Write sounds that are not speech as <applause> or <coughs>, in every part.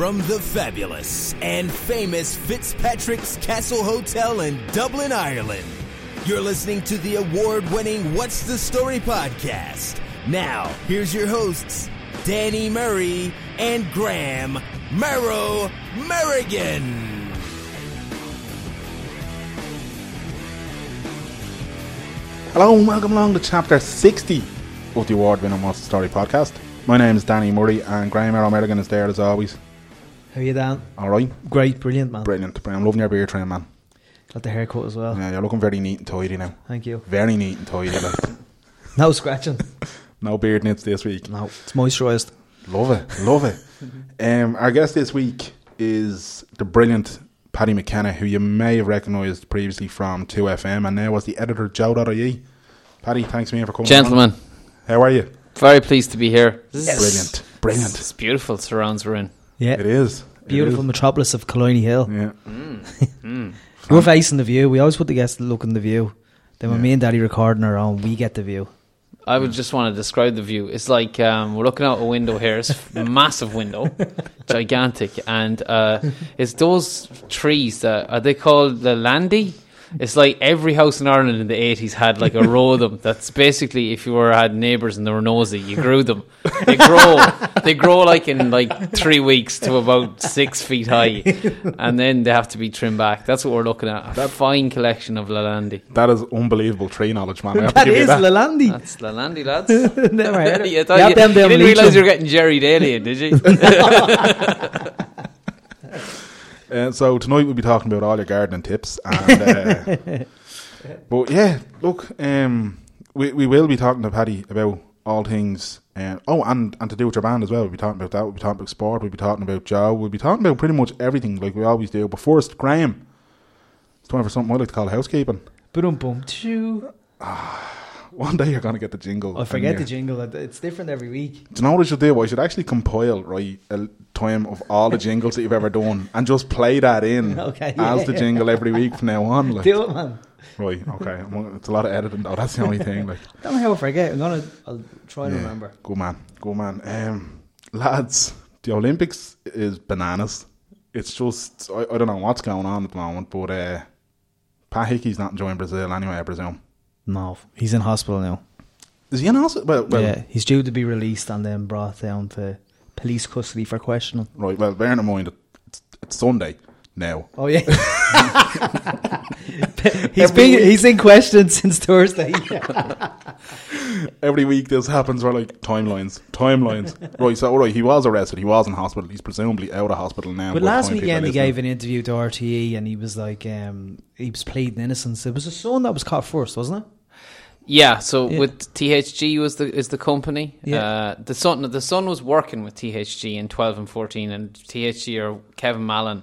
From the fabulous and famous Fitzpatrick's Castle Hotel in Dublin, Ireland, you're listening to the award winning What's the Story podcast. Now, here's your hosts, Danny Murray and Graham Marrow Merrigan. Hello and welcome along to chapter 60 of the award winning What's the Story podcast. My name is Danny Murray and Graham Merrigan is there as always. How are you Dan? Alright, Great, brilliant man. brilliant. brilliant. I'm loving your beer train, man. Got the haircut as well. Yeah, you're looking very neat and tidy now. Thank you. Very neat and tidy. Like. <laughs> No scratching. <laughs> No beard nits this week. No, it's moisturised. Love it, love it. <laughs> Um, our guest this week is the brilliant Paddy McKenna, who you may have recognised previously from 2FM and now was the editor of Joe.ie. Paddy, thanks me for coming. Gentlemen, on. How are you? very pleased to be here. This is- Brilliant, brilliant. It's beautiful surrounds we're in. Yeah, It is. It beautiful metropolis of Killiney Hill. is. Yeah. <laughs> We're facing the view. We always put the guests looking the view. Then when Yeah. me and Daddy recording our own, we get the view. I would just want to describe the view. It's like um, we're looking out a window here. It's <laughs> a massive window, gigantic, and uh, it's those trees that are they called the landy? It's like every house in Ireland in the eighties had like a row of them. <laughs> That's basically if you were had neighbours and they were nosy, you grew them. They grow, they grow like in like three weeks to about six feet high, and then they have to be trimmed back. That's what we're looking at. A fine collection of Leylandii. That is unbelievable tree knowledge, man. I have to That give is that. Leylandii. That's Leylandii, lads. <laughs> Never heard you, <laughs> it. You you, you didn't realise you were getting Gerry Daly did you? Uh, so tonight we'll be talking about all your gardening tips. And, uh, <laughs> but yeah, look, um, we we will be talking to Paddy about all things. Uh, oh, and and to do with your band as well. We'll be talking about that. We'll be talking about sport. We'll be talking about Joe. We'll be talking about pretty much everything like we always do. But first, Graham, it's time for something I like to call housekeeping. Boom, boom, choo. <laughs> One day you're gonna get the jingle. I forget the jingle. It's different every week. Do you know what I should do? I should actually compile right a time of all the jingles that you've ever done <laughs> and just play that in <laughs> Okay, as yeah. the jingle every week from now on. Like. Do it, man. Right, okay. It's a lot of editing though. That's the only thing. Like, Don't know how I forget. I'm gonna. I'll try and yeah. remember. Good man, good man. Um, lads, the Olympics is bananas. It's just I, I don't know what's going on at the moment, but uh, Pat Hickey's not enjoying Brazil anyway. I presume. No, he's in hospital now. Is he in hospital? Well, well, yeah, he's due to be released and then brought down to police custody for questioning. right. Well, bearing in mind it's, it's Sunday now. Oh yeah. <laughs> he's been he's in question since Thursday. <laughs> Every week this happens. We're like timelines, timelines. <laughs> right. So, all right, he was arrested. He was in hospital. He's presumably out of hospital now. but last time weekend he gave an interview to RTE and he was like, um, he was pleading innocence. It was his son that was caught first, wasn't it? yeah. So Yeah. with THG was the is the company. Yeah. Uh, the son the son was working with THG in twelve and fourteen, and THG or Kevin Mallon,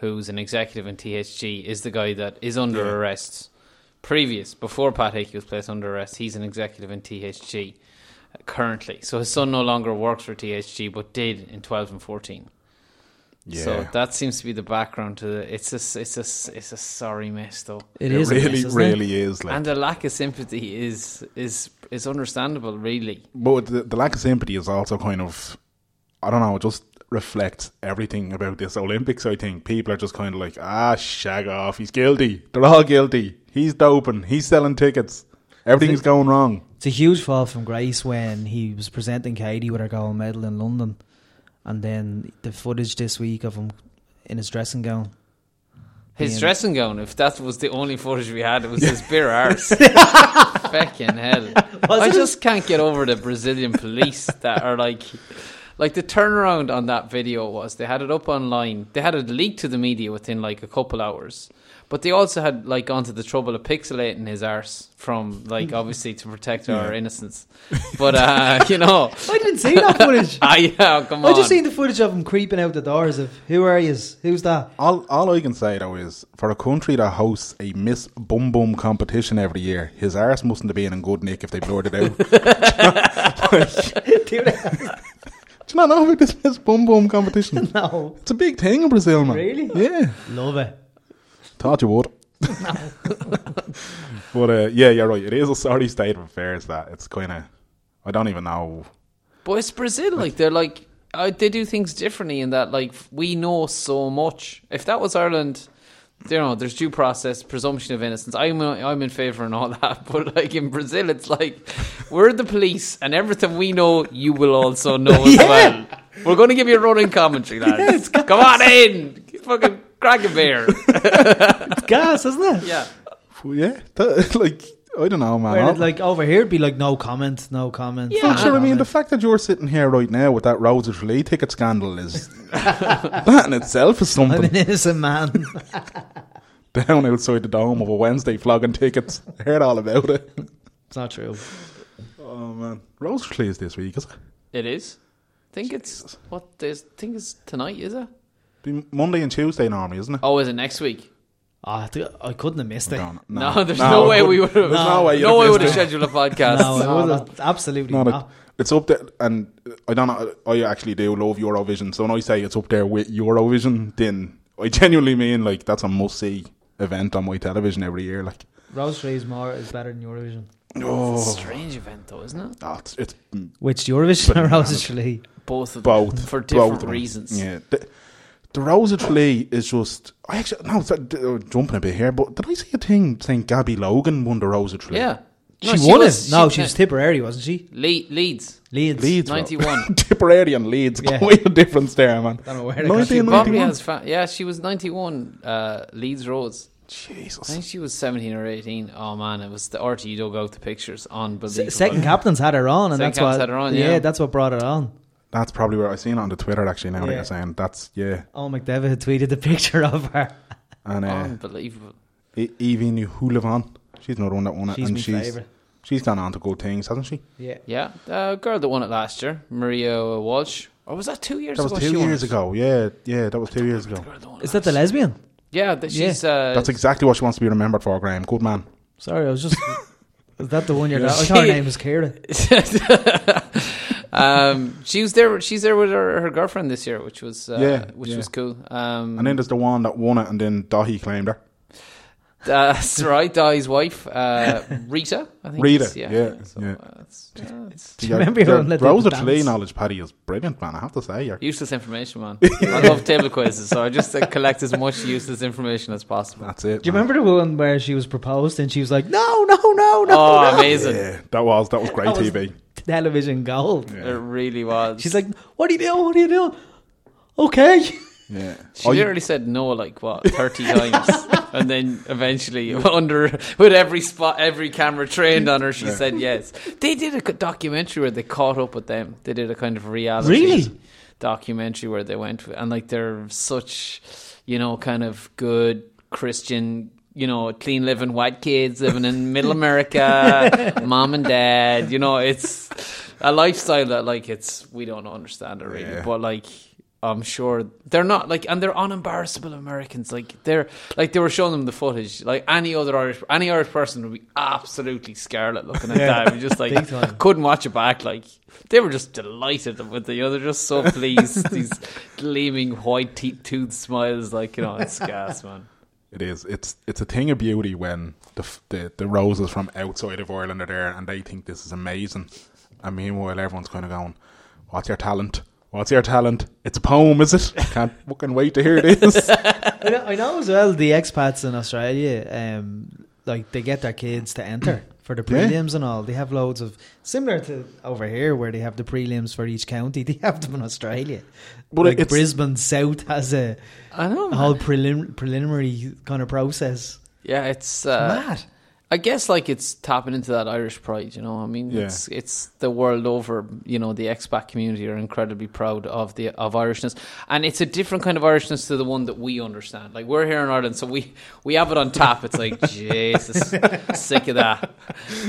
who's an executive in THG, is the guy that is under Yeah. arrest. Previous before Pat Hickey was placed under arrest, he's an executive in THG uh, currently. So his son no longer works for THG, but did in twelve and fourteen. Yeah. So that seems to be the background to the. It's a it's a it's a sorry mess though, It it is a really, mess, isn't really is. Like, and the lack of sympathy is is is understandable. Really, But the, the lack of sympathy is also kind of, I don't know, just reflects everything about this Olympics. I think people are just kind of like, ah, shag off. He's guilty. They're all guilty. He's doping. He's selling tickets. Everything's going wrong. It's a huge fall from grace when he was presenting Katie with her gold medal in London, and then the footage this week of him in his dressing gown. his Being- dressing gown. If that was the only footage we had, it was his bare arse. <laughs> Fucking hell! Was I it? just can't get over the Brazilian police that are like. Like the turnaround on that video was they had it up online. They had it leaked to the media within like a couple hours. But they also had like gone to the trouble of pixelating his arse from like obviously to protect our innocence. But uh, <laughs> you know, I didn't see that footage. <laughs> ah, yeah, come on. I just seen the footage of him creeping out the doors of who are you? Who's that? All, all I can say though is for a country that hosts a Miss Bum Bum competition every year, his arse mustn't have been in good nick if they blurred it out. <laughs> Dude, Do you not know about this Miss Bum Bum competition? <laughs> no. It's a big thing in Brazil, man. Really? Yeah. Love it. Thought you would. <laughs> but uh, yeah, you're right. It is a sorry state of affairs that it's kind of. I don't even know. But it's Brazil, like they're like uh, they do things differently in that, like, we know so much. If that was Ireland, you know, there's due process, presumption of innocence. I'm I'm in favour and all <laughs> that, but like in Brazil, it's like we're the police, and everything we know, you will also know as <laughs> Yeah. well. We're going to give you a running commentary, <laughs> lads. Come on in, fucking crack a beer. It's gas, isn't it? yeah, Well, yeah, that, like I don't know, man. Where like over here, it'd be like no comment, no comment. Yeah. no But sure, I mean, the fact that you're sitting here right now with that Roses Tralee ticket scandal is <laughs> that in itself is <laughs> I'm something. an innocent man. <laughs> Down outside the dome of a Wednesday flogging tickets. I heard all about it. it's not true. Oh man, Roses Tralee is this week, is it? it is. I think it's what this think it's tonight, is it? Be Monday and Tuesday normally, isn't it? Oh, is it next week? Oh, I th- I couldn't have missed it. Gone. No, there's no, way we would have. There's no way you'd no have way would have scheduled a podcast. No, it would have absolutely No, not. like, it's up there, and I don't know. I actually do love Eurovision. So when I say it's up there with Eurovision, then I genuinely mean like that's a must-see event on my television every year. Like, Rose Trees more is better than Eurovision. Oh. It's a oh, strange event, though, isn't it? oh, it's, it's Which Eurovision or Rose Trees? Both of them both for different both reasons. Yeah, the, the Rosa Tralee is just. I actually no, it's, uh, jumping a bit here, but did I see a thing saying Gabby Logan won the Rosa Tralee? Yeah. She, No, won was- it. No, she was Tipperary, wasn't she? Le- Leeds. Leeds. Leeds, 91. <laughs> Tipperary and Leeds, Yeah. quite a difference there, man. Don't know where they she has fa- yeah, she was 91 uh, Leeds Rose. Jesus. I think she was 17 or 18. Oh man, it was the RT you dug out the pictures. Unbelievable. Se- second captains had her on, and Second that's captains what. had her on, yeah. that's what brought it on. That's probably where I've seen it on the Twitter actually. Now that you're saying that's yeah, Oh, McDevitt had tweeted the <laughs> picture of her. and uh, Unbelievable. E- Aoibhinn Ní Shúilleabháin, she's another one that won it, She's and my she's favourite. she's gone on to good things, hasn't she? Yeah. Yeah, uh, girl that won it last year, Maria Walsh. Or was that two years That was ago? two she years it? ago. Yeah, yeah, that was two years ago. Girl that won it Is that the lesbian? Yeah, that she's. Uh, That's exactly what she wants to be remembered for, Graham. Good man. Sorry, I was just. <laughs> Is that the one you're? Yeah. I thought her name was Kira. <laughs> um, she was there. She's there with her, her girlfriend this year, which was uh, Yeah, which yeah. was cool. Um, And then there's the one that won it, and then Dáithí claimed her. that's right. Dáithí's wife, uh, Rita. I think. Rita, it's- yeah, yeah, So, yeah. Uh, it's, uh, it's Do you remember your let the Rosa dance? Tralee knowledge, Paddy, is brilliant, man. I have to say, you're, useless information, man. <laughs> I love table quizzes, so I just uh, collect as much useless information as possible. that's it. Do you man. remember the one where she was proposed and she was like, "No, no, no, no"? Oh, no. amazing! Yeah, that was that was great That was- TV. <laughs> Television gold. It really was. She's like, "What are you doing? What are you doing?" Okay. Yeah. She Oh, you- literally said no like what thirty times, <laughs> and then eventually under with every spot, every camera trained on her, she Yeah. said yes. They did a documentary where they caught up with them. They did a kind of reality Really? documentary where they went and like they're such, you know, kind of good Christian. You know, clean living white kids living in middle America, <laughs> mom and dad. You know, it's a lifestyle that like it's we don't understand it really, Yeah. but like I'm sure they're not like, and they're unembarrassable Americans. Like they're like they were showing them the footage. Like any other Irish, any Irish person would be absolutely scarlet looking at Yeah. that. We just like couldn't watch it back. Like they were just delighted with the, you know, they're just so pleased. <laughs> these gleaming white teeth, tooth smiles. Like you know, it's gas, man. It is. It's it's a thing of beauty when the the the roses from outside of Ireland are there and they think this is amazing, and meanwhile everyone's kind of going, "What's your talent? What's your talent? It's a poem, is it? <laughs> Can't fucking wait to hear this." <laughs> <laughs> I know, I know as well the expats in Australia, um, like they get their kids to enter for the Yeah. prelims and all. They have loads of similar to over here where they have the prelims for each county. <laughs> They have them in Australia. But like it's- Brisbane South has a, I know. a whole prelim- preliminary kind of process. Yeah, it's uh, Mad. I guess like it's tapping into that Irish pride, you know. I mean, Yeah. it's it's the world over. You know, the expat community are incredibly proud of the of Irishness, and it's a different kind of Irishness to the one that we understand. Like we're here in Ireland, so we we have it on tap. It's like <laughs> Jesus, sick of that.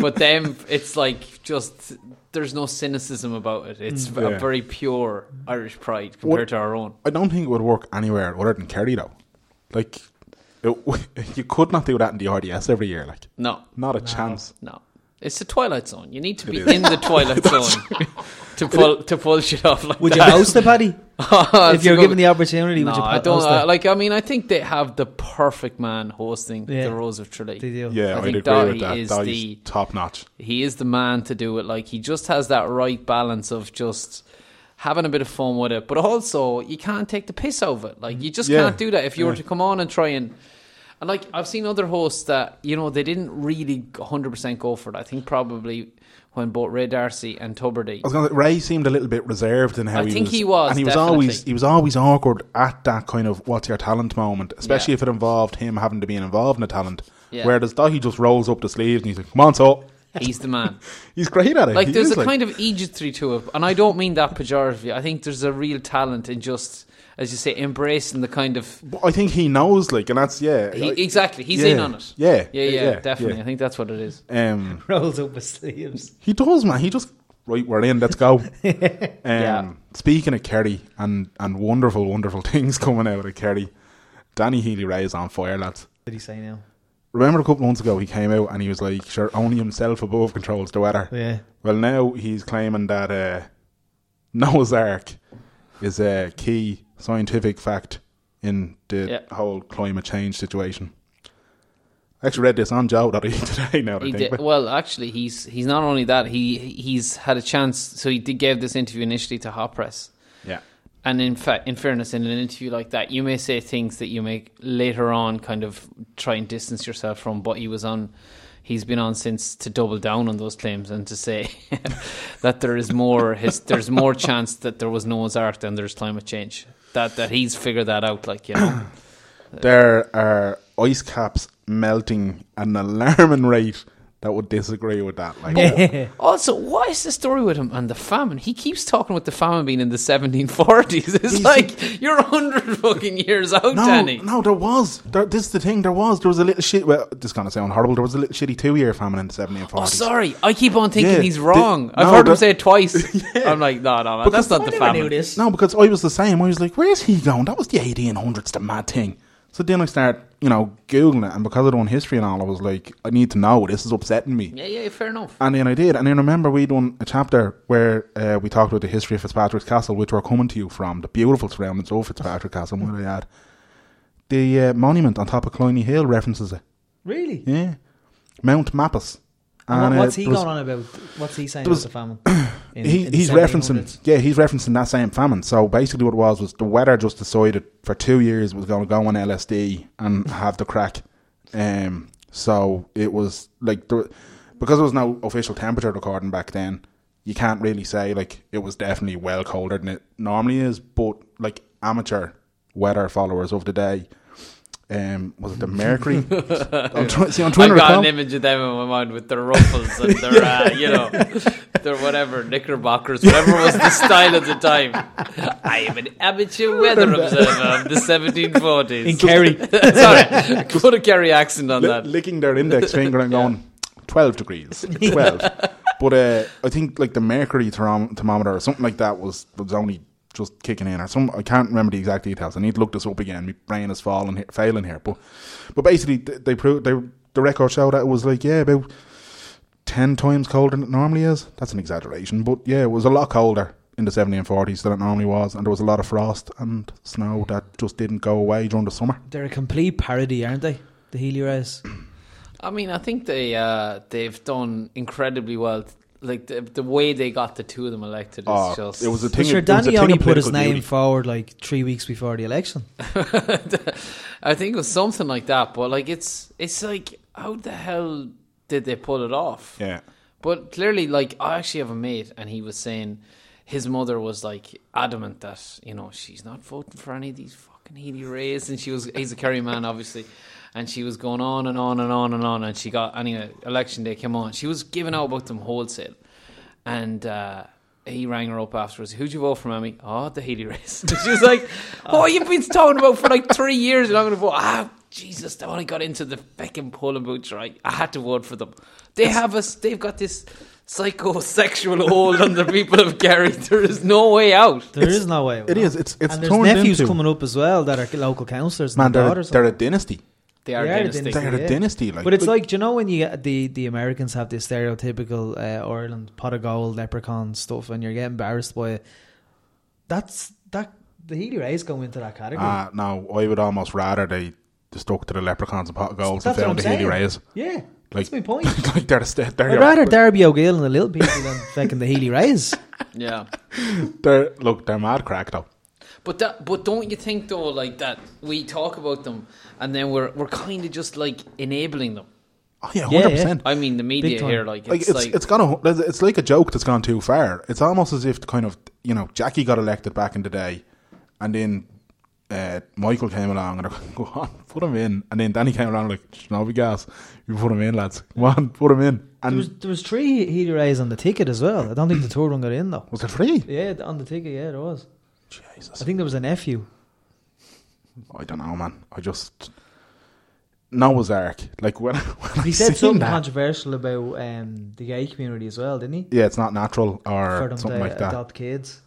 But then it's like just there's no cynicism about it. It's mm. Yeah. a very pure Irish pride compared to our own. I don't think it would work anywhere other than Kerry though. Like, it, <laughs> you could not do that in the RDS every year. Like, No, not a chance. No. It's the Twilight Zone. You need to be in the Twilight <laughs> Zone <laughs> to pull to pull shit off like Would you host it, Paddy? It's if you're given the opportunity, no, would you I don't. host Uh, like, I mean, I think they have the perfect man hosting Yeah. the Rose of Tralee. They do. Yeah, I I'd think agree Dáithí with that. is Dáithí's the- top notch. He is the man to do it. Like, he just has that right balance of just having a bit of fun with it, but also you can't take the piss out of it. Like you just Yeah. can't do that if you were to come on and try and. And like I've seen other hosts that you know they didn't really 100% go for it. I think probably when both Ray D'Arcy and Tubridy I was gonna, Ray seemed a little bit reserved in how I he think was. he was, and he was always he was always awkward at that kind of what's your talent moment, especially Yeah. if it involved him having to be involved in a talent. Yeah. Whereas he just rolls up the sleeves and he's like, "Come on, so." he's the man. <laughs> He's great at it. like He there's a kind of egotry to it, and I don't mean that pejoratively. I think there's a real talent in just, as you say, embracing the kind of But I think he knows, like, and that's yeah, he, exactly. He's yeah, in on it. Yeah, yeah, yeah, definitely. I think that's what it is. Um, <laughs> Rolls up his sleeves. he does, man. He just right. We're in. Let's go. <laughs> um, Yeah. Speaking of Kerry and and wonderful, wonderful <laughs> things coming out of Kerry, Danny Healy Rae is on fire, lads. What did he say now? Remember a couple of months ago he came out and he was like, "Sure, only himself above controls the weather." Yeah. Well, now he's claiming that uh, Noah's Ark is a key scientific fact in the Yeah. whole climate change situation. I actually read this on Joe <laughs> today. Now that did, well, actually, he's he's not only that he he's had a chance. So he did, gave this interview initially to Hot Press, yeah, and in fact, in fairness, in an interview like that, you may say things that you may later on kind of try and distance yourself from. But he was on. He's been on since to double down on those claims and to say <laughs> that there is more. His, there's more <laughs> chance that there was Noah's Ark than there's climate change. That that he's figured that out. Like you know, there are ice caps melting at an alarming rate that would disagree with that. Like, Yeah. <laughs> Also, what is the story with him and the famine? He keeps talking with the famine being in the 1740s. <laughs> It's like you're 100 fucking years out, No, Danny. no, there was. There, this is the thing. There was. There was a little shit. Well, this is gonna sound horrible. There was a little shitty two-year famine in the 1740s. Oh, sorry. I keep on thinking Yeah, he's the- wrong. I've no, heard him say it twice. <laughs> I'm like, no, no, man, Because that's not I the famine. No, because I was the same. I was like, "Where's he going?" That was the 1800s, the mad thing. So then I start, you know, googling it, and because I done history and all, I was like, "I need to know. This is upsetting me." Yeah, yeah, fair enough. And then I did, and then remember we done a chapter where uh, we talked about the history of Fitzpatrick's Castle, which we're coming to you from the beautiful surroundings of Fitzpatrick Castle. Might I add, the uh, monument on top of Killiney Hill references it. Really? Yeah, Mount Malpas. And what- uh, what's he was- going on about? What's he saying was- about the famine? <clears throat> In, he, in he's 1700s? referencing yeah he's referencing that same famine. So basically what it was was the weather just decided for two years was going to go on LSD and have the crack. Um so it was like there, because there was no official temperature recording back then you can't really say like it was definitely well colder than it normally is. But like amateur weather followers of the day um, was it the Mercury? I'm trying, see, I'm trying I've got recall. an image of them in my mind with their ruffles and their, <laughs> uh, you know, their whatever, knickerbockers, whatever was the style at the time. I am an amateur weather observer of the 1740s. In Kerry. <laughs> Sorry, put a Kerry accent on li- that. licking their index finger and <laughs> going 12 degrees 12 but uh, i think like the mercury therm- thermometer or something like that was was only just kicking in or some i can't remember the exact details i need to look this up again my brain is falling here, failing here but but basically th- they proved they, the record showed that it was like yeah about 10 times colder than it normally is that's an exaggeration but yeah it was a lot colder in the 70s and 40s than it normally was and there was a lot of frost and snow that just didn't go away during the summer They're a complete parody, aren't they? The Healy Raes. I mean, I think they uh, they've done incredibly well. Like the, the way they got the two of them elected is Oh, just it was a But thing sure, of- it was a Danny only of put his political name beauty. forward like three weeks before the election. <laughs> I think it was something like that. But like, it's it's like, how the hell did they pull it off? yeah But clearly, like, I actually have a mate, and he was saying his mother was like adamant that you know she's not voting for any of these fucking Healy Raes, and she was he's a Kerry man, obviously, and she was going on and on and on and on, and she got anyway. Election day came on, she was giving out about them wholesale, and. uh he rang her up afterwards. Who'd you vote for, Mammy? Oh, the Healy Raes. <laughs> she was like, "Oh, you've been talking about for like three years. and I'm going to vote." Ah, Jesus! They only got into the fucking polling booths, right? I had to vote for them. They have us. They've got this psychosexual hold on the people of Kerry. <laughs> There is no way out. There is no way. Out. It is. It's it's and there's turned nephews into coming up as well that are local councillors and man. They're, daughters. they're a dynasty. They are They are a dynastic. dynasty. They're a yeah. dynasty. Like, but it's like- like, do you know when you get the the Americans have this stereotypical uh, Ireland pot of gold leprechaun stuff, and you're getting embarrassed by it. That's that the Healy Raes go into that category. Ah, no, I would almost rather they stuck to the leprechauns and pot of golds That's and what I'm the Healy saying. Rays. Yeah, Like- that's my <laughs> point. like they're, st- they're I'd rather Darby O'Gill and the little people than fucking the Healy Raes. <laughs> Yeah. they're look, they're mad crack though. But that, but don't you think though, like that we talk about them and then we're we're kind of just like enabling them. Oh yeah, Yeah, hundred percent. I mean, the media time. here, like it's, Like it's like, it's gone. A, it's like a joke that's gone too far. It's almost as if kind of you know Jackie got elected back in the day, and then uh, Michael came along and they're going, <laughs> go on, put him in, and then Danny came along like, no be gas, you put him in, lads, come on, <laughs> put him in, There and was there was three Healy Raes on the ticket as well. I don't think the third one got in though. was it free? Yeah, on the ticket, yeah, there was. Jesus, I think there was a nephew. I don't know, man. I just Noah's Ark. Like when, <laughs> when He I said seen something that, controversial about um, the gay community as well, didn't he? yeah, it's not natural For or them something to like that. adopt kids.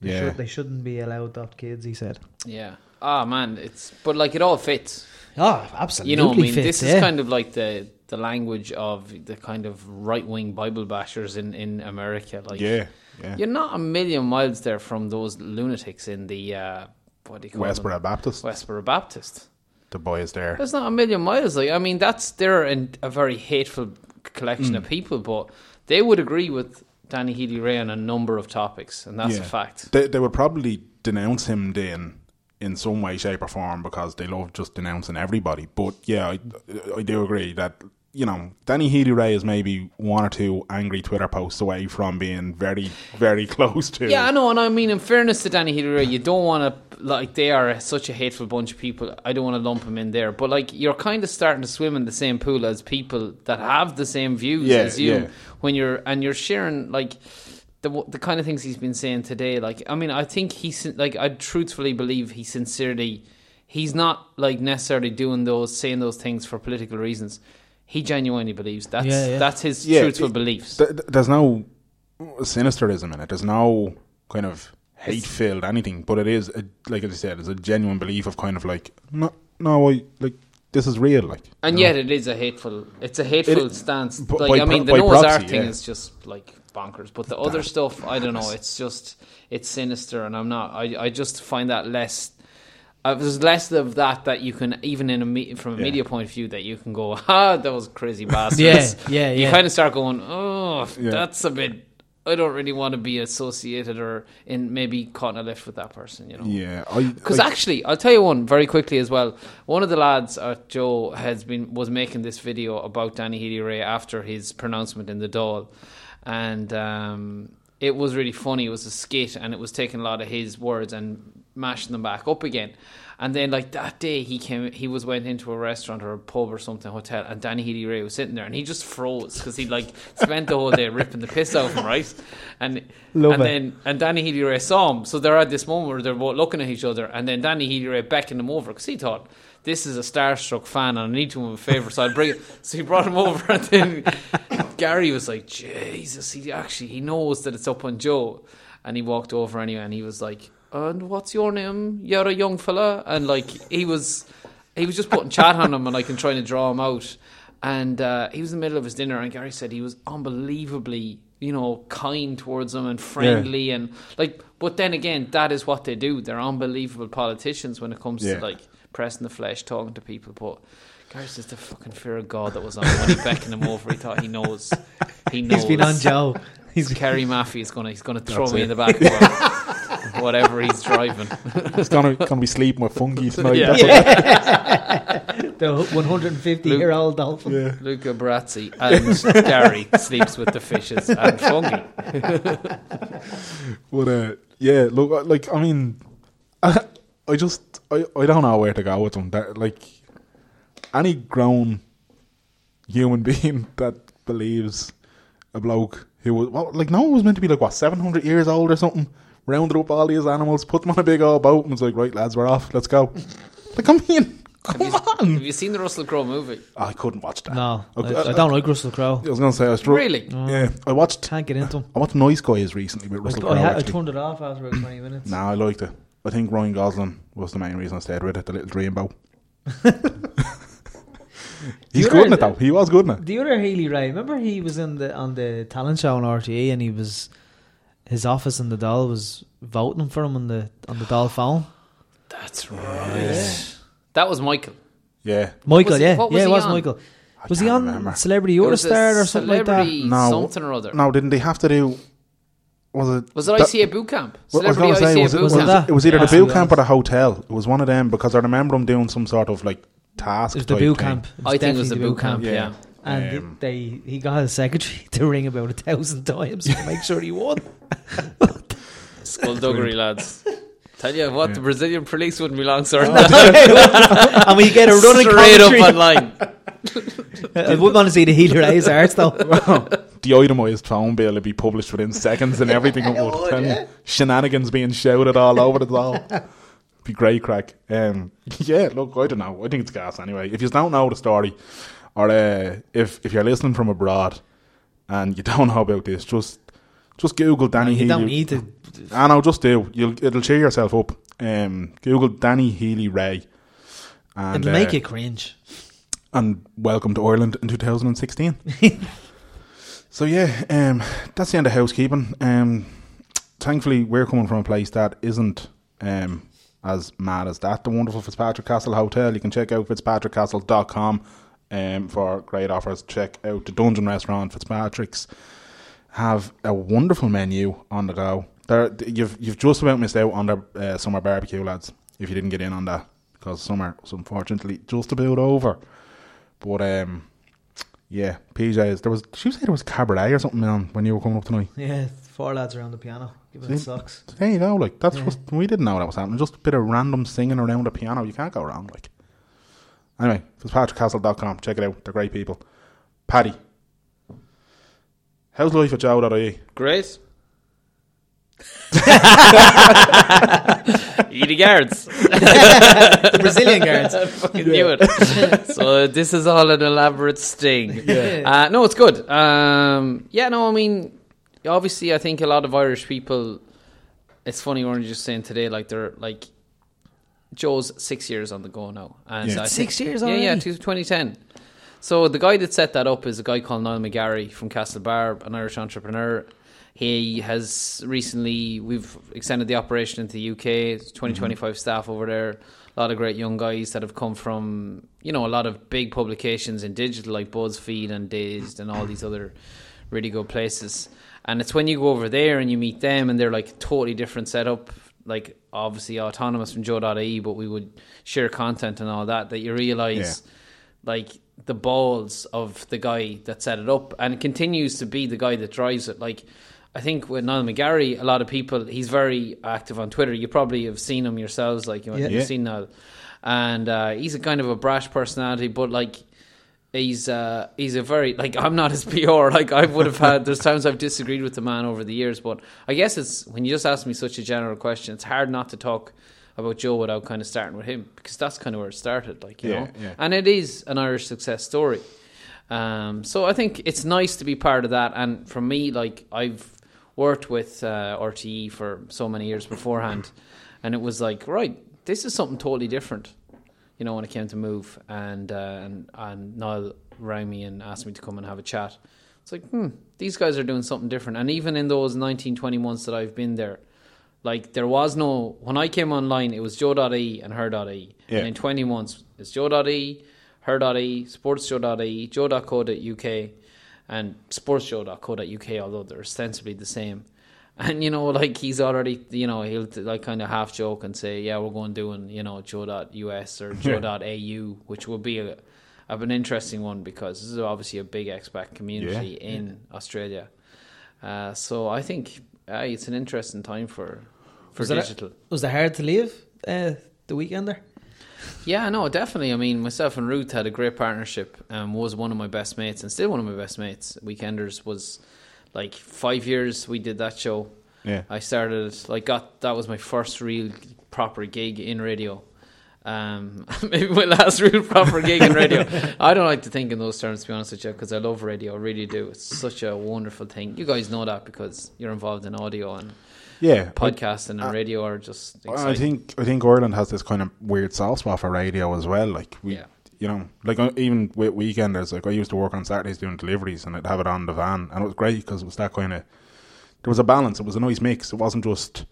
They, Yeah. should, they shouldn't be allowed to adopt kids. He said. yeah. Ah man, it's but like it all fits. Oh, absolutely. You know, what I mean, fits, this yeah. is kind of like the the language of the kind of right wing Bible bashers in in America. Like, yeah, yeah. you're not a million miles there from those lunatics in the uh, what do you call Westboro them? Baptist, Westboro Baptist. the boys there. That's not a million miles. Like I mean, that's they're in a very hateful collection Mm. of people, but they would agree with Danny Healy Rae on a number of topics, and that's a fact. They, they would probably denounce him then in some way, shape, or form because they love just denouncing everybody. But yeah, I, I do agree that you know Danny Healy Rae is maybe one or two angry Twitter posts away from being very, very <laughs> close to. Yeah, I know, and I mean, in fairness to Danny Healy Rae, you don't want to like they are such a hateful bunch of people. I don't want to lump him in there, but like you're kind of starting to swim in the same pool as people that have the same views Yeah, as you yeah. when you're and you're sharing like. The, the kind of things he's been saying today, like I mean, I think he's like I truthfully believe he sincerely, he's not like necessarily doing those saying those things for political reasons. He genuinely believes that's Yeah, yeah. that's his Yeah, truthful it- beliefs. Th- th- there's no sinisterism in it. There's no kind of hate filled anything, but it is a, like I said, it's a genuine belief of kind of like no, no, I like this is real, like And you know? yet, it is a hateful. It's a hateful It- stance. b- Like by I mean, the pro- by Noah's proxy, Ark thing yeah. is just like bonkers. But the other stuff, I don't know. It's just it's sinister, and I'm not. I I just find that less. Uh, there's less of that that you can even in a me- from a Yeah. media point of view that you can go <laughs> ah those crazy bastards. Yeah, yeah, You yeah. kind of start going oh Yeah. that's a bit. I don't really want to be associated or in maybe caught in a lift with that person. You know. yeah, Because actually, I'll tell you one very quickly as well. One of the lads, uh, Joe, has been was making this video about Danny Healy Rae after his pronouncement in the Dáil and um, it was really funny. It was a skit, and it was taking a lot of his words and mashing them back up again. And then, like that day, he came. He was went into a restaurant or a pub or something, hotel, and Danny Healy Rae was sitting there, and he just froze because he like spent the whole day ripping the piss out of him, right? And Love and it. then and Danny Healy Rae saw him, so they're at this moment where they're both looking at each other, and then Danny Healy Rae beckoned him over because he thought this is a starstruck fan, and I need to do him a favor, so I'll bring it. <laughs> So he brought him over, and then <laughs> Gary was like, "Jesus, he actually he knows that it's up on Joe," and he walked over anyway, and he was like, "And what's your name? You're a young fella," and like he was he was just putting chat on him and like and trying to draw him out. And uh, he was in the middle of his dinner, and Gary said he was unbelievably, you know, kind towards him and friendly, and like. But then again, that is what they do. They're unbelievable politicians when it comes Yeah. to like pressing the flesh, talking to people. But Gary just the fucking fear of God that was on him when he beckoned him over. He thought he knows. He knows. He's been on Joe. He's Kerry Maffey is gonna he's gonna throw That's me it. in the back of <laughs> whatever he's driving. he's gonna gonna be sleeping with Fungie <laughs> tonight. Yeah. That's what- <laughs> the 150 year old dolphin. yeah. Luca Brasi and Gary sleeps with the fishes and Fungie. <laughs> But uh, yeah, look, I- like I mean, I, I just I, I don't know where to go with them. That like any grown human being that believes a bloke who was well, like no one was meant to be like what seven hundred years old or something. Rounded up all these animals, put them on a big old boat, and was like, "Right, lads, we're off. Let's go." <laughs> Like, I mean, come Have you, on! have you seen the Russell Crowe movie? I couldn't watch that. No, Okay, I, uh, I don't like Russell Crowe. I was gonna say I was str- Really? Yeah, I watched. Can't get into him. I watched Nice Guys recently with Russell I, Crowe. had, I turned it off after about 20 minutes. Nah, I liked it. I think Ryan Gosling was the main reason I stayed with it, the little dreamboat. <laughs> He's You good in it though. He was good in it. The other Healy Rae, remember he was in the on the talent show on RTE and he was his office in the Dáil was voting for him on the on the Dáil phone. That's right. That was Michael. Yeah. Michael, was he- yeah, what was yeah, it he was on? Michael. I Was he can't on remember. Celebrity It was a Eurostar or something like that? celebrity No. something or other. No, didn't they have to do was it Was it that- ICA boot camp? What I was Celebrity gonna say, ICA was it, boot was, Was it, it camp. that? it was either Yeah. the boot camp or the hotel. It was one of them because I remember them doing some sort of like task. It was the type boot thing. camp. I think it was definitely the boot camp. Yeah. Yeah. And Um, they he got his secretary <laughs> to ring about a thousand times to make sure he won. Skullduggery, <laughs> lads. Tell you what, the Brazilian police wouldn't be long, sir. <laughs> and we get a running Straight up online. I wouldn't want to see the Healy Rae's arse though. the itemised phone bill would be published within seconds and everything. it would, tell you. Shenanigans being shouted all over the all. Be great crack. Um, yeah, look, I don't know. I think it's gas anyway. If you don't know the story, or uh, if if you're listening from abroad and you <laughs> don't know about this, just just Google Danny you Healy. don't need to. I know, just do. You'll it'll cheer yourself up. Um, Google Danny Healy Rae. And, It'll make uh, you cringe. and welcome to Ireland in 2016. <laughs> so yeah, um, that's the end of housekeeping. Um, thankfully, we're coming from a place that isn't um, as mad as that. The wonderful Fitzpatrick Castle Hotel. You can check out fitzpatrickcastle.com um, for great offers. Check out the Dungeon Restaurant, Fitzpatrick's. Have a wonderful menu on the go. There, you've you've just about missed out on their uh, summer barbecue, lads. If you didn't get in on that, because summer was unfortunately just about over. But um, yeah, PJs. There was. Did you say there was cabaret or something on when you were coming up tonight? Yeah, four lads around the piano giving it See? sucks. There you go. Like that's Yeah. what we didn't know that was happening. Just a bit of random singing around the piano. You can't go wrong. Like anyway, fitzpatrickcastle.com. Check it out. They're great people. Paddy, how's life at Joe.ie? Great. <laughs> Edie guards. <laughs> the Brazilian guards. I <laughs> fucking knew it. so this is all an elaborate sting. Yeah. Uh, no, it's good. Um, yeah, no, I mean, obviously, I think a lot of Irish people. It's funny we were just saying today, like they're like Joe's six years on the go now, and Yeah. I think- Six years Yeah, yeah, already? to 2010. So the guy that set that up is a guy called Niall McGarry from Castlebar, an Irish entrepreneur. He has recently we've extended the operation into the UK. It's 20, mm-hmm. 25 staff over there. A lot of great young guys that have come from you know a lot of big publications in digital like BuzzFeed and Dazed and all these other really good places. And it's when you go over there and you meet them and they're like totally different setup, like obviously autonomous from Joe.ie, but we would share content and all that, that you realise like the balls of the guy that set it up and continues to be the guy that drives it. Like I think with Niall McGarry, a lot of people he's very active on Twitter. You probably have seen him yourselves, like you, Yeah. you've Yeah. seen Niall. And uh, he's a kind of a brash personality, but like he's uh, he's a very like I'm not as <laughs> PR. Like I would have had there's times I've disagreed with the man over the years, but I guess it's when you just ask me such a general question, it's hard not to talk about Joe without kind of starting with him because that's kind of where it started. Like you Yeah, know, yeah. and it is an Irish success story. Um, so I think it's nice to be part of that. And for me, like I've worked with uh, RTE for so many years beforehand, and it was like, right, this is something totally different. You know, when it came to move, and uh, and and Niall rang me and asked me to come and have a chat. It's like, hmm, these guys are doing something different. And even in those 19, 20 months that I've been there, like there was no when I came online, it was Joe.ie and her.ie. Yeah. And in 20 months, it's Joe.ie, her.ie, sportsjoe.ie, joe.co.uk, and sportsjoe.co.uk, although they're ostensibly the same. And you know, like he's already, you know, he'll like kind of half joke and say, "Yeah, we're going doing, you know, Joe.us or Joe.au," which would be a, of an interesting one because this is obviously a big expat community Yeah. in Australia. Uh, so I think uh, it's an interesting time for for Was it digital. Was it hard to leave uh, the weekend there? Yeah, no, definitely. I mean, myself and Ruth had a great partnership. Um, was one of my best mates, and still one of my best mates. Weekenders was like five years we did that show. Yeah. I started like got that was my first real proper gig in radio. Um, <laughs> maybe my last real proper gig in radio. <laughs> I don't like to think in those terms, to be honest with you, because I love radio. I really do. It's such a wonderful thing. You guys know that because you're involved in audio and Yeah. podcasting and radio are just exciting. I think I think Ireland has this kind of weird soft spot for radio as well. Like we, Yeah. You know, like uh, even with weekenders, like I used to work on Saturdays doing deliveries, and I'd have it on the van, and it was great because it was that kind of there was a balance. It was a nice mix. It wasn't just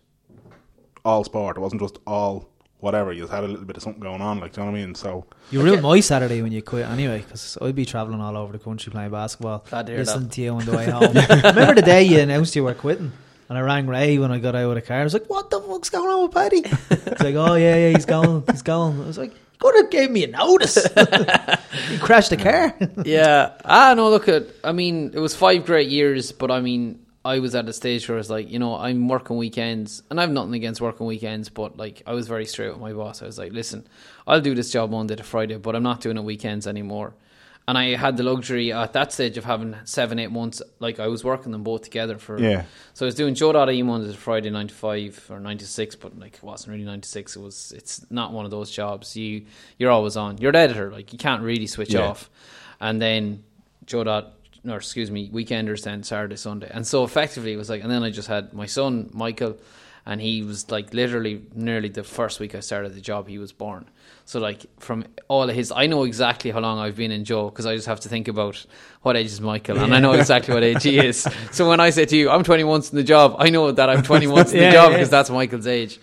all sport. It wasn't just all whatever. You just had a little bit of something going on. Like, do you know what I mean? So You were real nice Saturday when you quit anyway, because I'd be travelling all over the country playing basketball. Glad to hear listening that. to you on the way <laughs> home. Remember the day you announced you were quitting? And I rang Ray when I got out of the car. I was like, "What the fuck's going on with Paddy?" He's like, "Oh yeah, yeah, he's going, he's going." I was like, "You could have gave me a notice." <laughs> he crashed the car. yeah. Ah, no, look at. I mean, it was five great years, but I mean, I was at a stage where I was like, you know, I'm working weekends, and I've nothing against working weekends, but like, I was very straight with my boss. I was like, listen, I'll do this job Monday to Friday, but I'm not doing it weekends anymore. And I had the luxury at that stage of having seven, eight months. Like I was working them both together for. Yeah. So I was doing Joe Dada E Monday to Friday, nine to five or nine to six, but like it wasn't really nine to six. It was. It's not one of those jobs. You you're always on. You're an editor. Like you can't really switch Yeah. off. And then Joe Dot, or excuse me, weekenders then Saturday, Sunday. And so effectively it was like, and then I just had my son Michael, and he was like literally nearly the first week I started the job he was born. So like from all of his, I know exactly how long I've been in Joe because I just have to think about what age is Michael, and I know exactly what age he is. <laughs> So when I say to you, I'm 20 months in the job, I know that I'm 20 months in the <laughs> Yeah, job yeah. because that's Michael's age.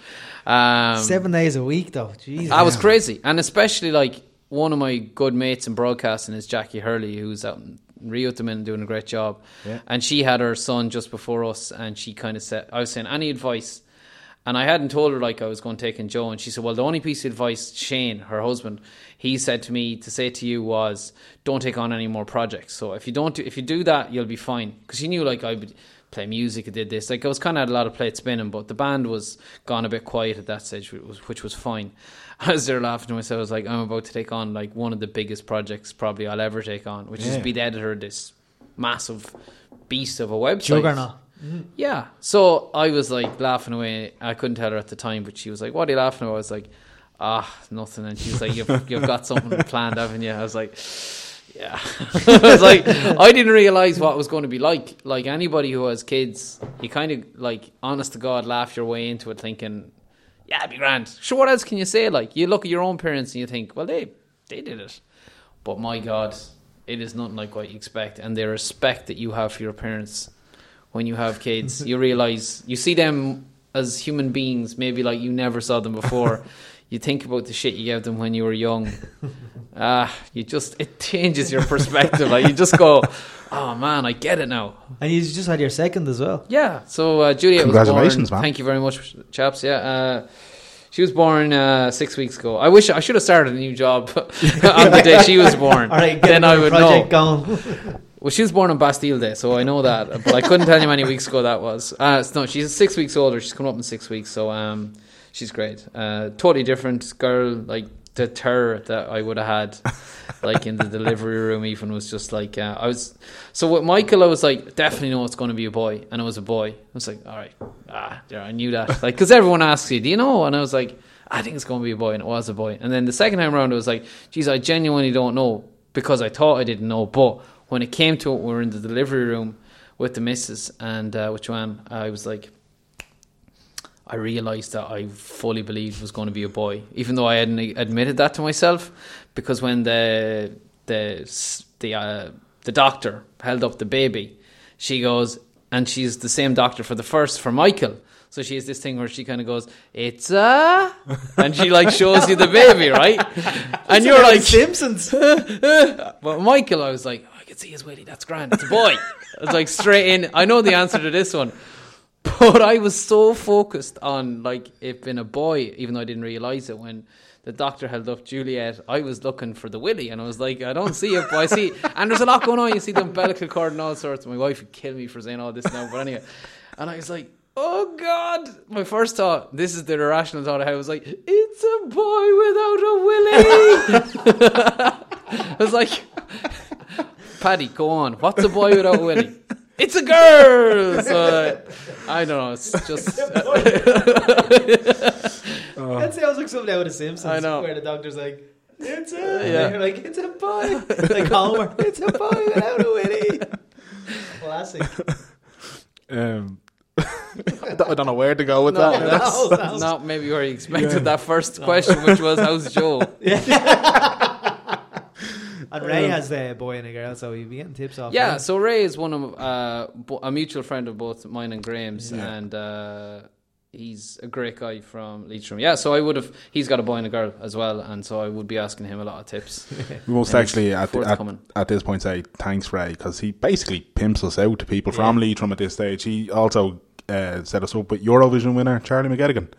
Um, Seven days a week, though. Jesus. I was crazy, and especially like one of my good mates in broadcasting is Jacqui Hurley, who's out in Rio at the minute doing a great job. Yeah. And she had her son just before us, and she kind of said, "I was saying any advice." And I hadn't told her like I was going to take in Joe, and she said, "Well, the only piece of advice Shane, her husband, he said to me to say to you was, don't take on any more projects. So if you don't, do, if you do that, you'll be fine." Because she knew like I would play music, I did this, like I was kind of had a lot of plates spinning, but the band was gone a bit quiet at that stage, which was, which was fine. <laughs> I was there laughing to myself. I was like, I'm about to take on like one of the biggest projects probably I'll ever take on, which is Yeah. to be the editor of this massive beast of a website. Juggernaut. Yeah. So I was like laughing away. I couldn't tell her at the time, but she was like, "What are you laughing about?" I was like, "Ah, nothing." And she was like, "You've you've got something <laughs> planned, haven't you?" I was like, "Yeah." <laughs> I was like, I didn't realize what it was going to be like. Like anybody who has kids, you kind of like, honest to God, laugh your way into it, thinking, "Yeah, it'd be grand." Sure, what else can you say? Like you look at your own parents and you think, "Well, they they did it," but my God, it is nothing like what you expect, and the respect that you have for your parents when you have kids. <laughs> you realize you see them as human beings, maybe like you never saw them before. <laughs> you think about the shit you gave them when you were young. Ah, you just it changes your perspective. like you just go, oh man, I get it now. And you just had your second as well. Yeah. So uh, Juliet was Congratulations, born. man. Thank you very much, chaps. Yeah. Uh, she was born uh, six weeks ago. I wish I should have started a new job <laughs> on the day she was born. All right, get then I would project know. going. Well, she was born on Bastille Day, so I know that. But I couldn't tell you how many weeks ago that was. Uh, no, she's six weeks older. She's coming up in six weeks, so um, she's great. Uh, totally different girl. Like the terror that I would have had, like in the delivery room, even was just like uh, I was. So with Michael, I was like, definitely know it's going to be a boy, and it was a boy. I was like, all right, ah, yeah, I knew that. Like, because everyone asks you, do you know? And I was like. I think it's going to be a boy, and it was a boy. And then the second time around, it was like, geez, I genuinely don't know because I thought I didn't know. But when it came to it, we were in the delivery room with the missus and uh, with Joanne. I was like, I realised that I fully believed it was going to be a boy, even though I hadn't admitted that to myself. Because when the the the uh, the doctor held up the baby, she goes, and she's the same doctor for the first for Michael. So she has this thing where she kind of goes, "It's a," <laughs> and she like shows you the baby, right? <laughs> And you're like, Simpsons. <laughs> but Michael, I was like, "Oh, I can see his willy. That's grand. It's a boy. I was like straight in. I know the answer to this one, but I was so focused on like it being a boy, even though I didn't realize it when the doctor held up Juliet. I was looking for the willy, and I was like, I don't see it, but I see. And there's a lot going on. You see the umbilical cord and all sorts. My wife would kill me for saying all this now, but anyway. And I was like. Oh God! My first thought, this is the irrational thought I had, was like, it's a boy without a willy. <laughs> I was like, Paddy, go on. What's a boy without a willy? <laughs> It's a girl. So uh, I don't know. It's just <laughs> That <laughs> sounds like something out of Simpsons. I know. Where the doctor's like, it's a, Yeah. and you're like, it's a boy. like Homer, it's a boy without a witty. Classic. Um, I don't know where to go with no, that. that's No, that's- not maybe where you expected that first question, which was how's Joe? And Ray has the boy and a girl, so you'll be getting tips off. Yeah, him. so Ray is one of uh, a mutual friend of both mine and Graham's, Yeah. and uh, he's a great guy from Leitrim. Yeah, so I would have. He's got a boy and a girl as well, and so I would be asking him a lot of tips. <laughs> We must actually at, at, at this point say thanks, Ray, because he basically pimps us out to people from Leitrim at this stage. He also uh, set us up with Eurovision winner Charlie McGettigan.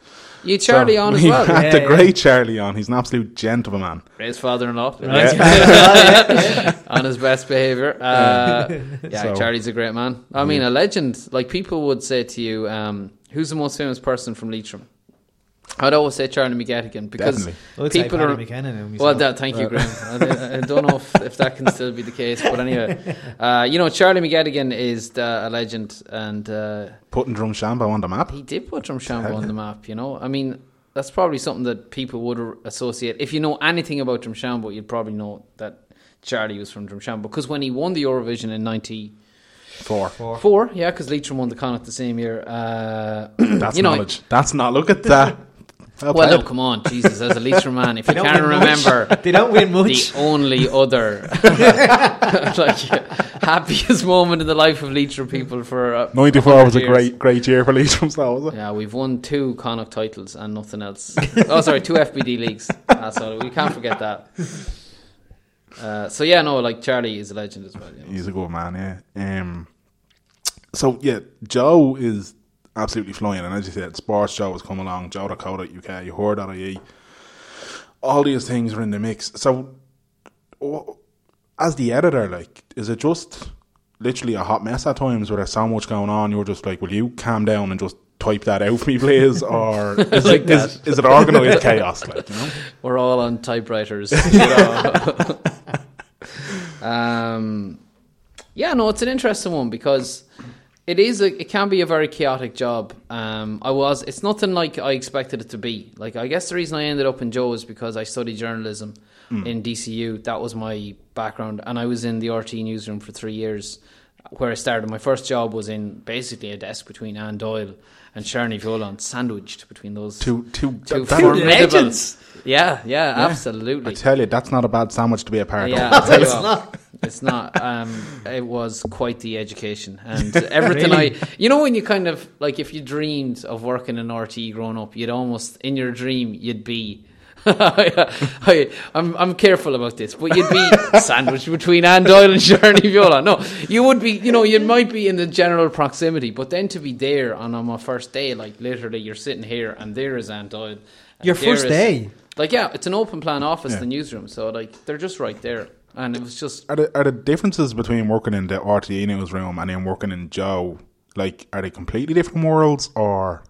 You Charlie So on as we well. had Yeah, the yeah. great Charlie on. He's an absolute gent of a man. His father-in-law Right. on his best behaviour. Uh, yeah, So- Charlie's a great man. I mean, a legend. Like people would say to you, um, "Who's the most famous person from Leitrim?" I'd always say Charlie McGettigan because Definitely. I would say people Paddy are. McKenna now Well, that, thank you, Graham. I, I don't know if, if that can still be the case, but anyway, <laughs> uh, you know, Charlie McGettigan is the, a legend, and uh, Putting Drumshanbo on the map. he did put Drumshanbo on the map. You know, I mean, that's probably something that people would associate. If you know anything about Drumshanbo, you'd probably know that Charlie was from Drumshanbo because when he won the Eurovision in '94, Four. yeah, because Leitrim won the Connacht the same year. Uh, That's <clears throat> you know, knowledge. That's not. Look at that. <laughs> Well well, no, played. come on, Jesus, as a Leitrim man, if you can't win much. remember <laughs> They don't win much. the only other <laughs> <laughs> like happiest moment in the life of Leitrim people for uh, 94 was a great, great year for Leitrim, so was it? Yeah, we've won two Connacht titles and nothing else. oh, sorry, two FBD leagues. That's all. We can't forget that. Uh, so yeah, no, like Charlie is a legend as well. You know. He's a good man, yeah. Um, so yeah, Joe is absolutely flying, and as you said, Sports Joe has come along. Joe.co.uk, you her.ie. All these things are in the mix. So, as the editor, like, is it just literally a hot mess at times where there's so much going on? You're just like, will you calm down and just type that out for me, please? Or is, Like it, is, is it organised chaos? Like, you know? <laughs> We're all on typewriters. <laughs> you know. <laughs> um, yeah, no, it's an interesting one because it is. A, it can be a very chaotic job. Um, I was. It's nothing like I expected it to be. Like I guess the reason I ended up in Joe is because I studied journalism in DCU. That was my background, and I was in the RTE newsroom for three years. Where I started, my first job was in basically a desk between Anne Doyle and Sharon Ní Bheoláin, sandwiched between those Two, two, two that- legends. Yeah, yeah, Yeah. absolutely. I tell you, that's not a bad sandwich to be a part Yeah, of. I'll tell you It's what, not. It's not. Um, it was quite the education and everything. I, you know, when you kind of like, if you dreamed of working in RTE growing up, you'd almost in your dream you'd be. <laughs> I, I'm I'm careful about this, but you'd be <laughs> sandwiched between Anne Doyle and Shirley Viola. No, you would be. You know, you might be in the general proximity, but then to be there on, on my first day, like literally, you're sitting here and there is Anne Doyle. Your first is- day? like yeah, it's an open plan office, Yeah. the newsroom. So like they're just right there, and it was just Are the, are the differences between working in the RTE newsroom and then working in Joe, like, are they completely different worlds or?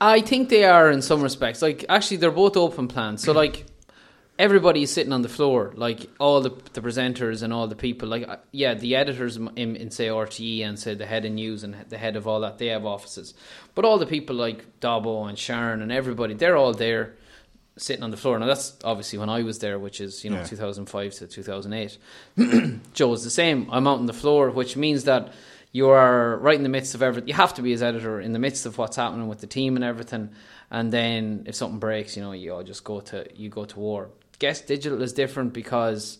I think they are in some respects. Like actually, they're both open plans. So like everybody is sitting on the floor, like all the the presenters and all the people. Like uh, yeah, the editors in, in say RTE and say the head of news and the head of all that, they have offices. But all the people like Dobbo and Sharon and everybody, they're all there sitting on the floor. Now that's obviously when I was there, which is you know Yeah. 2005 to 2008. <clears throat> Joe Joe's the same. I'm out on the floor, which means that you are right in the midst of everything. You have to be as editor in the midst of what's happening with the team and everything. And then if something breaks, you know, you all just go to you go to war. Guess digital is different because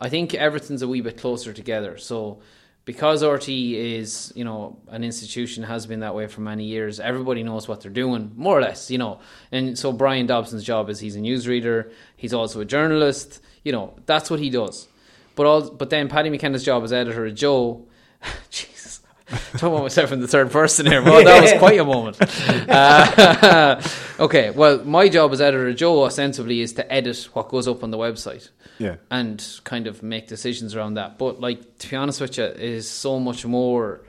I think everything's a wee bit closer together. So because RTE is, you know, an institution has been that way for many years. Everybody knows what they're doing, more or less, you know. And so Bryan Dobson's job is he's a newsreader. He's also a journalist. You know, that's what he does. But all, but then Paddy McKenna's job as editor of Joe, <laughs> talking about myself in the third person here. Well, that was quite a moment. Uh, <laughs> okay, well, my job as editor Joe ostensibly is to edit what goes up on the website Yeah. and kind of make decisions around that. But like to be honest with you, it is so much more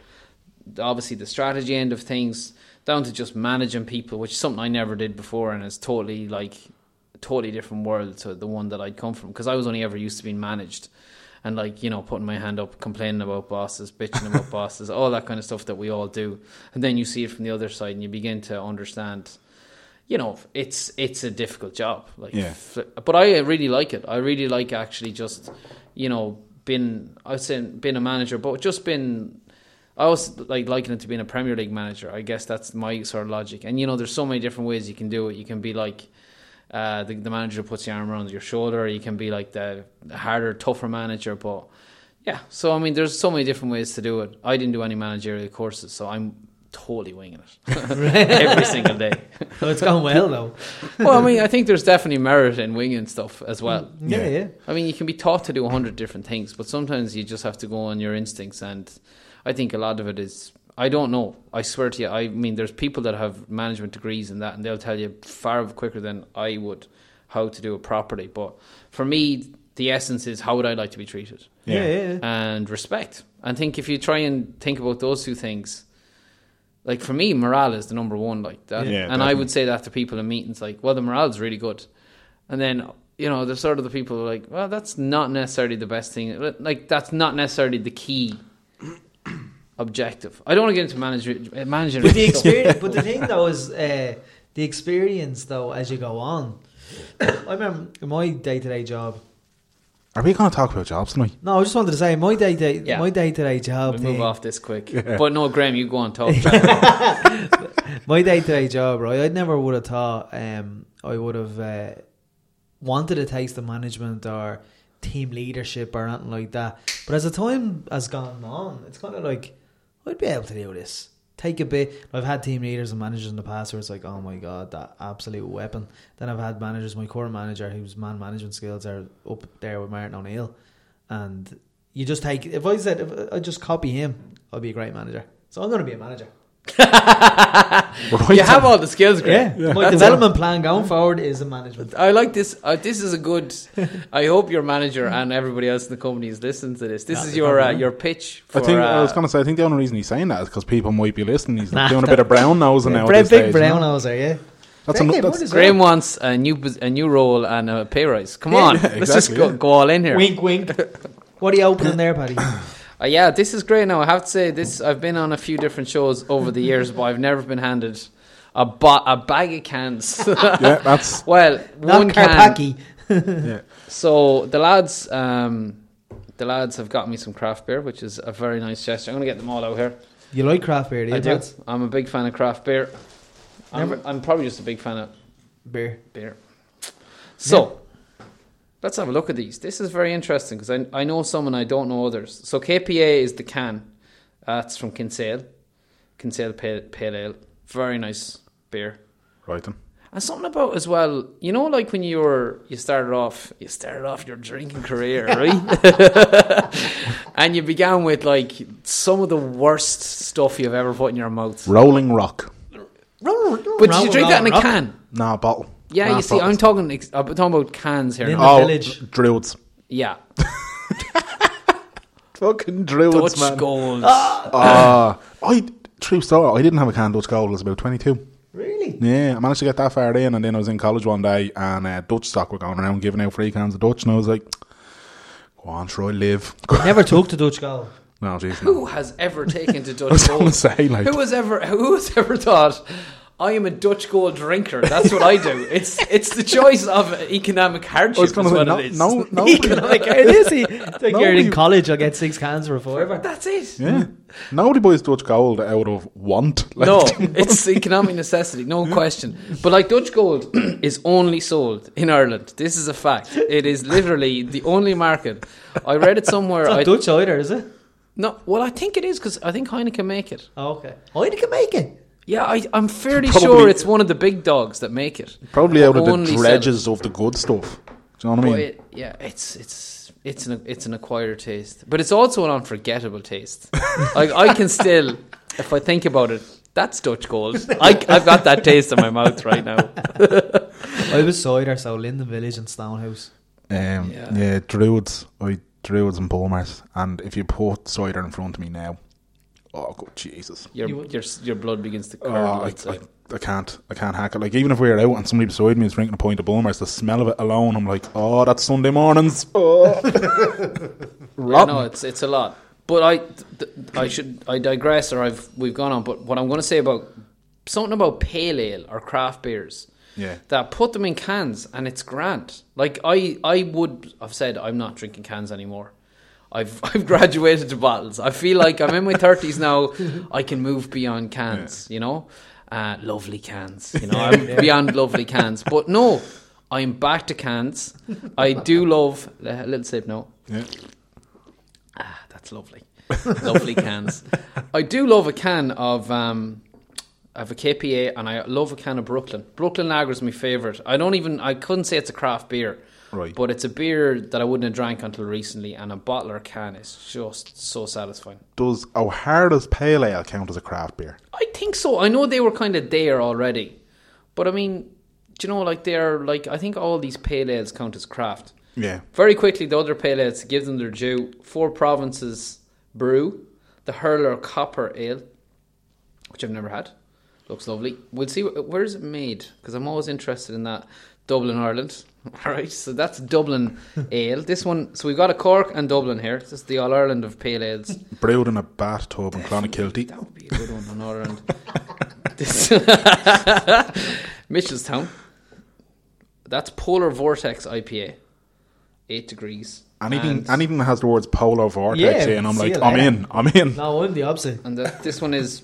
obviously the strategy end of things down to just managing people, which is something I never did before and it's totally like a totally different world to the one that I'd come from because I was only ever used to being managed. And like you know, putting my hand up, complaining about bosses, bitching about <laughs> bosses, all that kind of stuff that we all do, and then you see it from the other side, and you begin to understand you know, it's it's a difficult job. Like, Yeah. but I really like it. I really like actually just, you know, been I was saying being a manager, but just been. I was like liking it to being a Premier League manager. I guess that's my sort of logic. And you know, there's so many different ways you can do it. You can be like uh, the, the manager puts the arm around your shoulder. You can be like the harder, tougher manager. But yeah, so I mean, there's so many different ways to do it. I didn't do any managerial courses, so I'm totally winging it <laughs> <laughs> every single day. <laughs> So it's gone well though. well, I mean, I think there's definitely merit in winging stuff as well. Yeah, Yeah. yeah. I mean, you can be taught to do a hundred different things, but sometimes you just have to go on your instincts, and I think a lot of it is I don't know. I swear to you. I mean, there's people that have management degrees in that, and they'll tell you far quicker than I would how to do it properly. But for me, the essence is how would I like to be treated, Yeah, yeah. yeah. and respect. I think if you try and think about those two things, like for me, morale is the number one. Like that, Yeah, and I would say that to people in meetings, like, well, the morale is really good, and then. You know, there's sort of the people who are like, well, that's not necessarily the best thing. Like, that's not necessarily the key objective. I don't want to get into manager, managing. But the experience, but the thing though is uh, the experience though as you go on. I remember in my day to day job. Are we going to talk about jobs tonight? No, I just wanted to say my day to Yeah. my day to day job. We'll move off this quick. But no, Graham, you go on talk. <laughs> my day to day job, right? I never would have thought um, I would have uh, wanted a taste of management or team leadership or anything like that. But as the time has gone on, it's kind of like I'd be able to do this. Take a bit. I've had team leaders and managers in the past where it's like, oh my god, that absolute weapon. Then I've had managers, my current manager, whose man management skills are up there with Martin O'Neill, and you just take. If I said if I just copy him, I'd be a great manager. So I'm going to be a manager. Right, you have all the skills, Graham. Yeah, my development plan going forward is a management. I like this. Uh, this is a good. I hope your manager and everybody else in the company is listening to this. This Yeah, is your uh, your pitch. For, I think I was uh, going to say. I think the only reason he's saying that is because people might be listening. He's Nah. doing a bit of brown nosing <laughs> now. at Brave big stage, brown you know? nose, are you? That's, Take an, that's what is Graham wants a new a new role and a pay rise. Come Yeah, on, yeah, let's just go, yeah. go all in here. Wink, wink. what are you opening there, Paddy? <coughs> <coughs> Uh, yeah, this is great. Now I have to say this. I've been on a few different shows over the years, but I've never been handed a ba- a bag of cans. <laughs> yeah, that's <laughs> well, one Not can. Yeah. <laughs> So the lads, um, the lads have got me some craft beer, which is a very nice gesture. I'm going to get them all out here. You like craft beer, do you? I do. I'm a big fan of craft beer. I'm, Never- I'm probably just a big fan of Beer. beer. So, let's have a look at these. This is very interesting because I, I know some and I don't know others. So, KPA is the can. That's from Kinsale. Kinsale Pale, Pale Ale. Very nice beer. right. Then. And something about as well, you know, like when you were you started off, you started off your drinking career, <laughs> right? <laughs> and you began with like some of the worst stuff you've ever put in your mouth. Rolling Rock. But But did you drink that in a can? Nah, bottle. Yeah, you see, I'm talking, ex- I'm talking about cans here. Lin- now. Oh, Village. Druids. Yeah, <laughs> Fucking Druids, man. Dutch man. gold. Ah, I true story. I didn't have a can Dutch Gold. I was about twenty two. Really? Yeah, I managed to get that far in, and then I was in college one day, and uh, Dutch stock were going around giving out free cans of Dutch, and I was like, "Go on, try live." Never took the Dutch gold. no, jeez, Who has ever taken to <laughs> I Dutch was going to gold? say like, Who has ever who has ever thought I am a Dutch gold drinker? That's what I do. It's it's the choice of economic hardship. I was is going to what no, it is. no, no, <laughs> Economic it is. he- <laughs> like you're in college, I'll get six cans for a fiver. That's it. Yeah, nobody buys Dutch Gold out of want. <laughs> Like, No, it's economic necessity, no question. But like Dutch Gold <clears throat> is only sold in Ireland. This is a fact. It is literally the only market. I read it somewhere. It's not I, Dutch either, is it? no, well, I think it is because I think Heineken make it. Oh, okay. Heineken make it. Yeah, I, I'm fairly Probably- sure it's one of the big dogs that make it. probably out of the Only sell dredges of the good stuff. Do you know what I mean? it, yeah, it's it's it's an it's an acquired taste, but it's also an unforgettable taste. like I can still, if I think about it, that's Dutch Gold. I, I've got that taste in my mouth right now. <laughs> I was cider, so Linden Village and Stonehouse. Um, Yeah. yeah. Druids, I Druids and Bulmers, and if you put cider in front of me now, oh good Jesus, Your You your your blood begins to oh, curdle. I, I'd. I, I can't, I can't hack it. Like even if we're out and somebody beside me is drinking a pint of Bulmers, the smell of it alone, I'm like, oh, that's Sunday mornings. <laughs> Oh. <laughs> Yeah, no, it's it's a lot. But I, th- I should I digress, or I've we've gone on. But what I'm going to say about something about pale ale or craft beers yeah, that put them in cans and it's grand. Like I, I would have said I'm not drinking cans anymore. I've <laughs> I've graduated to bottles. I feel like I'm in my thirties now. I can move beyond cans. You know, uh, lovely cans. You know, I'm beyond lovely cans. But no, I'm back to cans. I do love a little sip now. yeah. Ah, that's lovely. lovely cans. I do love a can of um I have a KPA and I love a can of Brooklyn. Brooklyn Lager is my favourite. I don't even I couldn't say it's a craft beer. Right. But it's a beer that I wouldn't have drank until recently, and a bottle or can is just so satisfying. Does O'Hara's Pale Ale count as a craft beer? I think so. I know they were kind of there already, but I mean, do you know, like they're like I think all these pale ales count as craft. Yeah. Very quickly, the other pale ales give them their due. Four Provinces Brew, the Hurler Copper Ale, which I've never had. Looks lovely. We'll see where is it made because I'm always interested in that. Dublin, Ireland. <laughs> All right, so that's Dublin <laughs> Ale. This one, so we've got a Cork and Dublin here. This is the All Ireland of pale ales. Brewed in a bathtub in Clonakilty. <laughs> That would be a good one on our end. This Mitchelstown. That's Polar Vortex IPA. Eight degrees. Anything, And- anything that has the words Polar Vortex Yeah, in, I'm like, I'm in, I'm in. No, I'm the opposite. And the, this one is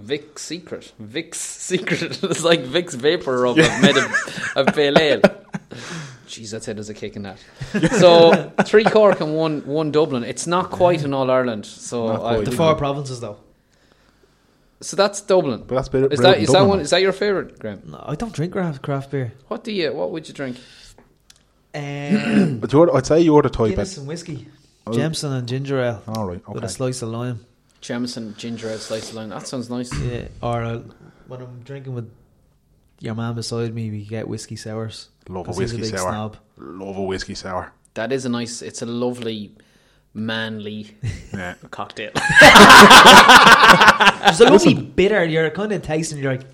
Vic's Secret. Vic's Secret. <laughs> it's like Vicks VapoRub yeah. made of, of pale ale. <laughs> Jeez, that's it as a kick in that. So three Cork and one one Dublin. It's not quite an All Ireland. So I. The four provinces, though. so that's Dublin. But that's bit, Is brewed that in that one? Is that your favorite, Graham? No, I don't drink craft, craft beer. What do you? What would you drink? Um, But you're, <coughs> I'd say you're the type Guinness of. and whiskey. Oh. Jameson and ginger ale All right, with okay. a slice of lime. Jameson ginger ale slice of lime. That sounds nice. Yeah. Or uh, when I'm drinking with your man beside me, we get whiskey sours. Love a 'Cause he's whiskey big sour. Snob. Love a whiskey sour. That is a nice. It's a lovely, manly <laughs> Yeah. cocktail. <laughs> <laughs> There's a lovely bitter. You're kind of tasting. You're like,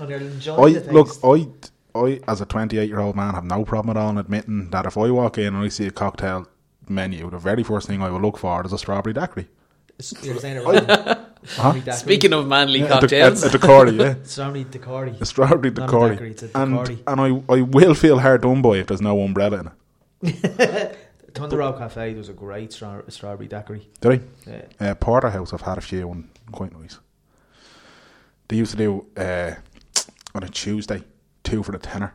and you're I the taste. look, I, I as a 28 year old man have no problem at all in admitting that if I walk in and I see a cocktail menu, the very first thing I will look for is a strawberry daiquiri. You're saying it right. Strawberry. Speaking of manly Yeah, a, cocktails, a, a Decordi, yeah. Strawberry daiquiri. A strawberry Not a Decordi. daiquiri, it's a and Decordi. and I, I will feel hard done by if there's no umbrella in it. <laughs> Thunder Rock Cafe was a great stra- strawberry daiquiri. Did Yeah. I? Uh, Porterhouse, I've had a few and quite nice. They used to do uh, on a Tuesday, two for the tenner.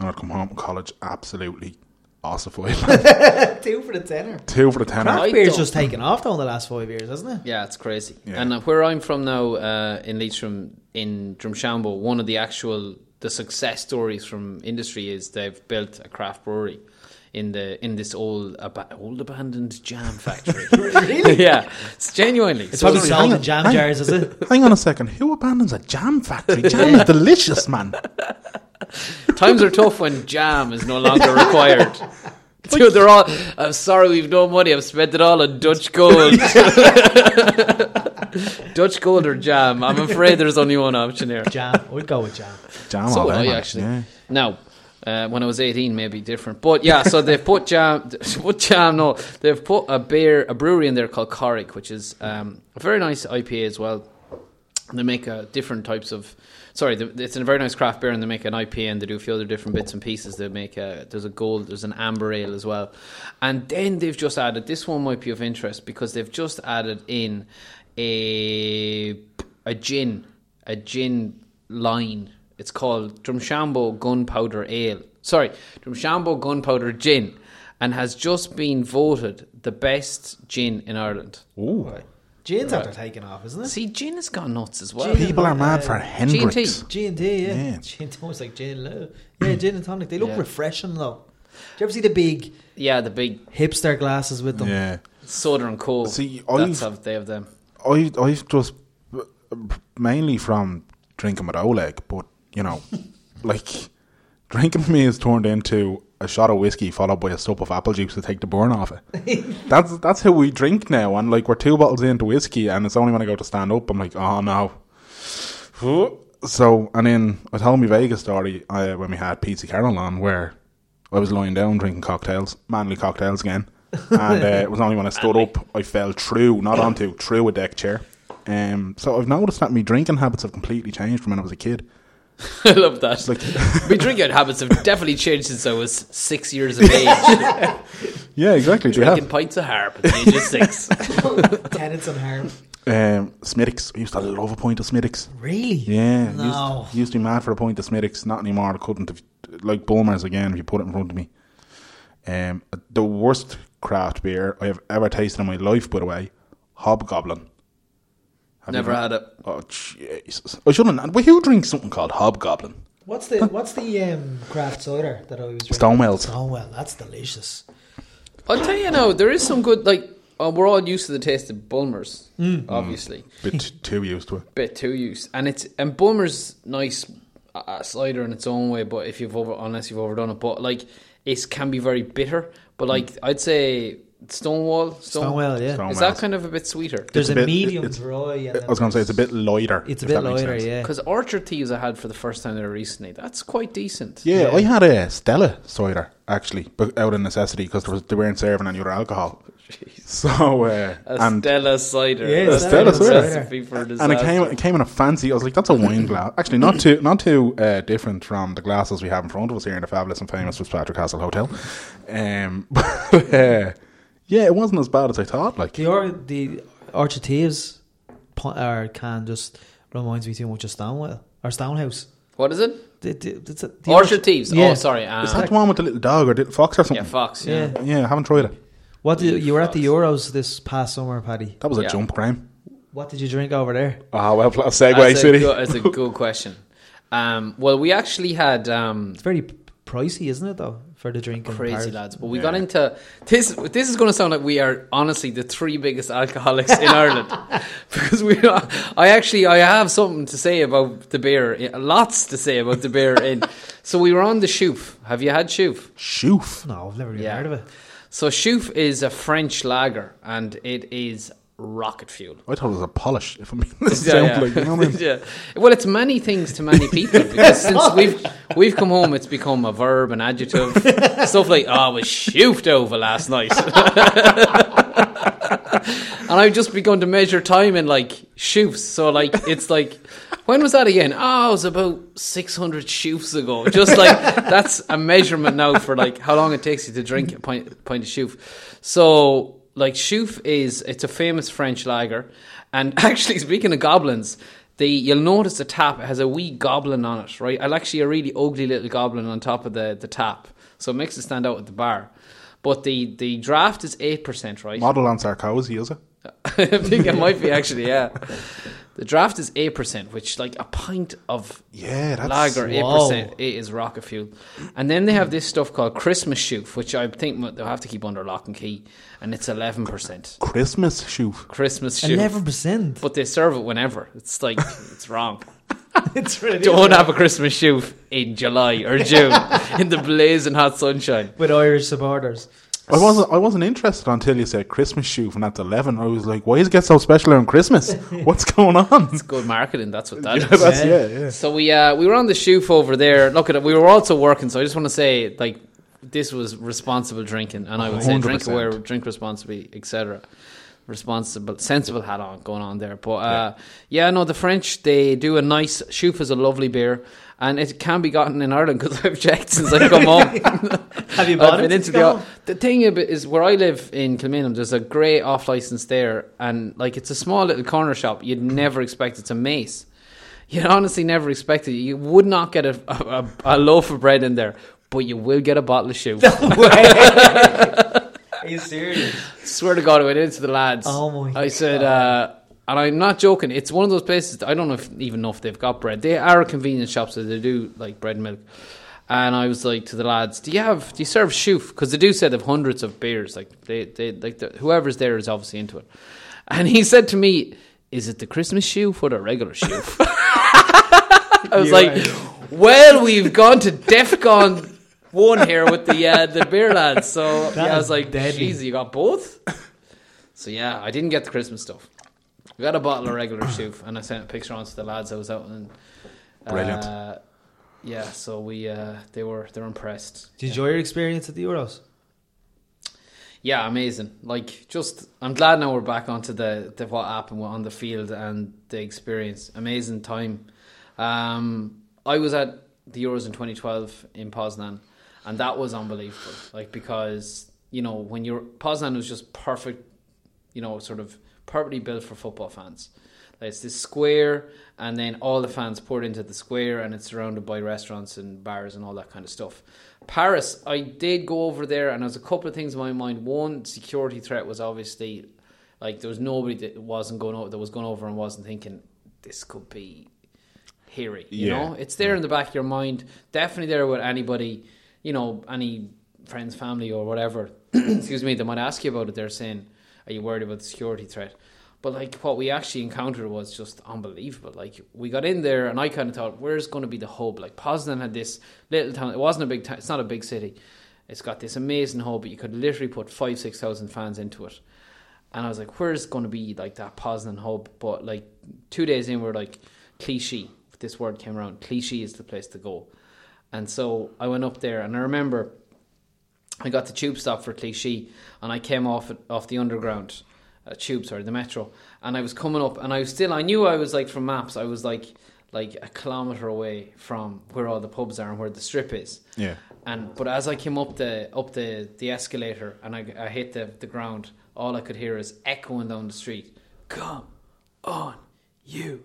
And I'd come home from college absolutely ossified. <laughs> <laughs> Two for the tenner. two for the tenner. Craft I beer's don't- just taken off though in the last five years, hasn't it? Yeah, it's crazy. Yeah. And uh, where I'm from now, uh, in Leitrim, in Drumshanbo, one of the actual the success stories from industry is they've built a craft brewery in the in this old ab- old abandoned jam <laughs> factory. <laughs> really? <laughs> yeah, it's genuinely. It's So probably it's- hang on, jam hang- jars, is it? Hang on a second. Who abandons a jam factory? Jam is delicious, man. times are tough when jam is no longer required. Dude, they're all. I'm sorry, we've no money. I've spent it all on Dutch gold. Dutch gold or jam. I'm afraid there's only one option here. Jam. We'd go with jam. Jam So all would I actually. Yeah. Now, uh, when I was 18, maybe different. But yeah, so they've put jam, <laughs> put jam, no, they've put a beer, a brewery in there called Carrig, which is um, a very nice IPA as well. They make uh, different types of, sorry, it's a very nice craft beer and they make an IPA and they do a few other different bits and pieces. They make a, there's a gold, there's an amber ale as well. And then they've just added, this one might be of interest because they've just added in a, a gin, a gin line. It's called Drumshanbo Gunpowder Ale. Sorry, Drumshanbo Gunpowder Gin, and has just been voted the best gin in Ireland. Ooh. Gin's after taking off, isn't it? See, gin has gone nuts as well. Gin. People are mad for Hendrick's. G and T, yeah. Yeah. G and T was like gin. lo- Yeah, gin and tonic. They look Yeah. refreshing though. Do you ever see the big Yeah, the big hipster glasses with them? Yeah. soda and coal. See, That's I've- how they have them. I I've just mainly from drinking with Oleg, but you know, like <laughs> drinking for me has turned into a shot of whiskey followed by a sup of apple juice to take the burn off it. <laughs> that's that's how we drink now, and like we're two bottles into whiskey, and it's only when I go to stand up, I'm like, oh no. So and then I told me Vegas story uh, when we had Pizza Carol on, where I was lying down drinking cocktails, manly cocktails again, <laughs> and uh, it was only when I stood up I fell through, not onto, through a deck chair. Um, so I've noticed that my drinking habits have completely changed from when I was a kid. <laughs> I love that. like- My drinking <laughs> habits have definitely changed since I was six years of age. <laughs> Yeah, exactly. Do you Drinking have pints of harp at the age of six. Tennent's and harm. um, Smithwick's? I used to love a pint of Smithwick's. Really? Yeah, No. used, used to be mad for a pint of Smithwick's. Not anymore. I couldn't. Have, like Bulmers again. If you put it in front of me, um, the worst craft beer I have ever tasted in my life. By the way, Hobgoblin. Have Never had it. Oh Jesus! I shouldn't. Well, who drinks something called Hobgoblin? What's the what's the um, craft cider that I was drinking? Stonewells. Stonewell, that's delicious. I'll tell you now, there is some good like. Uh, we're all used to the taste of Bulmers, Mm. obviously. Bit too used to it. bit too used, and it's and Bulmer's nice uh, cider in its own way, but if you've over unless you've overdone it, but like it can be very bitter. But like I'd say Stonewall, Stone, Stonewell, yeah. Stone- is that kind of a bit sweeter? There's a a, bit- medium it's- dry. And I was going to say it's a bit lighter. It's a if bit that makes lighter, sense. yeah. Because Orchard Thieves I had for the first time there recently, that's quite decent. Yeah, Yeah. I had a Stella cider actually, but out of necessity because there was, they weren't serving any other alcohol. So uh, A and Stella cider. Yeah, That's Stella a cider. recipe for and it disaster. came it came in a fancy. I was like, that's a wine <coughs> glass. Actually, not too not too uh, different from the glasses we have in front of us here in the fabulous and famous Fitzpatrick Castle Hotel. Um, <laughs> but, uh, yeah, it wasn't as bad as I thought. Like, the or the Orchard Thieves po- or can just reminds me too much of Stonewell or Stonehouse. What is it? The, the, the, the, the Orchard Thieves. Yeah. Oh, sorry. Um, is that the one with the little dog or the fox or something? yeah, Fox. Yeah. Yeah. Yeah, I haven't tried it. What did you were at the Euros this past summer, Paddy? That was a Yeah. jump, Graham. What did you drink over there? Ah, well, pl- Segway That's a, City. good, that's a good <laughs> question. Um, well, we actually had um, It's very pricey, isn't it, though, for the drink? crazy Paris? lads, but we Yeah. got into this. This is going to sound like we are honestly the three biggest alcoholics in <laughs> Ireland <laughs> because we. Are, I actually I have something to say about the beer. Eh, lots to say about the beer. In <laughs> so we were on the Chouffe. Have you had Chouffe? Chouffe. No, I've never even Yeah. heard of it. So Chouf is a French lager, and it is rocket fuel. I thought it was a polish. If I'm <laughs> being Yeah, simple, yeah. like, you know I mean? <laughs> yeah. Well, it's many things to many people <laughs> because since we've we've come home, it's become a verb, an adjective, stuff like "Oh, I was shoofed over last night," and I've just begun to measure time in like shoofs. So like it's like. When was that again? Oh, it was about 600 shoofs ago. Just like, that's a measurement now for like how long it takes you to drink a pint, pint of Chouffe. So, like, Chouffe is, it's a famous French lager. And <laughs> actually, speaking of goblins, the, you'll notice the tap has a wee goblin on it, right? I'll actually a really ugly little goblin on top of the, the tap. So it makes it stand out at the bar. But the, the draft is 8%, right? Model on Sarkozy, is it? <laughs> I think it might be actually, yeah. The draft is 8%, which, like, a pint of Yeah, that's lager, eight Whoa. percent. It is rocket fuel, and then they have this stuff called Christmas Chouffe, which I think they'll have to keep under lock and key, and it's eleven percent Christmas Chouffe. Christmas Chouffe. Eleven percent. But they serve it whenever. It's like <laughs> it's wrong. <laughs> It's really Don't have a Christmas Chouffe in July or June in the blazing hot sunshine. with Irish supporters. I wasn't. I wasn't interested until you said Christmas Chouffe, and that's eleven. I was like, "Why does it get so special around Christmas? <laughs> What's going on?" It's good marketing. That's what that Yeah, is. that's yeah, yeah. So we uh, we were on the Chouffe over there. Look at it. We were also working. So I just want to say, like, this was responsible drinking, and I would say drink 100%. aware, drink responsibly, etc. Responsible, sensible hat on going on there. But uh, yeah. no, the French they do a nice Chouffe is a lovely beer, and it can be gotten in Ireland because I've checked since I've come home. <laughs> Have you bought it? into the home? the thing is where I live in Kilmainham. There's a great off license there, and like it's a small little corner shop. You'd never expect it's a mace. You'd honestly never expect it. You would not get a, a, a loaf of bread in there, but you will get a bottle of shoe. <laughs> Are you serious? Swear to God, I went into the lads. Oh my I said, uh, and I'm not joking. It's one of those places. I don't know if even know if they've got bread. They are a convenience shop, so they do like bread and milk. And I was like to the lads, "Do you have? Do you serve Chouffe? Because they do say they've hundreds of beers. Like they, they like the, whoever's there is obviously into it." And he said to me, "Is it the Christmas Chouffe or the regular Chouffe?" <laughs> I was You're like, right. "Well, we've gone to DefCon one here with the uh, the beer lads." So yeah, I was like. "Jeez, you got both." So yeah, I didn't get the Christmas stuff. I got a bottle of regular <clears throat> Chouffe, and I sent a picture on to the lads I was out and. Brilliant. Uh, yeah, so we uh, they were they were impressed. Did you enjoy your experience at the Euros? Yeah, amazing. Like, just I'm glad now we're back onto the, the what happened on the field and the experience. Amazing time. Um, I was at the Euros in 2012 in Poznan, and that was unbelievable. Like because you know when you're Poznan was just perfect, you know, sort of perfectly built for football fans. Like it's this square, and then all the fans poured into the square, and it's surrounded by restaurants and bars and all that kind of stuff. Paris, I did go over there, and there was a couple of things in my mind. One security threat was obviously like there was nobody that wasn't going over that was going over and wasn't thinking this could be hairy. You Yeah. know, it's there in the back of your mind. Definitely there with anybody, you know, any friends, family, or whatever. <clears throat> excuse me, they might ask you about it. They're saying, "Are you worried about the security threat?" But like what we actually encountered was just unbelievable. Like we got in there, and I kind of thought, "Where's going to be the hub?" Like Poznan had this little town. It wasn't a big. it's not a big city. It's got this amazing hub, but you could literally put five, six thousand fans into it. And I was like, "Where's going to be like that Poznan hub?" But like two days in, we're like, Clichy. This word came around. Clichy is the place to go. And so I went up there, and I remember I got the tube stop for Clichy, and I came off off the underground uh, tube, sorry, the metro, and I was coming up, and I was still, I knew I was like from maps, I was like like a kilometer away from where all the pubs are and where the strip is. Yeah. And but as I came up the up the, the escalator and I, I hit the, the ground, all I could hear is echoing down the street, "Come on, you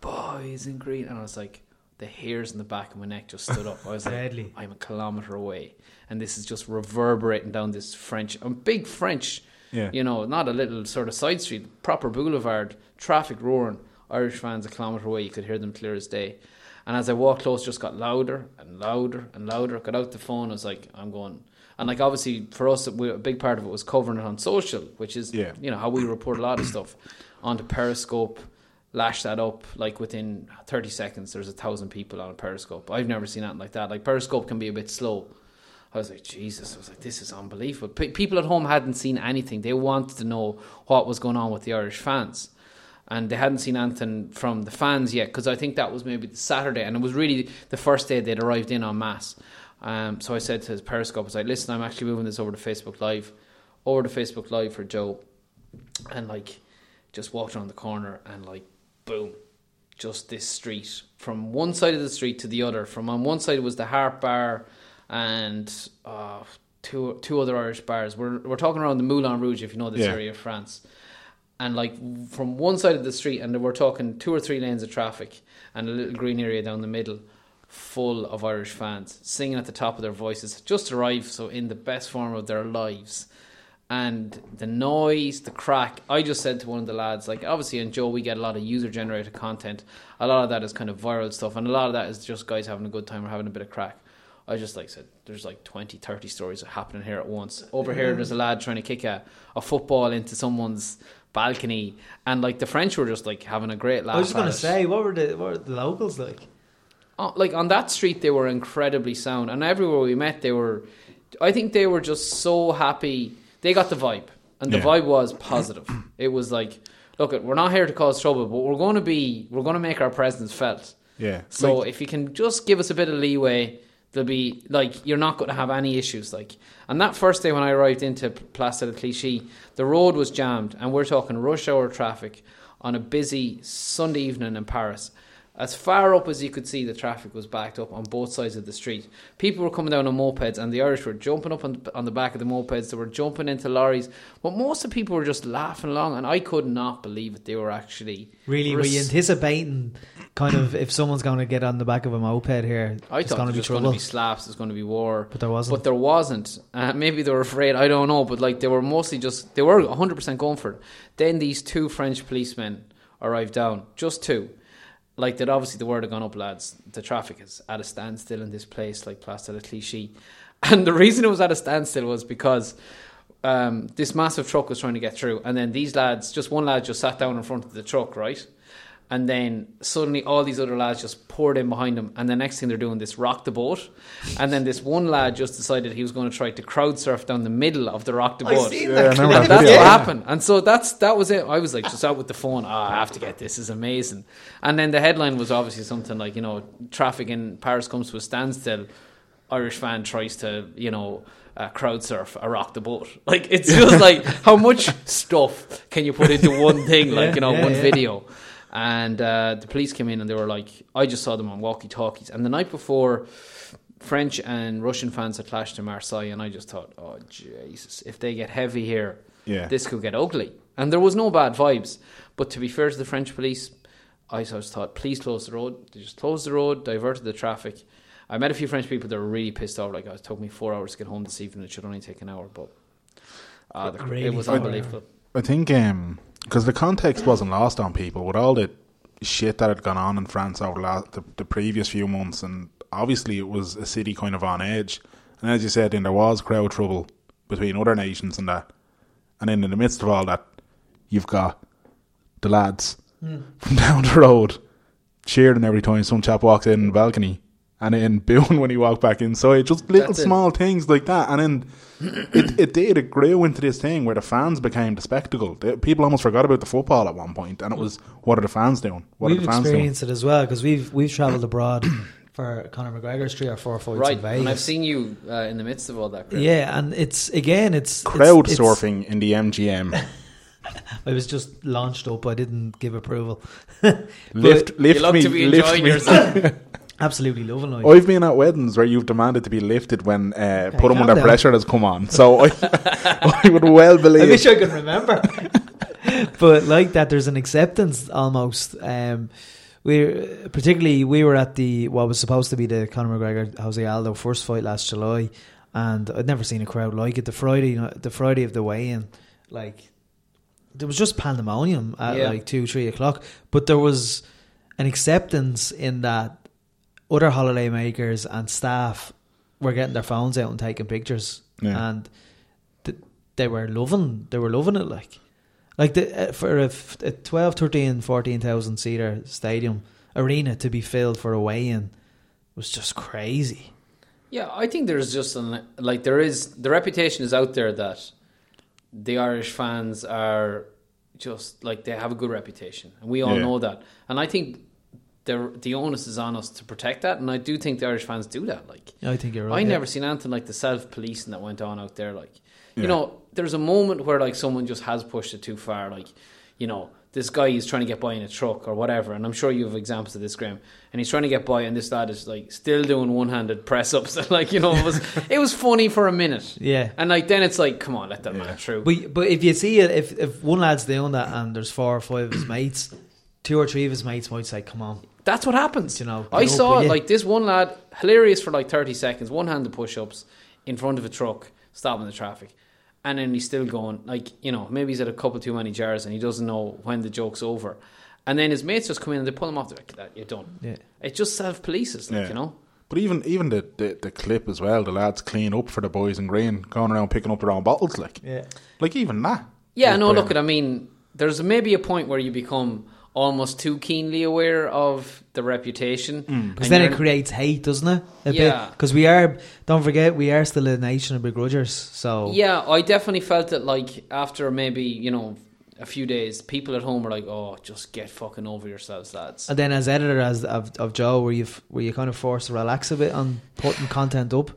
boys in green," and I was like, the hairs in the back of my neck just stood up. I was like, "I'm a kilometer away, and this is just reverberating down this French, a big French, Yeah. you know, not a little sort of side street, proper boulevard, traffic roaring. Irish fans a kilometre away, you could hear them clear as day. And as I walked close, just got louder and louder and louder. Got out the phone, I was like, I'm going. And like obviously for us, we, a big part of it was covering it on social, which is Yeah. you know how we report a lot of stuff onto Periscope. Lash that up like within 30 seconds. There's a thousand people on Periscope. I've never seen anything like that. Like Periscope can be a bit slow. I was like, Jesus. I was like, this is unbelievable. P- people at home hadn't seen anything. They wanted to know what was going on with the Irish fans. And they hadn't seen anything from the fans yet because I think that was maybe the Saturday. And it was really the first day they'd arrived in en masse. Um, so I said to his Periscope, I was like, listen, I'm actually moving this over to Facebook Live. Over to Facebook Live for Joe. And like, just walked around the corner and like, boom, just this street from one side of the street to the other. From on one side was the Harp Bar and uh, two two other Irish bars. We're we're talking around the Moulin Rouge, if you know this Yeah. area of France. And like from one side of the street, and we're talking two or three lanes of traffic, and a little green area down the middle, full of Irish fans singing at the top of their voices, just arrived, so in the best form of their lives and the noise, the crack. I just said to one of the lads, like, obviously, in Joe, we get a lot of user generated content. A lot of that is kind of viral stuff, and a lot of that is just guys having a good time or having a bit of crack. I just like said, there's like 20, 30 stories happening here at once. Over here, there's a lad trying to kick a, a football into someone's balcony, and like the French were just like having a great laugh. I was just going to it. say, what were the what were the locals like? Uh, like on that street they were incredibly sound and everywhere we met they were i think they were just so happy they got the vibe. And the Yeah. vibe was positive. <clears throat> It was like look we're not here to cause trouble but we're going to be we're going to make our presence felt. Yeah. so Like- if you can just give us a bit of leeway there'll be like you're not going to have any issues like. And that first day when i arrived into place de clichy the road was jammed and we're talking rush hour traffic on a busy sunday evening in paris as far up as you could see, the traffic was backed up on both sides of the street. People were coming down on mopeds, and the Irish were jumping up on, on the back of the mopeds. They were jumping into lorries, but most of the people were just laughing along, and I could not believe it. They were actually Really, were you anticipating kind of if someone's going to get on the back of a moped here, I it's thought going to be was going to trouble? be slaps, there's going to be war. But there wasn't. But there wasn't. Uh, maybe they were afraid, I don't know. But like they were mostly just, they were 100% going for it. Then these two French policemen arrived down, just two. Like that, obviously the word had gone up, lads. The traffic is at a standstill in this place, like Place de Clichy. <laughs> And the reason it was at a standstill was because um, this massive truck was trying to get through, and then these lads, just one lad, just sat down in front of the truck, right? And then suddenly all these other lads just poured in behind him, and the next thing they're doing this rock the boat, and then this one lad just decided he was going to try to crowd surf down the middle of the rock the I boat. seen Yeah, that I remember That's what happened, and so that's that was it. I was like just out with the phone. Oh, I have to get this. This is amazing. And then the headline was obviously something like you know traffic in Paris comes to a standstill. Irish fan tries to you know uh, crowd surf a rock the boat. <laughs> Like it's just <laughs> like how much stuff can you put into one thing? Like Yeah, you know yeah, one yeah. video. And uh, the police came in and they were like, I just saw them on walkie talkies. And the night before, French and Russian fans had clashed in Marseille, and I just thought, oh Jesus, if they get heavy here, Yeah. this could get ugly. And there was no bad vibes. But to be fair to the French police, I just thought, please close the road. They just closed the road, diverted the traffic. I met a few French people that were really pissed off. Like, oh, it took me four hours to get home this evening. It should only take an hour. But uh, the, Really it was unbelievable. I think because the context wasn't lost on people with all the shit that had gone on in France over the, last, the, the previous few months, and obviously it was a city kind of on edge. And as you said, then there was crowd trouble between other nations and that. And then in the midst of all that, you've got the lads hmm. from <laughs> down the road cheering every time some chap walks in the balcony and then booing <laughs> when he walked back inside. Just little That's it. small things like that. And then it, it did, it grew into this thing where the fans became the spectacle. The- People almost forgot about the football at one point, and it was, what are the fans doing? What we've are the fans doing? experienced it as well because we've we've travelled abroad <coughs> for Conor McGregor's three or four fights Right, in and I've seen you uh, in the midst of all that. Crap. yeah, and it's again, it's Crowd it's, it's- surfing in the MGM. <laughs> I was just launched up. I didn't give approval. <laughs> lift lift you me, to be lift enjoying me. Yourself. absolutely loving it. I've been at weddings where you've demanded to be lifted when uh, put 'em calm under down. pressure has come on. So I, <laughs> I would well believe. I wish I could remember. <laughs> but like that, there's an acceptance almost. Um, we particularly we were at the what was supposed to be the Conor McGregor Jose Aldo first fight last July, and I'd never seen a crowd like it. The Friday the Friday of the weigh-in, like there was just pandemonium at Yeah. like two three o'clock. But there was an acceptance in that other holiday makers and staff were getting their phones out and taking pictures, Yeah. and th- they were loving they were loving it like like the, uh, for a, f- a 12 13 14,000 seater stadium arena to be filled for a weigh-in was just crazy Yeah, I think there's just an, like there is the reputation is out there that the Irish fans are just like they have a good reputation, and we all Yeah. know that. And I think the the onus is on us to protect that, and I do think the Irish fans do that. Like I think you're right I yeah. never seen anything like the self policing that went on out there. Like, Yeah. you know, there's a moment where like someone just has pushed it too far. Like, you know, this guy is trying to get by in a truck or whatever, and I'm sure you have examples of this, Graham. And he's trying to get by, and this lad is like still doing one handed press ups. <laughs> like, you know, it was <laughs> it was funny for a minute, yeah and like then it's like, come on, let that man through. but, but if you see it if, if one lad's doing that and there's four or five of his <coughs> mates two or three of his mates might say come on That's what happens. You know, I get up, saw will it like this one lad, hilarious for like 30 seconds, one handed push ups in front of a truck, stopping the traffic. And then he's still going, like, you know, maybe he's had a couple too many jars and he doesn't know when the joke's over. And then his mates just come in and they pull him off. They're like, that, you're done. yeah It just self polices, like, Yeah. you know? But even even the, the, the clip as well, the lads clean up for the boys in green, going around picking up their own bottles, like yeah like even that. Yeah, no, look, brilliant. at I mean, there's maybe a point where you become almost too keenly aware of the reputation. Mm. because then it creates hate doesn't it a Yeah. because we are don't forget we are still a nation of begrudgers so Yeah, I definitely felt it like after maybe, you know, a few days, people at home were like, oh, just get fucking over yourselves, lads. And then as editor as of, of Joe, were you were you kind of forced to relax a bit on putting content up?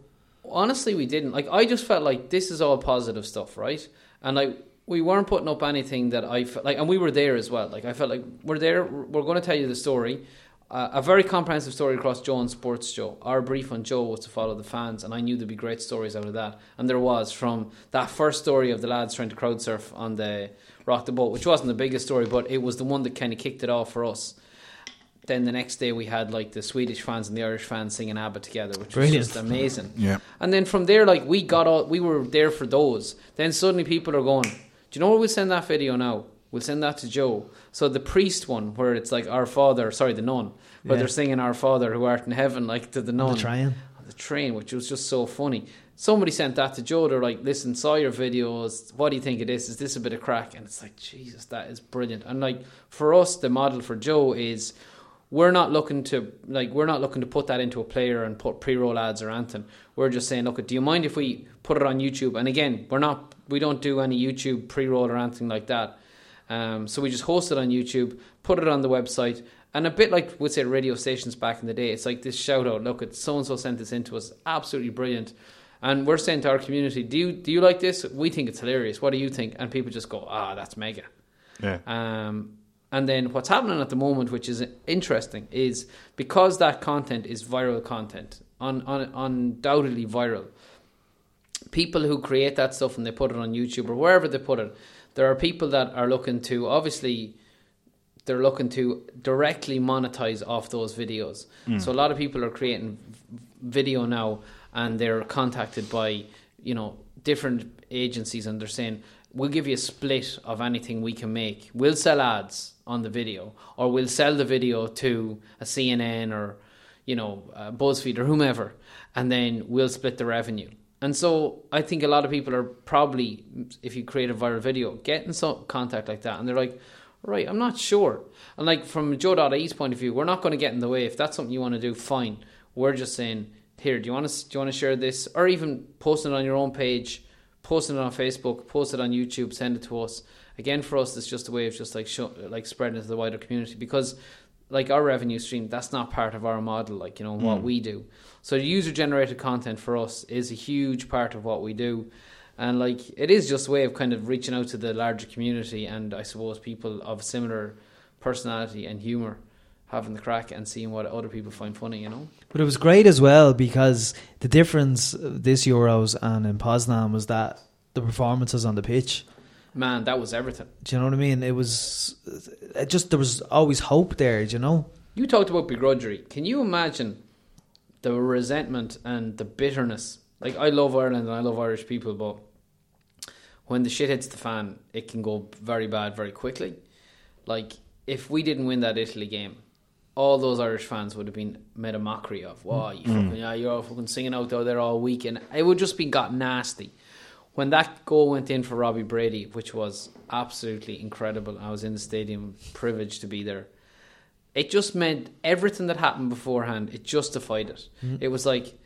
Honestly, we didn't. Like, I just felt like this is all positive stuff, right? And like, we weren't putting up anything that I felt like, and we were there as well. Like, I felt like we're there, we're going to tell you the story. Uh, a very comprehensive story across Joe and Sports Joe. Our brief on Joe was to follow the fans, and I knew there'd be great stories out of that. And there was from that first story of the lads trying to crowd surf on the Rock the Boat, which wasn't the biggest story, but it was the one that kind of kicked it off for us. Then the next day we had like the Swedish fans and the Irish fans singing ABBA together, which Brilliant. was just amazing. Yeah. And then from there, like we got all, we were there for those. Then suddenly people are going, do you know where we'll send that video now? We'll send that to Joe. So the priest one, where it's like our father, sorry, the nun, where Yeah. they're singing our father who art in heaven, like to the nun. The trying. On the train, which was just so funny. Somebody sent that to Joe. They're like, listen, saw your videos. What do you think of this? Is this a bit of crack? And it's like, Jesus, that is brilliant. And like for us, the model for Joe is we're not looking to like we're not looking to put that into a player and put pre-roll ads or anything. We're just saying, look, do you mind if we put it on YouTube? And again, we're not we don't do any YouTube pre-roll or anything like that. Um, so we just host it on YouTube, put it on the website, and a bit like we'd say radio stations back in the day. It's like this shout out. Look, it's so and so sent this in to us. Absolutely brilliant. And we're saying to our community, do you do you like this? We think it's hilarious. What do you think? And people just go, ah, that's mega. Yeah. Um, and then what's happening at the moment, which is interesting, is because that content is viral content, un, un, undoubtedly viral. People who create that stuff and they put it on YouTube or wherever they put it, there are people that are looking to obviously they're looking to directly monetize off those videos. Mm. So a lot of people are creating video now, and they're contacted by you know different agencies, and they're saying we'll give you a split of anything we can make. We'll sell ads on the video, or we'll sell the video to a CNN or you know BuzzFeed or whomever, and then we'll split the revenue. And so I think a lot of people are probably, if you create a viral video, getting some contact like that, and they're like, right, I'm not sure. And like from Joe.ie's point of view, we're not going to get in the way. If that's something you want to do, fine. We're just saying, here, do you want to do you want to share this, or even post it on your own page, post it on Facebook, post it on YouTube, send it to us. Again, for us, it's just a way of just like show, like spreading it to the wider community because like our revenue stream, that's not part of our model, like, you know, what mm. we do. So user generated content for us is a huge part of what we do. And like it is just a way of kind of reaching out to the larger community and I suppose people of similar personality and humour having the crack and seeing what other people find funny, you know? But it was great as well because the difference this Euros and in Poznan was that the performances on the pitch. Man, that was everything. Do you know what I mean? It was it just there was always hope there. Do you know? You talked about begrudgery. Can you imagine the resentment and the bitterness? Like I love Ireland and I love Irish people, but when the shit hits the fan, it can go very bad very quickly. Like if we didn't win that Italy game, all those Irish fans would have been made a mockery of. Wow, you mm. fucking, yeah, you're all fucking singing out there all week, and it would just be got nasty. When that goal went in for Robbie Brady, which was absolutely incredible, I was in the stadium, privileged to be there. It just meant everything that happened beforehand. It justified it. Mm-hmm. It was like,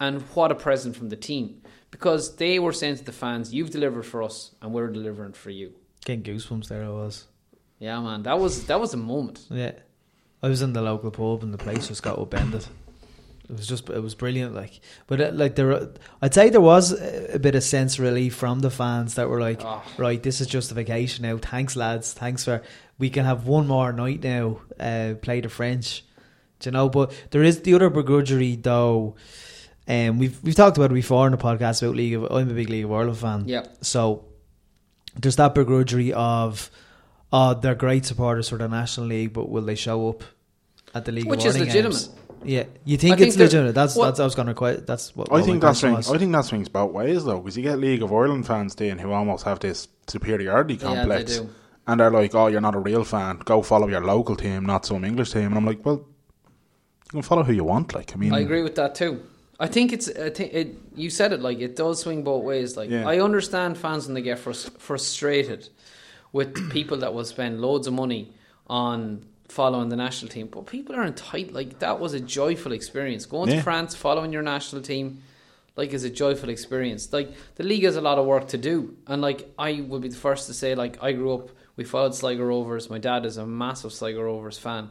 and what a present from the team because they were saying to the fans, "You've delivered for us, and we're delivering for you." Getting goosebumps there I was. Yeah, man, that was that was a moment. Yeah. I was in the local pub and the place just got upended. It was just, it was brilliant. Like, but it, like there, I'd say there was a bit of sense relief from the fans that were like, Oh. right, this is justification now. Thanks, lads. Thanks for we can have one more night now. Uh, play the French, Do you know. But there is the other begrudgery though. Um, we've we've talked about it before in the podcast about League of. I'm a big League of Ireland fan. Yeah. So there's that begrudgery of, oh, they're great supporters for the National League, but will they show up at the League Which is legitimate. games? Yeah, you think think it's that- legitimate? That's what- that's I was going to quite. That's what I what think my that question swings. was. I think that swings both ways though, because you get League of Ireland fans then who almost have this superiority Yeah, they complex, do. and they're like, "Oh, you're not a real fan. Go follow your local team, not some English team." And I'm like, "Well, you can follow who you want." Like, I mean, I agree with that too. I think it's. I think it. You said it like it does swing both ways. Like Yeah. I understand fans when they get frus- frustrated with people that will spend loads of money on following the national team, but people are entitled. Like that was a joyful experience. Going Yeah. to France, following your national team, like is a joyful experience. Like the league has a lot of work to do, and like I would be the first to say, like I grew up. We followed Sligo Rovers. My dad is a massive Sligo Rovers fan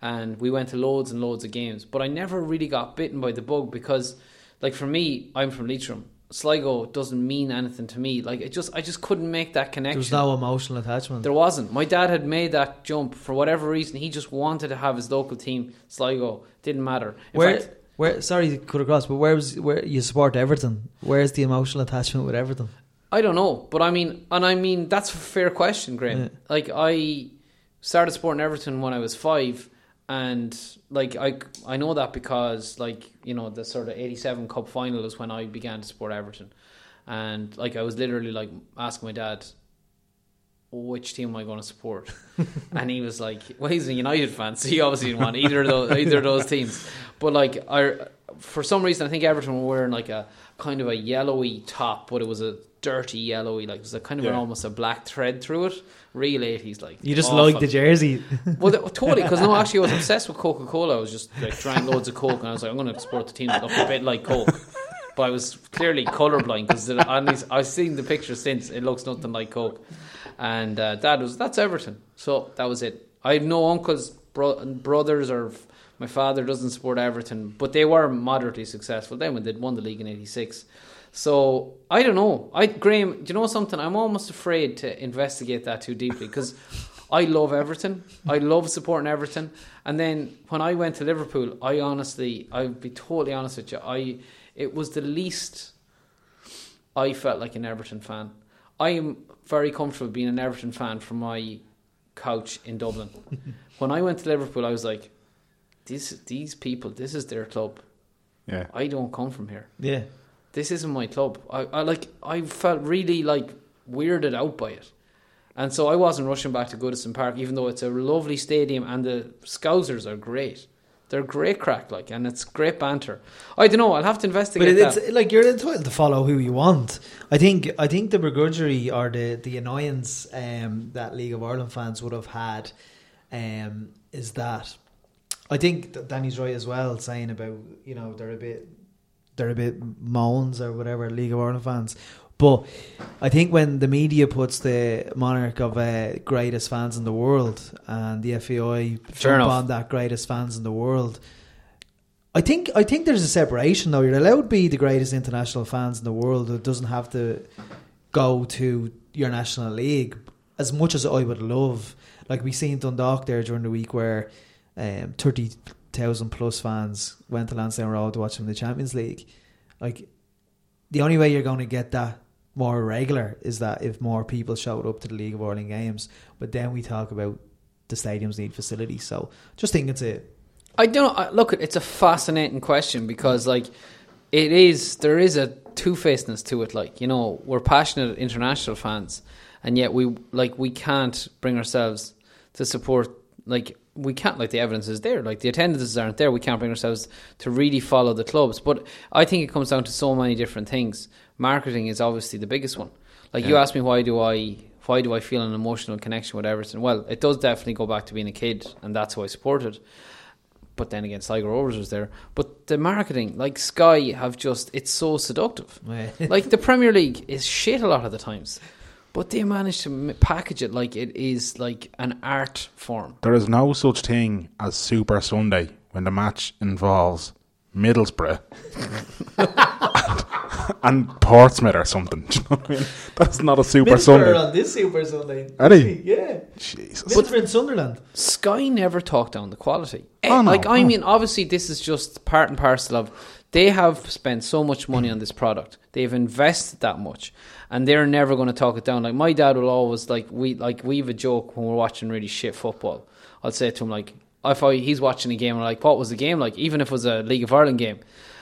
and we went to loads and loads of games. But I never really got bitten by the bug because, like for me, I'm from Leitrim. Sligo doesn't mean anything to me. Like it just, I just couldn't make that connection. There was no emotional attachment. There wasn't. My dad had made that jump for whatever reason. He just wanted to have his local team, Sligo. Didn't matter. In where, fact, where? Sorry, to cut across, but where was where you support Everton? Where's the emotional attachment with Everton? I don't know, but I mean, and I mean that's a fair question, Graham. Yeah. Like I started supporting Everton when I was five, and like I I know that because like you know the sort of '87 Cup final is when I began to support Everton, and like I was literally like asking my dad. Which team am I going to support? <laughs> and he was like, "Well, he's a United fan, so he obviously didn't want either of those <laughs> either of those teams." But like, I for some reason I think Everton were wearing like a kind of a yellowy top, but it was a dirty yellowy, like there's a kind of an almost a black thread through it. Real eighties, like You just awful. like the jersey. <laughs> Well, <laughs> totally, because no, actually, I was obsessed with Coca Cola. I was just like drank loads of Coke, and I was like, I'm going to support the team that a bit like Coke. But I was clearly colorblind because I've seen the picture since. It looks nothing like Coke. And uh, Dad was that's Everton. So that was it. I have no uncles, bro- brothers, or f- my father doesn't support Everton, but they were moderately successful then when they won the league in '86. So I don't know. I Graham, do you know something? I'm almost afraid to investigate that too deeply because <laughs> I love Everton. I love supporting Everton. And then when I went to Liverpool, I honestly, I'll be totally honest with you, I it was the least I felt like an Everton fan. I am very comfortable being an Everton fan from my couch in Dublin. <laughs> when I went to Liverpool, I was like, these these people, this is their club. yeah, I don't come from here yeah, this isn't my club. I, I like I felt really like weirded out by it. And so I wasn't rushing back to Goodison Park, even though it's a lovely stadium and the Scousers are great. They're great crack, like, and it's great banter. I don't know. I'll have to investigate. But it's that. like you're entitled to follow who you want. I think I think the begrudgery or the the annoyance um, that League of Ireland fans would have had um, is that I think that Danny's right as well, saying about you know they're a bit they're a bit moans or whatever League of Ireland fans. But I think when the media puts the monarch of uh, greatest fans in the world and the FAI Fair jump enough. on that greatest fans in the world, I think I think there's a separation though. You're allowed to be the greatest international fans in the world. It doesn't have to go to your national league. As much as I would love, like we seen Dundalk there during the week, where um, thirty thousand plus fans went to Lansdowne Road to watch them in the Champions League. Like the only way you're going to get that more regular is that if more people showed up to the League of Ireland games. But then we talk about the stadiums need facilities. So just think it's a I don't Look, it's a fascinating question because, like, it is there is a two facedness to it. Like, you know, we're passionate international fans, and yet we like we can't bring ourselves to support. Like, we can't. Like, the evidence is there. Like, the attendances aren't there. We can't bring ourselves to really follow the clubs. But I think it comes down to so many different things. Marketing is obviously the biggest one. Like, you Yeah. asked me why do I why do I feel an emotional connection with Everton? Well, it does definitely go back to being a kid, and that's who I supported but then again, Sligo Rovers was there. But the marketing, like Sky, have just it's so seductive. <laughs> like the Premier League is shit a lot of the times, but they manage to package it like it is like an art form. There is no such thing as Super Sunday when the match involves Middlesbrough <laughs> and Portsmouth or something. <laughs> Do you know what I mean? That's not a Super Sunday. on this Super Sunday. Are they? Yeah. Jesus. Middlesbrough and Sunderland. Sky never talked down the quality. Eh, Oh, no, like I no. mean, obviously this is just part and parcel of they have spent so much money on this product. They've invested that much, and they're never going to talk it down. Like my dad will always like we like we have a joke when we're watching really shit football. I'll say to him like if I, he's watching a game, I'm like, what was the game like? Even if it was a League of Ireland game.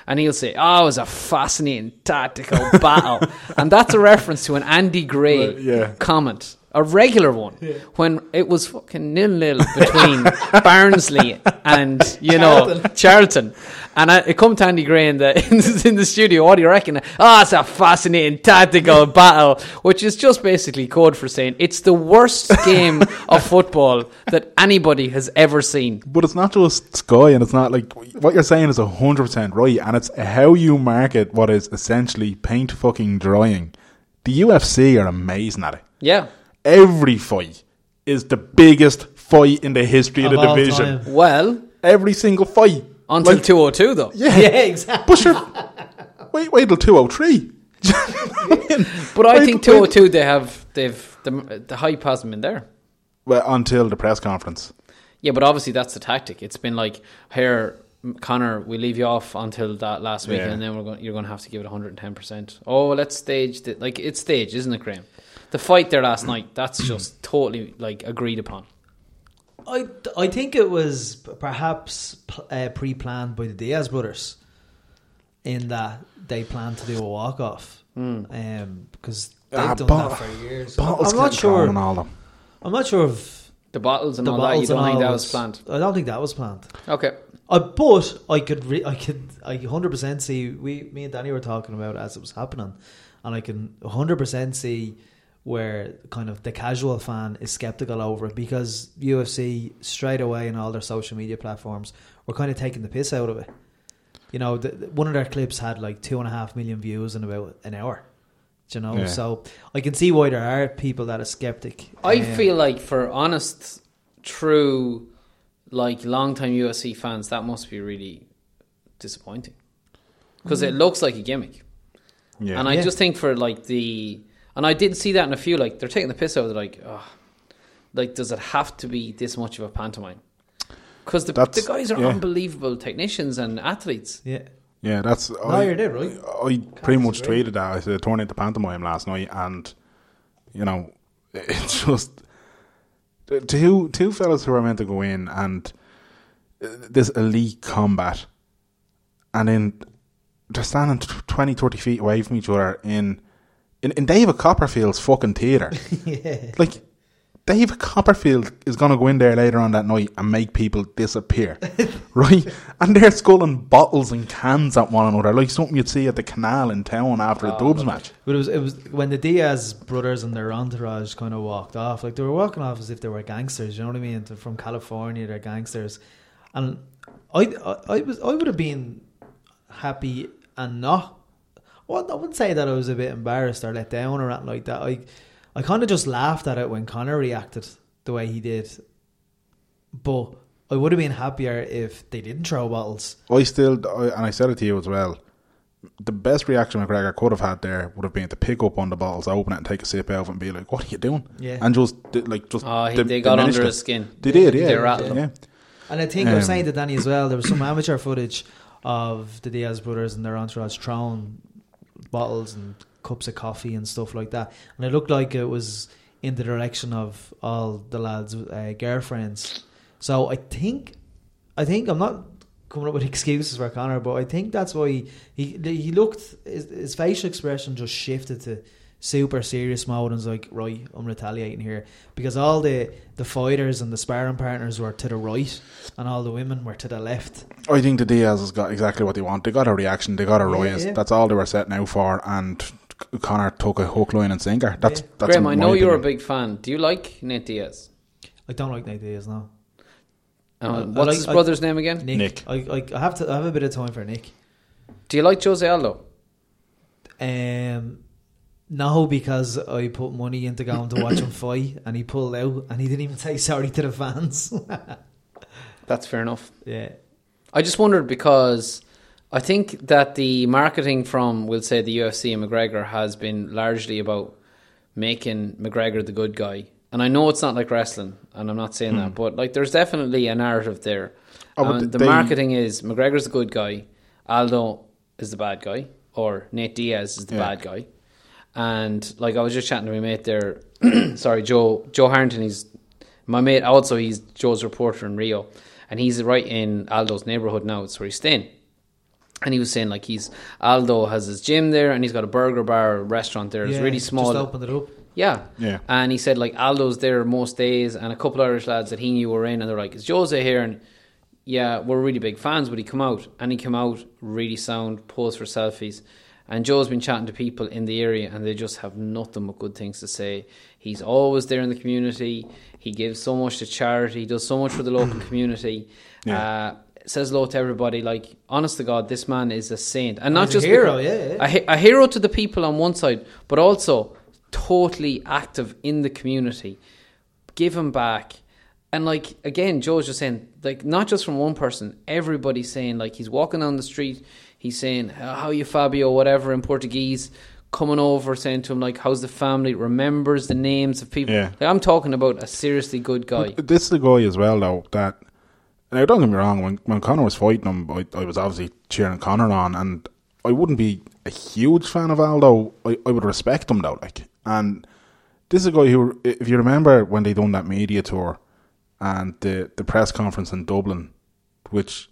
And he'll say, "Oh, it was a fascinating tactical <laughs> battle," and that's a reference to an Andy Gray yeah. comment, a regular one, when it was fucking nil nil between <laughs> Barnsley and you know Charlton. And I, it come to Andy Gray <laughs> in the in the studio. What do you reckon? Ah, it's a fascinating tactical battle, which is just basically code for saying it's the worst <laughs> game of football that anybody has ever seen. But it's not just Sky, and it's not like what you're saying is hundred percent right, and it's how you market what is essentially paint fucking drying. The UFC are amazing at it. Yeah. Every fight is the biggest fight in the history of, Of the division. time. Well, Every single fight until Like, 202 though. Yeah, <laughs> Yeah, exactly. But sure, wait, wait till two oh three. <laughs> But I Wait- think wait- 202 they have they've the the hype hasn't been there. Well, until the press conference. Yeah, but obviously that's the tactic. It's been like, here, Conor, we leave you off until that last week, Yeah. and then we're going. You're going to have to give it 110. percent Oh, let's stage it. like it's staged, isn't it, Graham? The fight there last mm. night, that's just totally like agreed upon. I, I think it was perhaps uh, pre-planned by the Diaz brothers in that they planned to do a walk-off um, because they've Ah, done bottle- that for years. Bottles I'm not sure. thrown and all them. I'm not sure if The bottles and the all that. You bottles don't think that was planned? I don't think that was planned. Okay. Uh, but I could, re- I could, I hundred percent see. We, me and Danny were talking about it as it was happening, and I can hundred percent see where kind of the casual fan is skeptical over it because UFC straight away in all their social media platforms were kind of taking the piss out of it. You know, the, the- one of their clips had like two and a half million views in about an hour. Do you know, Yeah. so I can see why there are people that are skeptic. I Um, feel like for honest, true, like long-time UFC fans, that must be really disappointing because it looks like a gimmick. Yeah. And I Yeah. just think for like the, and I did see that in a few. Like they're taking the piss out of it. Like, oh, like does it have to be this much of a pantomime? Because the, the guys are yeah. unbelievable technicians and athletes. yeah. yeah, that's. No, I, you're dead right. I pretty much disagree. tweeted that. I said, turn into pantomime last night, and, you know, <laughs> it's just. Two, two fellas who are meant to go in and uh, this elite combat, and then they're standing t- 20, 30 feet away from each other in, in, in David Copperfield's fucking theatre. <laughs> yeah. like David Copperfield is going to go in there later on that night and make people disappear, <laughs> right? And they're sculling bottles and cans at one another, like something you'd see at the canal in town after a oh, Dubs match. But it was it was when the Diaz brothers and their entourage kind of walked off. Like they were walking off as if they were gangsters. You know what I mean? They're from California, they're gangsters. And I, I, I was I would have been happy and not. Well, I wouldn't say that I was a bit embarrassed or let down or anything like that. I I kind of just laughed at it when Conor reacted the way he did. But I would have been happier if they didn't throw bottles. I still, I, and I said it to you as well. The best reaction McGregor could have had there would have been to pick up on the bottles, open it, and take a sip out of it, and be like, "What are you doing?" Yeah. and just like just Oh, he, dim- they got diminished under it. his skin. They did, yeah, They rattled him. yeah. And I think I was Um, saying to Danny as well, there was some amateur footage of the Diaz brothers and their entourage throwing bottles and cups of coffee and stuff like that. And it looked like it was in the direction of all the lads' uh, girlfriends. So I think, I think I'm not coming up with <laughs> excuses for Conor, but I think that's why he he, he looked his, his facial expression just shifted to super serious mode and was like, right, I'm retaliating here because all the the fighters and the sparring partners were to the right and all the women were to the left. I think the Diaz has got exactly what they want. They got a reaction. They got a Yeah, yeah. That's all they were setting out for. And Conor took a hook, line, and sinker. That's Yeah. that's. Graham, I my know you're a big fan. Do you like Nate Diaz? I don't like Nate Diaz now. I- I what's like- his I- brother's name again? Nick, Nick. I, I I have to I have a bit of time for Nick. Do you like Jose Aldo? Um, no, because I put money into going to watch him fight, and he pulled out, and he didn't even say sorry to the fans. <laughs> That's fair enough. yeah, I just wondered because I think that the marketing from, we'll say, the UFC and McGregor has been largely about making McGregor the good guy. And I know it's not like wrestling, and I'm not saying that, hmm. but like there's definitely a narrative there. Oh, but and the they- marketing is McGregor's the good guy, Aldo is the bad guy, or Nate Diaz is the Yeah. bad guy. And like I was just chatting to my mate there, <clears throat> sorry, Joe Joe Harrington. He's my mate. Also, he's Joe's reporter in Rio, and he's right in Aldo's neighborhood now. It's where he's staying. And he was saying like he's Aldo has his gym there, and he's got a burger bar, restaurant there. It's yeah, really small. Just opened it up. Yeah. Yeah. And he said like Aldo's there most days and a couple Irish lads that he knew were in and they're like, Is Jose here? And yeah, we're really big fans, but he come out and he come out really sound, pose for selfies. And Joe's been chatting to people in the area and they just have nothing but good things to say. He's always there in the community. He gives so much to charity. He does so much for the local <clears throat> community. Yeah. Uh, says hello to everybody. Like, honest to God, this man is a saint. And not He's a hero, yeah, yeah. A, a hero to the people on one side, but also totally active in the community. Give him back. And like again, Joe's just saying, like not just from one person, everybody's saying like he's walking down the street, he's saying, How you Fabio, whatever in Portuguese, coming over saying to him like, How's the family? Remembers the names of people. Yeah. Like, I'm talking about a seriously good guy. This is the guy as well, though. That now, don't get me wrong. When when Conor was fighting him, I, I was obviously cheering Conor on, and I wouldn't be a huge fan of Aldo. I, I would respect him though. Like, and this is a guy who, if you remember when they done that media tour and the the press conference in Dublin, which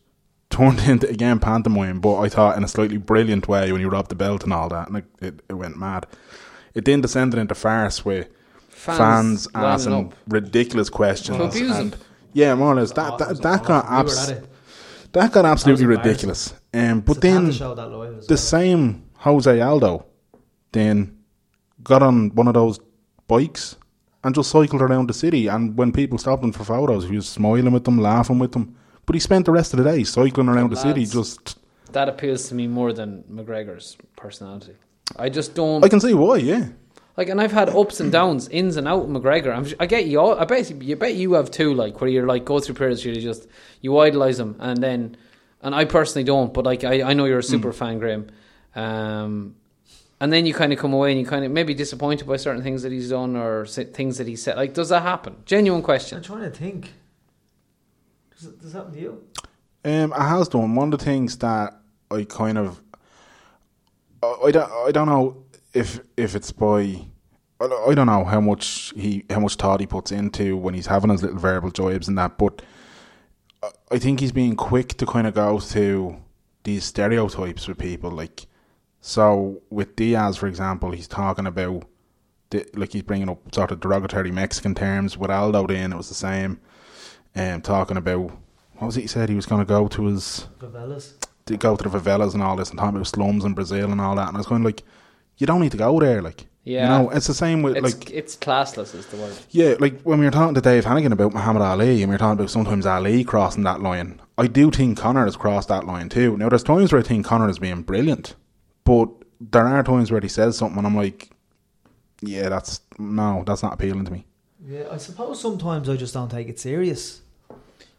turned <laughs> into again pantomime, but I thought in a slightly brilliant way when he robbed the belt and all that, and it, it, it went mad. It then descended into farce with Fans fans, lining asking ridiculous questions. To and- yeah, more or less. That Oh, it that, was that got awful. We abs- that got absolutely embarrassing. ridiculous. Um, but It's then show that the well. same Jose Aldo then got on one of those bikes and just cycled around the city. And when people stopped him for photos, he was smiling with them, laughing with them. But he spent the rest of the day cycling around the city. Just That appeals to me more than McGregor's personality. I just don't I can see why. Yeah, Like, and I've had ups and downs, ins and out. of McGregor, I'm, I get you. All, I bet you bet you have too. Like where you're like go through periods where you just you idolize him, and then, and I personally don't. But like I, I know you're a super fan, Graham. Um, and then you kind of come away and you kind of maybe disappointed by certain things that he's done or things that he said. Like, does that happen? Genuine question. I'm trying to think. Does, does that happen to you? Um, it has done. One of the things that I kind of, I, don't, I don't know if if it's by, I don't- know how much he, how much thought he puts into when he's having his little verbal jibes and that. But I- I think he's being quick to kind of go to these stereotypes with people. Like, so with Diaz, for example, he's talking about the, like he's bringing up sort of derogatory Mexican terms. With Aldo, then it was the same. Um, talking about what was it? He said he was going to go to his Favelas. to go to the favelas and all this, and talking about slums in Brazil and all that. And I was going like, you don't need to go there. Like, Yeah. you know, it's the same with It's, like it's classless, is the word. yeah, like when we were talking to Dave Hannigan about Muhammad Ali, and we were talking about sometimes Ali crossing that line. I do think Conor has crossed that line too. Now, there's times where I think Conor is being brilliant, but there are times where he says something, and I'm like, yeah, that's no, that's not appealing to me. Yeah, I suppose sometimes I just don't take it serious.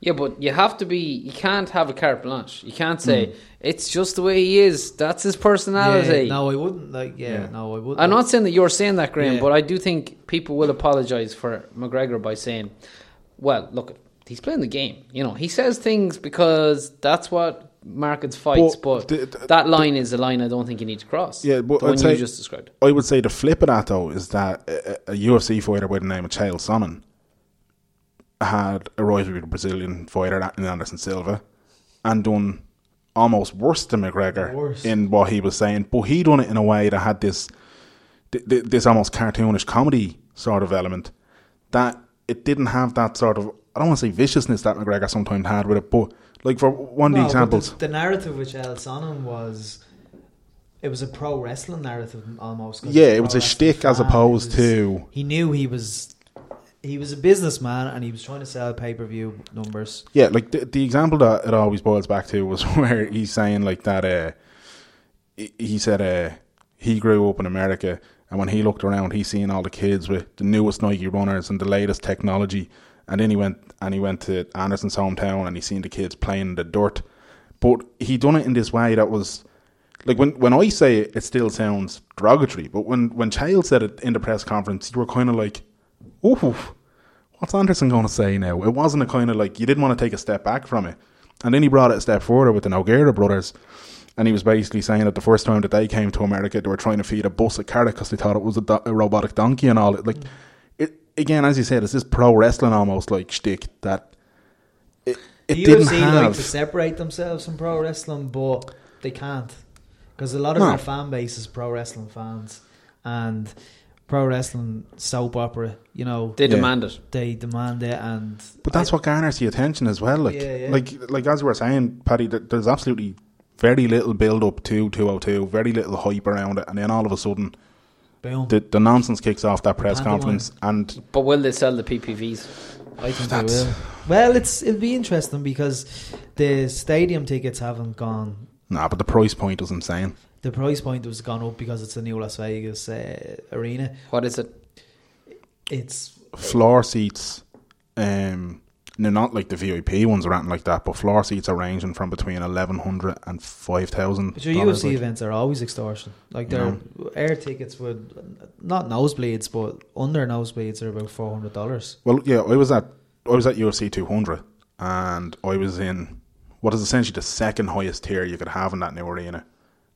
Yeah, but you have to be. You can't have a carte blanche. You can't say Hmm. it's just the way he is. That's his personality. Yeah, no, I wouldn't. Like, yeah, Yeah. no, I wouldn't. I'm not saying that you're saying that, Graham, Yeah. but I do think people will apologise for McGregor by saying, "Well, look, he's playing the game. You know, he says things because that's what markets fights." But But, the- the- that line is a line I don't think you need to cross. Yeah, but the I'd one say- you just described. I would say the flip of that though is that a, a UFC fighter by the name of Chael Sonnen had a rivalry with a Brazilian fighter in Anderson Silva and done almost worse than McGregor Worse. in what he was saying, but he done it in a way that had this th- th- this almost cartoonish comedy sort of element that it didn't have that sort of I don't want to say viciousness that McGregor sometimes had with it, but like for one of the examples, The, the narrative which Chael Sonnen was. It was a pro wrestling narrative almost. Yeah, it was a shtick as opposed was- to- He knew he was. He was a businessman and he was trying to sell pay per view numbers. Yeah, like the, the example that it always boils back to was <laughs> where he's saying like that. Uh, he, said uh, he grew up in America, and when he looked around, he seen all the kids with the newest Nike runners and the latest technology. And then he went and he went to Anderson's hometown, and he seen the kids playing in the dirt. But he done it in this way that was like when when I say it, it still sounds derogatory. But when when Chael said it in the press conference, you were kind of like, "Ooh, what's Anderson going to say now?" It wasn't a kind of like you didn't want to take a step back from it. And then he brought it a step further with the Nogueira brothers, and he was basically saying that the first time that they came to America, they were trying to feed a bus a carrot because they thought it was a, do- a robotic donkey and all. It like mm. it again, as you said, it's this pro wrestling almost like shtick that it, it the didn't UFC have. like to separate themselves from pro wrestling, but they can't because a lot of No. their fan base is pro wrestling fans, and pro wrestling soap opera. You know, They Yeah. demand it. they demand it, and But that's I- what garners the attention as well. Like, Yeah, yeah. like, like as we were saying, Paddy, there's absolutely very little build up to 202, very little hype around it, and then all of a sudden, boom. the, the nonsense kicks off that press Pantomime. conference, and But will they sell the PPVs? I think they That's- will. Well, it's it'll be interesting because the stadium tickets haven't gone. nah, but the price point is insane. The price point has gone up because it's a new Las Vegas uh, arena. What is it? It's Floor seats, um, no, not like the VIP ones or anything like that, but floor seats are ranging from between eleven hundred and five thousand. but your UFC events are always extortion. Like their air tickets would not nosebleeds, but under nosebleeds are about four hundred dollars. Well, yeah, I was at I was at UFC 200, and I was in what is essentially the second highest tier you could have in that new arena,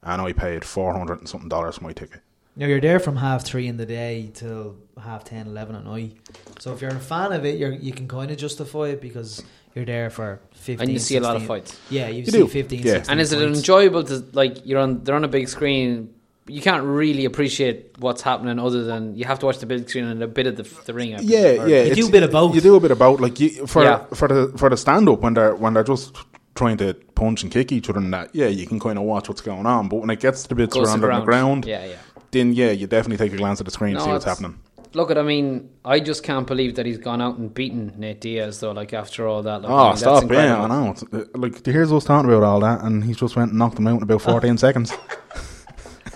and I paid four hundred and something dollars for my ticket. Now you're there from half three in the day till half 10, 11 at night. So if you're a fan of it, you're, you can kind of justify it because you're there for fifteen. And you see a lot of fights. Yeah, you, You see do. 15, Yeah. 16 And is it fights. enjoyable to like you're on? They're on a big screen. You can't really appreciate what's happening other than you have to watch the big screen and a bit of the, the ring. I Yeah, presume, yeah. You do it's- a bit of both. You do a bit of both. Like you, for Yeah. for the for the stand up when they're when they're just trying to punch and kick each other and that. Yeah, you can kind of watch what's going on. But when it gets to the bits around to on the ground, Yeah, yeah. then yeah, you definitely take a glance at the screen to No, see what's happening. Look, at I mean, I just can't believe that he's gone out and beaten Nate Diaz though. Like after all that, like, I Oh, mean, that's stop! Yeah. I know. It's, uh, like here's us talking about all that, and he's just went and knocked him out in about fourteen <laughs> seconds.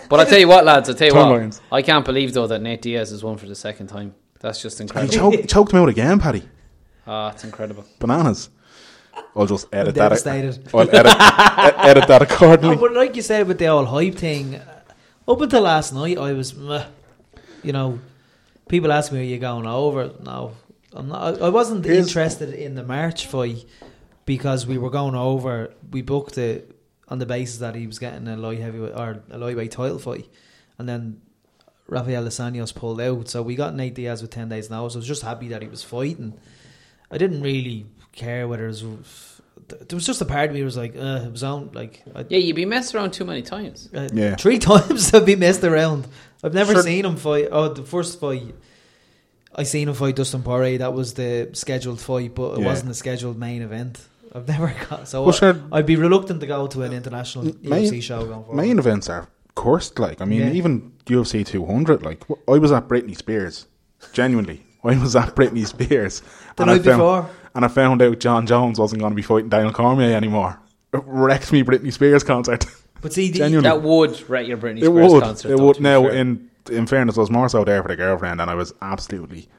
But I tell you what, lads, I tell you Turn what, lines. I can't believe though that Nate Diaz has won for the second time. That's just He incredible. choked, choked him out again, Paddy. Ah, it's incredible. Bananas. I'll just edit that. devastated. I'll edit, edit that accordingly. But like you said with the whole hype thing, uh, up until last night, I was, meh. you know, people ask me, "Are you going over?" No, I'm not. I wasn't Here's- interested in the March fight because we were going over. We booked it on the basis that he was getting a light heavyweight or a lightweight title fight, and then Rafael Dos Anjos pulled out. So we got Nate Diaz with ten days now. So I was just happy that he was fighting. I didn't really care whether it was there was just a part of me who was like, uh, it was on like I, Yeah, you'd be messed around too many times. uh, Yeah. three <laughs> times I've been messed around. I've never Sure. seen him fight. Oh, the first fight I seen him fight Dustin Poirier. That was the scheduled fight, but it Yeah. wasn't the scheduled main event. I've never <laughs> got so. Well, sure. I, would be reluctant to go to an international Main- UFC show going forward. Main events are cursed. Like, I mean, Yeah. even UFC 200. Like, wh- I was at Britney Spears. Genuinely, I was at Britney Spears. The and I night found, before. And I found out Jon Jones wasn't going to be fighting Daniel Cormier anymore. It wrecked me Britney Spears concert. But see, the, That would wrate your Britney it Spears would. concert. it though, would. Now, fair. in in fairness, I was more so there for the girlfriend, and I was absolutely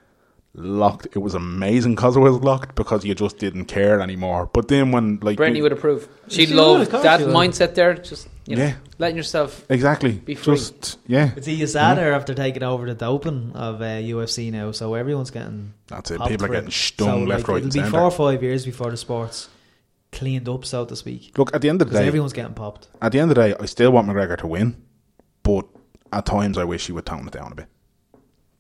locked. It was amazing because it was locked because you just didn't care anymore. But then when like Britney would approve. She'd She would, love of course that she mindset there. Just you know, Yeah. letting yourself. exactly Be free. just yeah. But see, USADA after taking over the doping of uh, UFC now, so everyone's getting. That's it. People are getting it. stung so, left, like, right, It'll and be centre. four or five years before the sport's cleaned up, so to speak. Look, at the end of the day, everyone's getting popped. at the end of the day, I still want McGregor to win, but at times I wish he would tone it down a bit.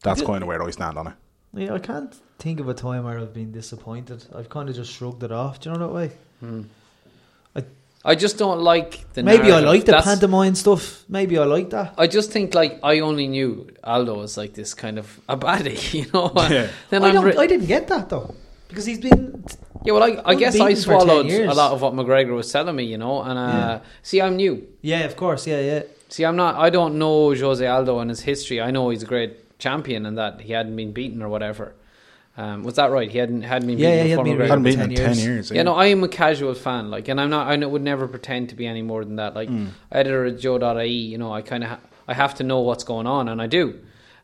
That's Yeah. kind of where I stand on it. Yeah, I can't think of a time where I've been disappointed. I've kind of just shrugged it off. Do you know that way? I I just don't like the. Maybe I like the That's- pantomime stuff. Maybe I like that. I just think like I only knew Aldo as like this kind of a baddie, <laughs> you know. <laughs> Yeah. <laughs> Then I, I'm don't, re- I didn't get that though because he's been. yeah, well, I, I guess I beaten for 10 swallowed a lot of what McGregor was telling me, you know. And uh, Yeah. see, I'm new. Yeah, of course. Yeah, yeah. See, I'm not. I don't know Jose Aldo and his history. I know he's a great champion and that he hadn't been beaten or whatever. Um, was that right? He hadn't hadn't been Yeah, beaten yeah, he hadn't been Hadn't been 10 in ten years. years. Yeah, no, I am a casual fan, like, and I'm not. I would never pretend to be any more than that. Like, editor at Joe.ie, you know, I kind of, ha- I have to know what's going on, and I do.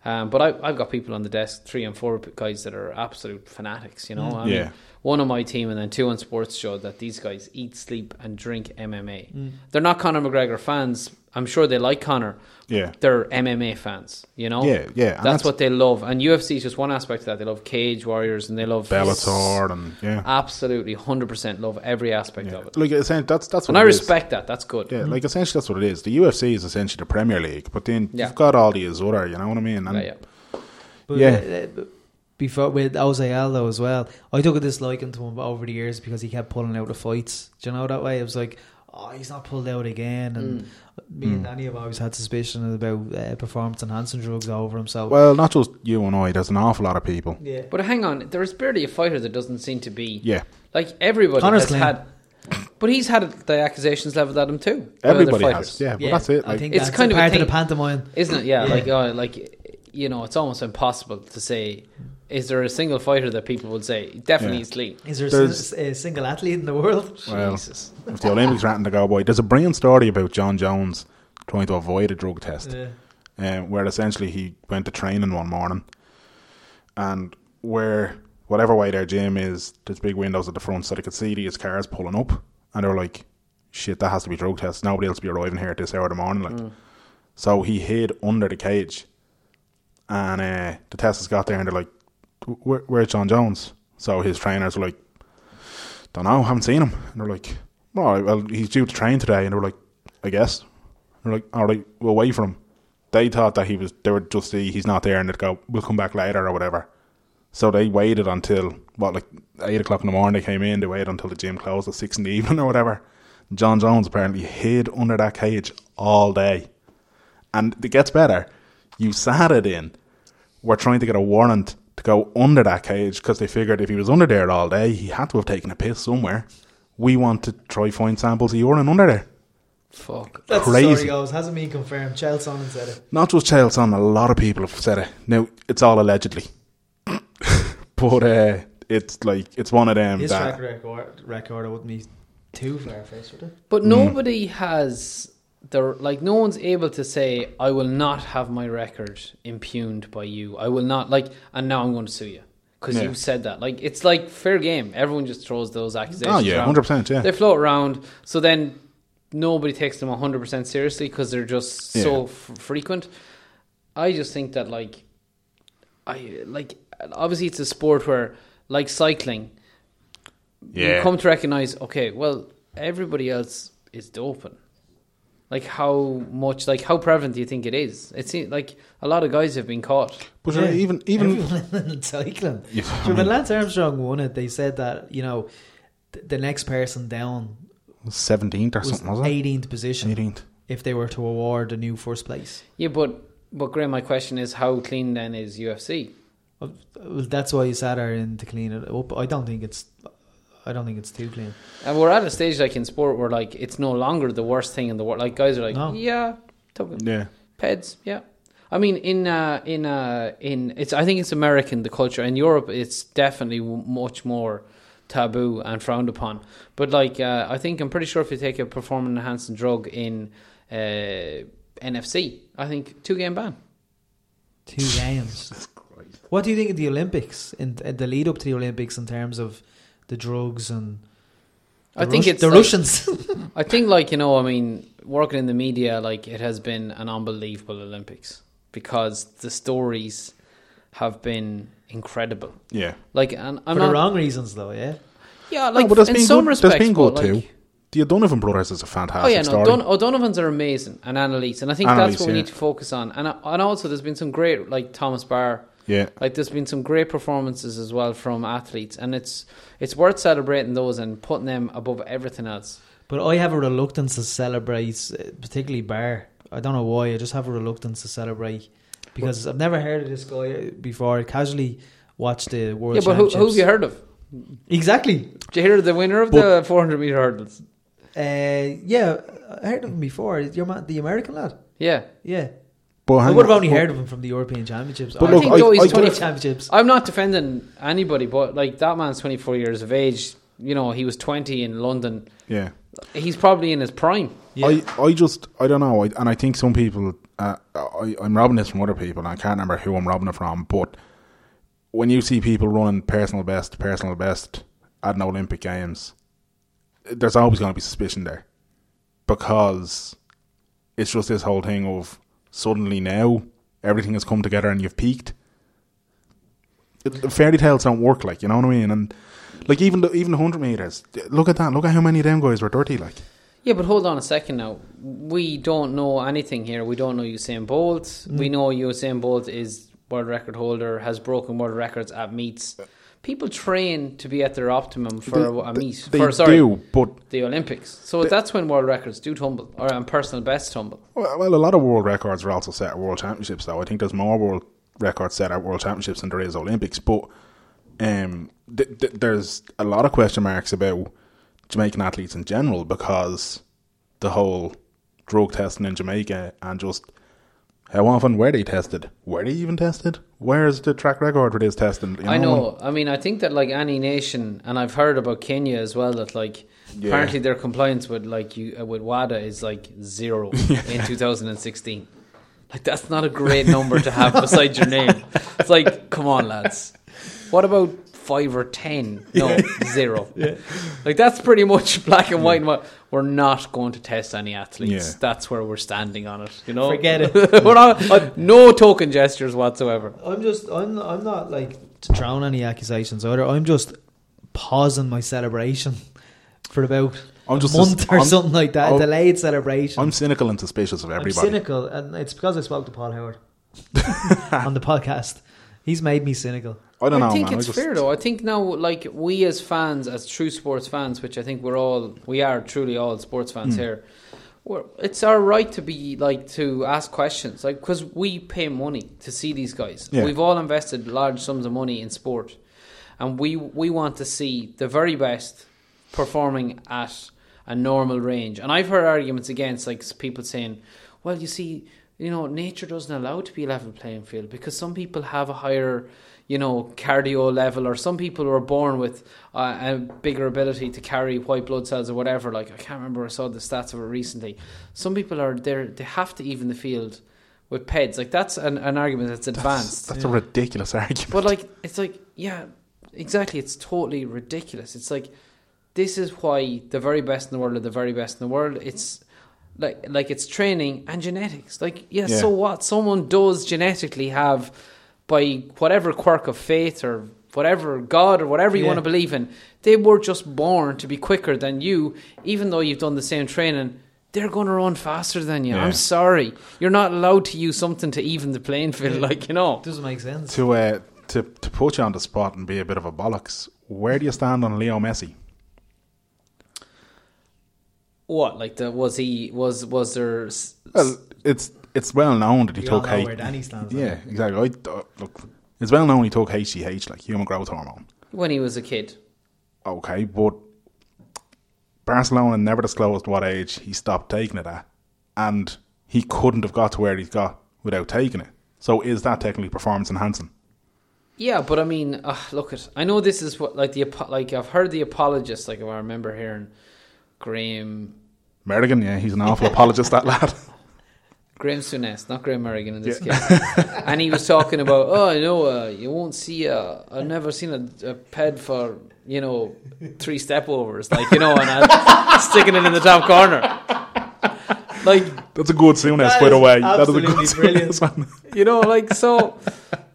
Um, but I, I've got people on the desk, three and four guys that are absolute fanatics. You know, I mean, Yeah. One on my team, and then two on SportsJoe that these guys eat, sleep, and drink MMA. They're not Conor McGregor fans. I'm sure they like Conor. Yeah. They're MMA fans. You know. Yeah, yeah, That's, that's- what they love, and UFC is just one aspect of that. They love Cage Warriors, and they love Bellator and yeah, absolutely 100% love every aspect yeah. of it. like essentially, that's that's what And I it is. respect that. That's good. Yeah, like essentially that's what it is. The UFC is essentially the Premier League, but then Yeah. you've got all these other. You know what I mean? And Yeah, yeah. But, Yeah. uh, uh, before with Jose Aldo as well, I took a disliking to him over the years because he kept pulling out of fights. Do you know that way? It was like, oh, he's not pulled out again, and me and Danny have always had suspicion about uh, performance enhancing drugs over him. So Well, not just you and I. There's an awful lot of people. yeah, But hang on, there's barely a fighter that doesn't seem to be Yeah, like everybody Conor's has clean. had. But he's had the accusations leveled at him too. everybody has. Yeah, but that's it. I think It's that's kind a of a part of the pantomime. isn't it? Yeah, Yeah. like uh, like you know, it's almost impossible to say. Is there a single fighter that people would say definitely Yeah. is clean? Is there a, There's- a single athlete in the world? Well, Jesus. if the Olympics are to go boy, there's a brilliant story about Jon Jones trying to avoid a drug test. Yeah. um, where essentially he went to training one morning, and where whatever way their gym is, there's big windows at the front, so they could see these cars pulling up, and they were like, "Shit, that has to be drug tests. Nobody else will be arriving here at this hour of the morning." Like, so he hid under the cage, and uh, the testers got there, and they're like, Where, "Where's Jon Jones?" So his trainers were like, "Don't know, haven't seen him." And they're like, "All right, well, he's due to train today," and they were like, "I guess." They're like, all right, we'll wait for him. They thought that he was, they would just see he's not there and they'd go, we'll come back later or whatever. So they waited until, what, like 8 o'clock in the morning they came in, they waited until the gym closed at 6 in the <laughs> evening or whatever. Jon Jones apparently hid under that cage all day. And it gets better. USADA in, We're trying to get a warrant to go under that cage because they figured if he was under there all day, he had to have taken a piss somewhere. We want to try find samples of urine under there. Fuck. That's the Crazy. story goes. Hasn't been confirmed. Chael Sonnen said it. Not just Chael Son, a lot of people have said it. Now, it's all allegedly. <laughs> but uh, it's like, it's one of them His that. track record, record wouldn't be too far fetched, would it? But nobody has the like. No one's able to say, "I will not have my record impugned by you. I will not like." And now I'm going to sue you because Yeah. you said that. Like it's like fair game. Everyone just throws those accusations. Oh, yeah, around. 100%, yeah. They float around. So then nobody takes them 100 percent seriously because they're just so f- frequent. I just think that like, I like obviously it's a sport where like cycling Yeah. you come to recognize, okay, well, everybody else is doping. Like how much, like how prevalent do you think it is? It seems like a lot of guys have been caught. But uh, even, even, everyone in cycling. <laughs> Yeah, I Sure, when Lance Armstrong won it, they said that you know th- the next person down seventeenth or was something, was it? 18th position Eighteenth. if they were to award a new first place. Yeah, but but Graham, my question is, how clean then is UFC? Well, that's why USADA in to clean it up. I don't think it's. I don't think it's too clean. And we're at a stage like in sport where like it's no longer the worst thing in the world. Like guys are like, No. yeah, took. Yeah. Peds, yeah. I mean, in uh, in uh, in it's. I think it's American the culture. In Europe, it's definitely w- much more taboo and frowned upon. But like, uh, I think I'm pretty sure if you take a performance enhancing drug in uh, NFC, I think two game ban. Two games. <laughs> What do you think of the Olympics in, in the lead up to the Olympics in terms of the drugs and? I think Rus- it's the like- Russians. <laughs> I think, like you know, I mean, working in the media, like it has been an unbelievable Olympics because the stories have been incredible. Yeah. Like, and I'm for not the wrong reasons, though. Yeah. Yeah, No, like but there's in been some good, respects, there's been but, good like, too. The O'Donovan brothers is a fantastic Oh yeah, no, story. Don- O'Donovan's are amazing and Annalise, and I think that's Annalise, what we yeah. need to focus on. And uh, and also, there's been some great like Thomas Barr. Yeah. Like there's been some great performances as well from athletes, and it's it's worth celebrating those and putting them above everything else. But I have a reluctance to celebrate, uh, particularly Barr. I don't know why. I just have a reluctance to celebrate because I've never heard of this guy before. I casually watched the World yeah, but who, who have you heard of? Exactly. Did you hear of the winner of the 400 meter hurdles? Uh, yeah, I heard of him before. Your man, the American lad. Yeah, Yeah, But I would have only but- heard of him from the European Championships. But or look, think I, though he's I the get Championships. I'm not defending anybody, but like that man's 24 years of age. You know, he was 20 in London. Yeah. He's probably in his prime. Yeah. I, I just I don't know, I, and I think some people uh, I, I'm robbing this from other people. And I can't remember who I'm robbing it from, but when you see people running personal best, personal best at an Olympic Games, there's always going to be suspicion there because it's just this whole thing of suddenly now everything has come together and you've peaked. Fairy tales don't work, like you know what I mean, and like even the, even the hundred meters. Look at that! Look at how many of them guys were dirty, like. Yeah, but hold on a second now. We don't know anything here. We don't know Usain Bolt. We mm. know Usain Bolt is world record holder, has broken world records at meets. People train to be at their optimum for a, a meet. They for sorry, do, but the Olympics. So that's when world records do tumble, or and personal best tumble. well, well, a lot of world records are also set at world championships. Though I think there's more world records set at world championships than there is Olympics. But um, th- th- there's a lot of question marks about Jamaican athletes in general because the whole drug testing in Jamaica and just how often were they tested? Were they even tested? Where's the track record for this testing? You I know. I mean, I think that like any nation, and I've heard about Kenya as well. That like Yeah. apparently their compliance with like you uh, with WADA is like zero <laughs> in 2016. Like that's not a great number to have beside your name. It's like, come on, lads. What about five or ten? No, <laughs> zero. Like that's pretty much black and white. and white. We're not going to test any athletes. Yeah. That's where we're standing on it. You know, Forget it. <laughs> we're not uh, no token gestures whatsoever. I'm just I'm I'm not like to drown any accusations either. I'm just pausing my celebration for about I'm a just- month or I'm- something like that. I'm- a delayed celebration. I'm cynical and suspicious of I'm everybody. cynical, and it's because I spoke to Paul Howard <laughs> on the podcast. He's made me cynical. I don't know, I think man. it's I just, fair though. I think now, like we as fans, as true sports fans, which I think we're all, we are truly all sports fans Hmm. here. We're, it's our right to be like to ask questions, like because we pay money to see these guys. Yeah. We've all invested large sums of money in sport, and we we want to see the very best performing at a normal range. And I've heard arguments against like people saying, "Well, you see, you know, nature doesn't allow to be a level playing field because some people have a higher, you know, cardio level, or some people are born with uh, a bigger ability to carry white blood cells or whatever. Like I can't remember, I saw the stats of it recently. Some people are there; they have to even the field with peds. Like that's an, an argument that's that's, advanced. that's a ridiculous argument. But like, it's like, yeah, exactly. It's totally ridiculous. It's like, this is why the very best in the world are the very best in the world. It's like, like it's training and genetics. Like, yeah, Yeah. so what? Someone does genetically have, by whatever quirk of faith or whatever God or whatever you Yeah. want to believe in, they were just born to be quicker than you, even though you've done the same training. They're going to run faster than you. Yeah. I'm sorry. You're not allowed to use something to even the playing field, like, you know. Doesn't make sense. to uh, to to put you on the spot and be a bit of a bollocks, where do you stand on Leo Messi? What like the was he was was there s- Well, it's it's well known that he We all took know H- where Danny stands. Yeah, exactly. I, uh, look, it's well known he took HGH, like human growth hormone. when he was a kid? Okay, but Barcelona never disclosed what age he stopped taking it at, and he couldn't have got to where he's got without taking it. So is that technically performance enhancing? Yeah, but I mean, uh, look at. I know this is what like the apo- like I've heard the apologists. Like I remember hearing Graham Merrigan, yeah, he's an awful apologist, that lad. <laughs> Graham Souness, not Graham Merrigan in this case. and he was talking about, oh, you know, uh, you won't see, uh, I've never seen a, a ped for, you know, three step overs, like, you know, and i sticking it in the top corner. Like, That's a good Souness, by the way. That is a good brilliant. <laughs> Man. you know, like, so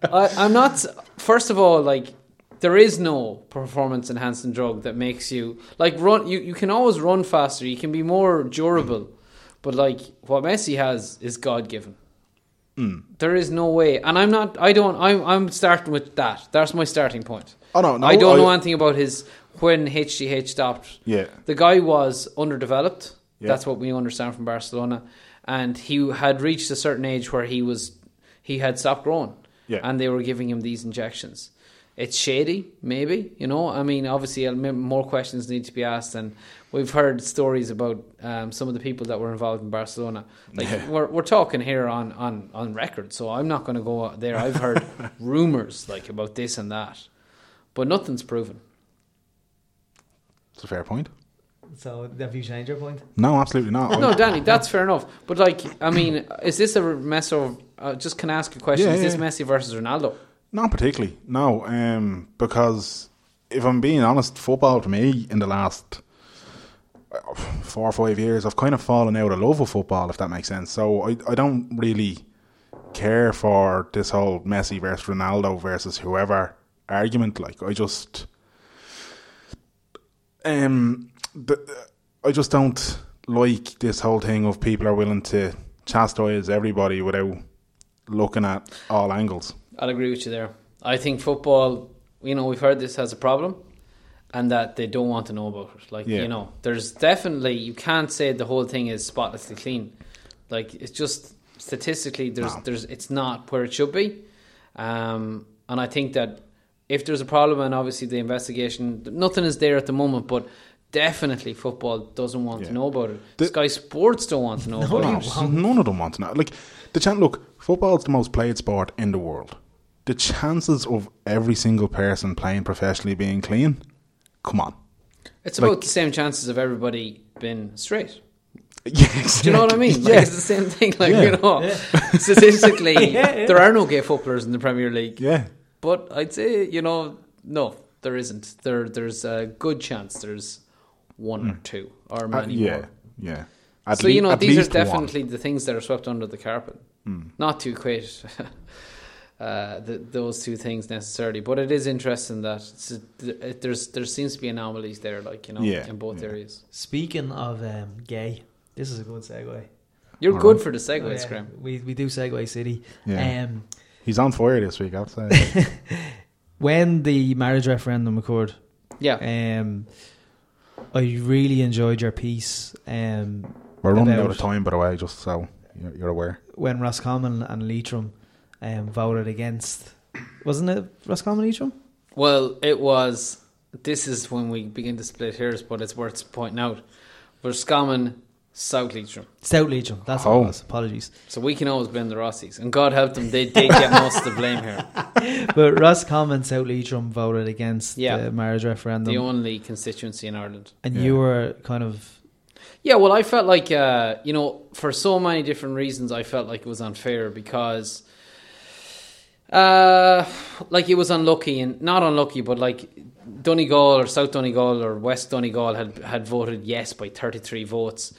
I, I'm not, first of all, like, there is no performance enhancing drug that makes you, like, run, you, you can always run faster, you can be more durable, but, like, what Messi has is God given. Hmm. There is no way, and I'm not. I don't. I'm. I'm starting with that. That's my starting point. Oh, no, no, I don't I- know anything about his when HGH stopped. Yeah. the guy was underdeveloped. Yeah. That's what we understand from Barcelona, and he had reached a certain age where he was he had stopped growing. Yeah. and they were giving him these injections. It's shady, maybe. You know, I mean, obviously, more questions need to be asked, and we've heard stories about um, some of the people that were involved in Barcelona. <laughs> Like Yeah. we're we're talking here on on on record, so I'm not going to go out there. I've heard <laughs> rumors like about this and that, but nothing's proven. It's a fair point. So have you changed your point? No, absolutely not. No, Danny, that's fair enough. But like, I mean, is this a mess of? Uh, just can I ask a question? Yeah, is this yeah. Messi versus Ronaldo? Not particularly, no. Um, because if I'm being honest, football to me in the last uh, four or five years, I've kind of fallen out of love with football, if that makes sense. So I, I don't really care for this whole Messi versus Ronaldo versus whoever argument. Like I just, um, the, I just don't like this whole thing of people are willing to chastise everybody without looking at all angles. I'll agree with you there. I think football, you know, we've heard this has a problem and that they don't want to know about it. Like, Yeah. you know, there's definitely, you can't say the whole thing is spotlessly clean. Like, it's just statistically, there's, No. there's, it's not where it should be. Um, and I think that if there's a problem, and obviously the investigation, nothing is there at the moment, but definitely football doesn't want Yeah. to know about it. The- Sky Sports don't want to know about No, it. none of them want to know. Like the chant, look, football's the most played sport in the world. The chances of every single person playing professionally being clean, come on. It's Like- about the same chances of everybody being straight. <laughs> Yeah, Do you know what I mean? Like Yeah. it's the same thing. Like Yeah. you know, <laughs> statistically, <laughs> Yeah, yeah. there are no gay footballers in the Premier League. yeah. But I'd say you know, no, there isn't. There, there's a good chance there's one or two or Uh, many yeah, more. yeah. At so lea- you know, at these are least one. Hmm. definitely the things that are swept under the carpet. Not to equate uh, the, those two things necessarily, but it is interesting that it's it, there's there seems to be anomalies there, like you know, Yeah, in both yeah. areas. Speaking of um, gay, this is a good segue. You're All good right. for the segues, Oh, yeah, Graham. We we do Segue City. Yeah. Um, He's on fire this week, I have to say. <laughs> when the marriage referendum occurred, Yeah. um, I really enjoyed your piece. Um, We're running out of time, by the way, just so you're, you're aware. when Roscommon and Leitrim um, voted against, wasn't it Roscommon Leitrim? Well, it was. This is when we begin to split hairs, but it's worth pointing out. Roscommon, South Leitrim. South Leitrim. That's what Oh. it was. Apologies. So we can always blame the Rossies. And God help them, they did get most of the blame here. <laughs> but Roscommon, South Leitrim voted against Yeah. the marriage referendum, The only constituency in Ireland. and Yeah. you were kind of Yeah, well, I felt like, uh, you know, for so many different reasons, I felt like it was unfair because, uh, like it was unlucky and not unlucky, but like Donegal or South Donegal or West Donegal had had voted yes by thirty three votes.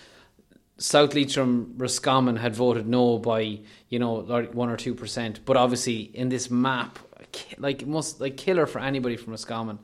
South Leitrim, Roscommon had voted no by you know like one or two percent. But obviously, in this map, like most like killer for anybody from Roscommon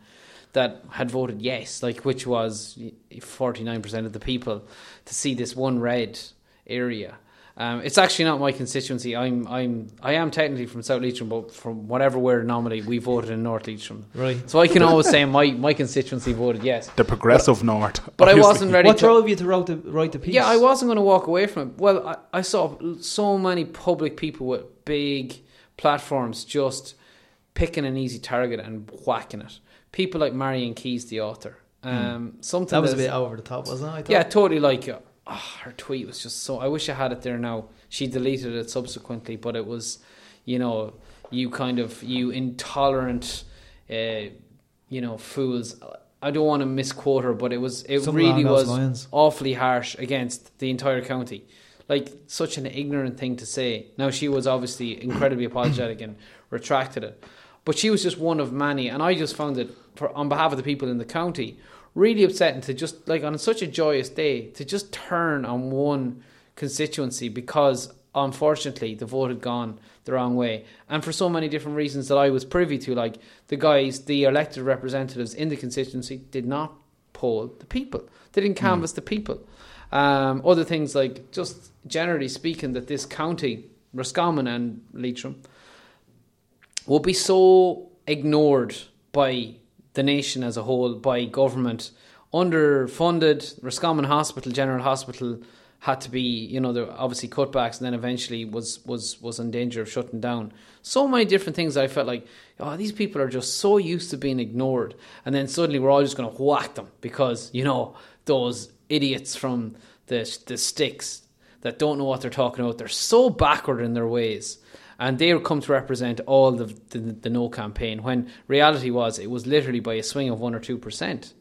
that had voted yes, like which was forty nine percent of the people to see this one red area. Um, it's actually not my constituency. I'm I'm I am technically from South Leitrim, but from whatever we're anomaly, we voted in North Leitrim. Right. So I can always say my, my constituency voted yes. The progressive North. But I wasn't ready What to drove you to write the write the piece? Yeah, I wasn't going to walk away from it. Well, I, I saw so many public people with big platforms just picking an easy target and whacking it. People like Marian Keyes, the author. Um, something That was a bit over the top, wasn't it? I yeah, totally. Like uh, ah, her tweet was just so. I wish I had it there now. She deleted it subsequently, but it was, you know, you kind of you intolerant, uh, you know, fools. I don't want to misquote her, but it was it Something really was lines. awfully harsh against the entire county. Like such an ignorant thing to say. Now she was obviously <coughs> incredibly apologetic and retracted it, but she was just one of many, and I just found it for on behalf of the people in the county really upsetting to just like on such a joyous day to just turn on one constituency because unfortunately the vote had gone the wrong way. And for so many different reasons that I was privy to like the guys the elected representatives in the constituency did not poll the people. They didn't canvass the people. Um, other things like just generally speaking that this county Roscommon and Leitrim will be so ignored by the nation as a whole, by government, underfunded. Roscommon Hospital, General Hospital, had to be, you know, there obviously cutbacks, and then eventually was was was in danger of shutting down. So many different things. I felt like, oh, these people are just so used to being ignored, and then suddenly we're all just going to whack them because you know those idiots from the the sticks that don't know what they're talking about. They're so backward in their ways and they come to represent all the, the the no campaign when reality was it was literally by a swing of one or two percent.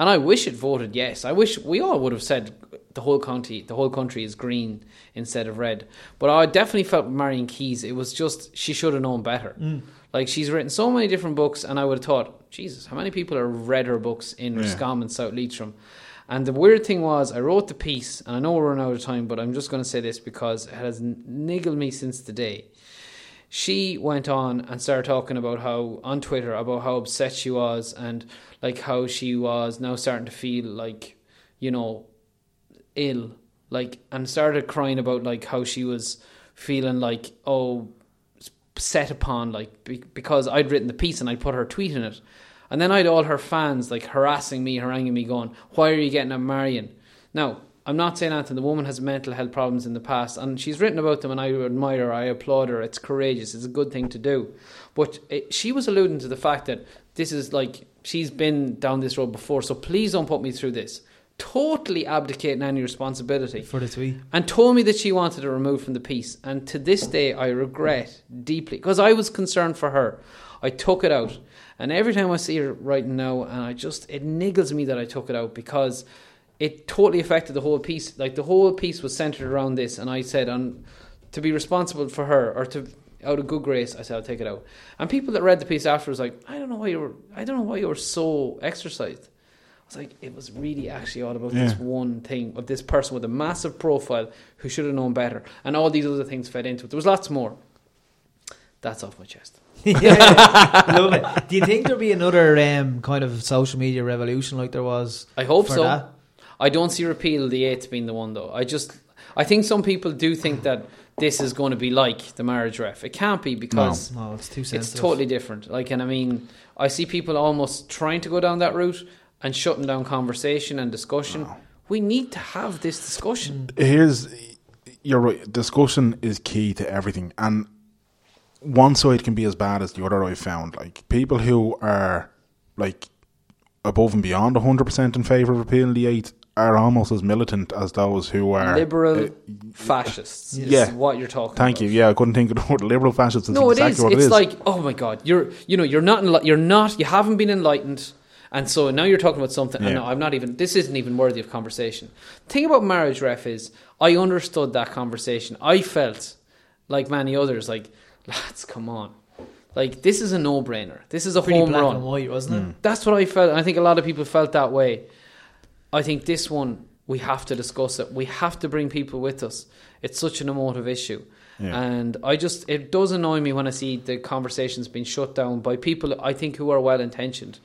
And I wish it voted yes. I wish we all would have said the whole county, the whole country is green instead of red. But I definitely felt Marian Keyes, it was just she should have known better. Mm. Like she's written so many different books, and I would have thought, Jesus, how many people have read her books in Yeah. Roscommon, South Leitrim? And the weird thing was, I wrote the piece, and I know we're running out of time, but I'm just going to say this because it has niggled me since the day. She went on and started talking about how on Twitter about how upset she was and like how she was now starting to feel like, you know, ill, like and started crying about like how she was feeling like oh set upon like be- because I'd written the piece and I'd put her tweet in it. And then I'd all her fans like harassing me, haranguing me, going, Why are you getting a Marian? Now, I'm not saying anything. The woman has mental health problems in the past and she's written about them and I admire her, I applaud her. It's courageous, it's a good thing to do. But it, she was alluding to the fact that this is like she's been down this road before, so please don't put me through this. Totally abdicating any responsibility for the tweet. and told me that she wanted it removed from the piece. And to this day, I regret deeply because I was concerned for her. I took it out, and every time I see her right now, and I just it niggles me that I took it out because it totally affected the whole piece. Like the whole piece was centered around this, and I said, on to be responsible for her or to out of good grace, I said I'll take it out. And people that read the piece after was like, I don't know why you were, I don't know why you were so exercised. I was like, it was really actually all about this one thing of this person with a massive profile who should have known better, and all these other things fed into it. There was lots more. That's off my chest. <laughs> <laughs> yeah, love it. Do you think there'll be another um, kind of social media revolution like there was? I hope so. that? I don't see repeal of the eighth being the one though. I just, I think some people do think that this is going to be like the marriage ref. It can't be because No, it's too sensitive. it's totally different. Like, and I mean, I see people almost trying to go down that route and shutting down conversation and discussion. We need to have this discussion. Here's, you're right. Discussion is key to everything, and one side can be as bad as the other. I've found like people who are like above and beyond hundred percent in favour of repealing the eighth are almost as militant as those who are Liberal uh, fascists. is yeah. what you're talking. Thank about. you. Yeah, I couldn't think of the word liberal fascists. Is No, exactly it is. what It's it is. like, oh my god, you're you know you're not enli- you're not you haven't been enlightened, and so now you're talking about something. And no, I'm not even. This isn't even worthy of conversation. The thing about marriage ref is, I understood that conversation. I felt like many others, like <laughs> lads, come on, like this is a no brainer. This is a pretty home black run. and white, wasn't it? That's what I felt. and I think a lot of people felt that way. I think this one we have to discuss it. We have to bring people with us. It's such an emotive issue. Yeah. And I just it does annoy me when I see the conversations being shut down by people I think who are well intentioned,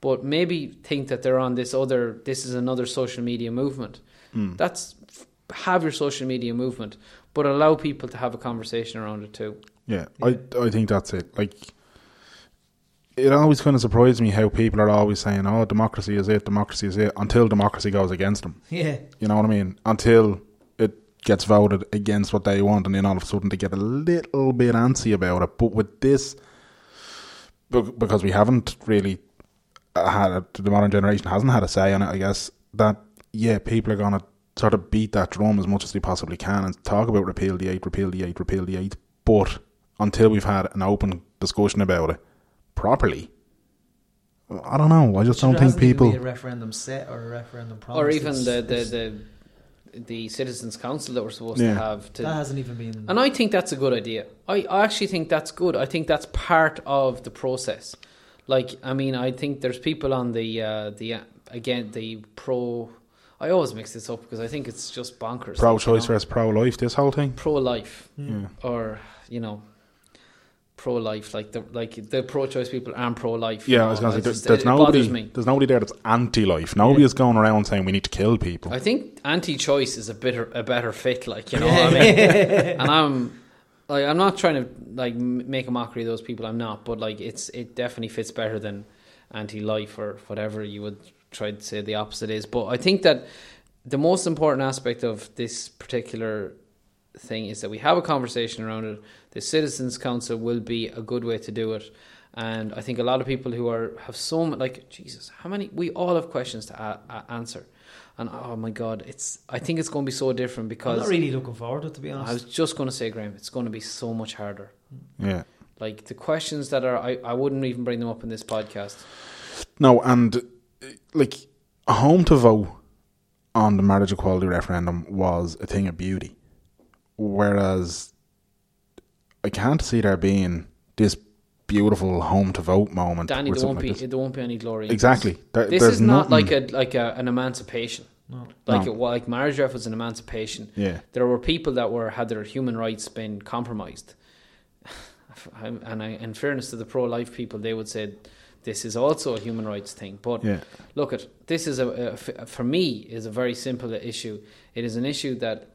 but maybe think that they're on this other this is another social media movement. Hmm. That's have your social media movement, but allow people to have a conversation around it too. Yeah, I I think that's it. Like, it always kind of surprises me how people are always saying, "Oh, democracy is it, democracy is it," until democracy goes against them. Yeah. You know what I mean? Until it gets voted against what they want, and then all of a sudden they get a little bit antsy about it. But with this, because we haven't really uh, had a, the modern generation hasn't had a say on it, I guess that yeah, people are gonna sort of beat that drum as much as they possibly can and talk about repeal the eight, repeal the eight, repeal the eight. But until we've had an open discussion about it properly, I don't know. I just Sure, don't think people. been a referendum set or a referendum promised. or even It's- the, the, it's- the the citizens council that we're supposed Yeah. to have to that hasn't even been. And I think that's a good idea. I, I actually think that's good. I think that's part of the process. Like, I mean, I think there's people on the uh, the uh, again the pro. I always mix this up because I think it's just bonkers. Pro like, you choice know. versus pro life, this whole thing. pro life, Yeah. or you know, pro life. Like the like the pro choice people aren't pro life. Yeah, I was going to say, there's, it, there's it nobody, bothers me. there's nobody there that's anti-life. Nobody Yeah. is going around saying we need to kill people. I think anti-choice is a better a better fit. Like you know, what I <laughs> mean, and I'm like I'm not trying to like make a mockery of those people. I'm not, but like it's it definitely fits better than anti-life or whatever you would try to say the opposite is. But I think that the most important aspect of this particular thing is that we have a conversation around it. The citizens council will be a good way to do it. And I think a lot of people who are have so much like Jesus, how many? We all have questions to a- a- answer, and oh my God, it's. I think it's going to be so different because I'm not really looking forward to it, to be honest, I was just going to say, Graham, it's going to be so much harder. Mm. Yeah. Like the questions that are, I, I wouldn't even bring them up in this podcast. No, and like a home to vote on the marriage equality referendum was a thing of beauty, whereas I can't see there being this beautiful home to vote moment. Danny, there won't something be, this. there won't be any glory. Exactly. There- This, this is not nothing- like a like a, an emancipation. No. Like No. it, like marriage ref was an emancipation. Yeah. There were people that were had their human rights been compromised, <sighs> and I, in fairness to the pro life people, they would say this is also a human rights thing. But Yeah. look at this is a, a f- for me is a very simple issue. It is an issue that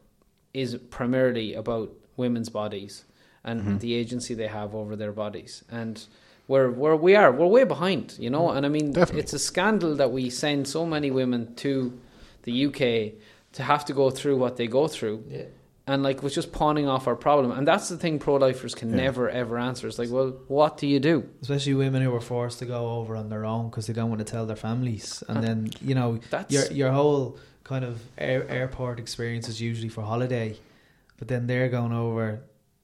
is primarily about women's bodies and Mm-hmm. the agency they have over their bodies and. Where, where we are, we're way behind, you know, and I mean, Definitely. it's a scandal that we send so many women to the UK to have to go through what they go through, Yeah. and like was just pawning off our problem. And that's the thing pro-lifers can Yeah. never ever answer. It's like, well, what do you do? Especially women who were forced to go over on their own because they don't want to tell their families, and then you know That's your your whole kind of air, airport experience is usually for holiday, but then they're going over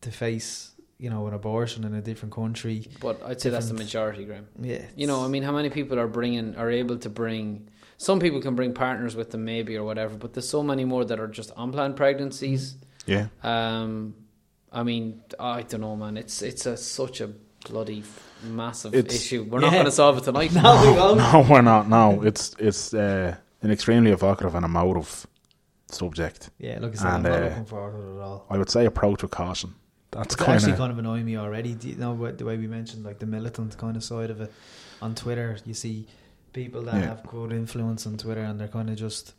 to face you know an abortion in a different country. but I'd say that's the majority, Graham. Yeah, You know, I mean, how many people are bringing are able to bring? Some people can bring partners with them, maybe or whatever. But there's so many more that are just unplanned pregnancies. Yeah. Um, I mean, I don't know, man. It's it's a such a bloody massive It's- issue. We're not going to solve it tonight. <laughs> No, we won't. No, we're not. No, it's it's uh, an extremely evocative and emotive subject. Yeah, like I said, I'm And, not uh, looking forward to it at all. I would say approach with caution. That's It's kind actually kind of annoying me already. Do you know what, the way we mentioned like the militant kind of side of it on Twitter? You see people that Yeah. have good influence on Twitter and they're kind of just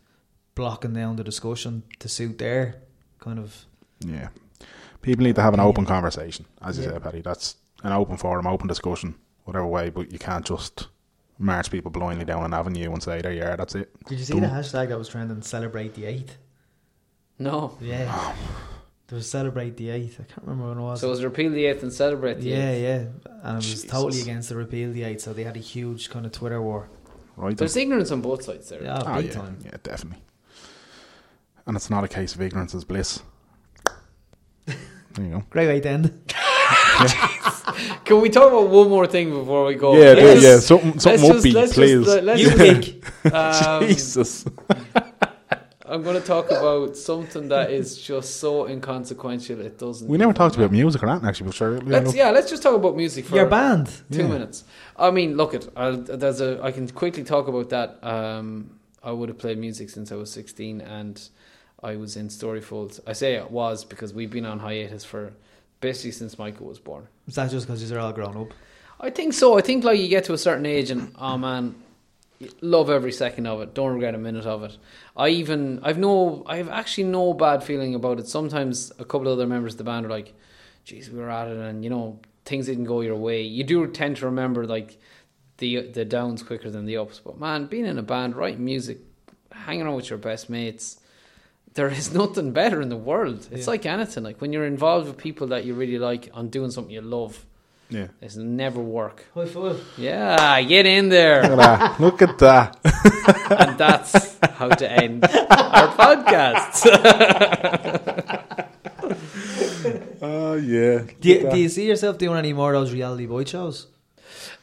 blocking down the discussion to suit their kind of yeah. People need to have an Yeah. open conversation, as you Yeah. said, Paddy. That's an open forum, open discussion, whatever way. But you can't just march people blindly down an avenue and say, "There you are, that's it." Did you see Done. the hashtag that was trending? Celebrate the eighth. No. Yeah, oh. There was celebrate the eighth. I can't remember when it was. So it was repeal the eighth and celebrate the yeah, eighth. yeah, yeah, and it was Jesus. totally against the repeal the eighth. So they had a huge kind of Twitter war. Right? There's ignorance on both sides there. Yeah, Oh, big yeah, time. yeah, definitely. And it's not a case of ignorance is bliss. There you go. Great way to end. <laughs> Can we talk about one more thing before we go? yeah, Let's do, just- yeah, something, something let's just- upbeat, let's please. Just, uh, let's You just- pick. <laughs> um, Jesus. I'm going to talk about something that is just so inconsequential. It doesn't. We never even talked about music or anything, actually, but sure. yeah, Let's look. yeah, let's just talk about music for Your band. two Yeah. minutes. I mean, look at I'll, there's a I can quickly talk about that. Um, I would have played music since I was 16, and I was in Storyfold. I say it was because we've been on hiatus for basically since Michael was born. Is that just because you're all grown up? I think so. I think like you get to a certain age, and oh man, love every second of it. Don't regret a minute of it. I even I've no I've actually no bad feeling about it. Sometimes a couple of other members of the band are like, "Geez, we were at it, and you know things didn't go your way." You do tend to remember like the the downs quicker than the ups. But man, being in a band, writing music, hanging out with your best mates, there is <laughs> nothing better in the world. It's Yeah. like anything. Like when you're involved with people that you really like on doing something you love, Yeah. it's never work. High five. Yeah, get in there. Look at that. Look at that. <laughs> and that's how to end our podcast. <laughs> Oh, yeah. Do you, do you see yourself doing any more of those reality boy shows?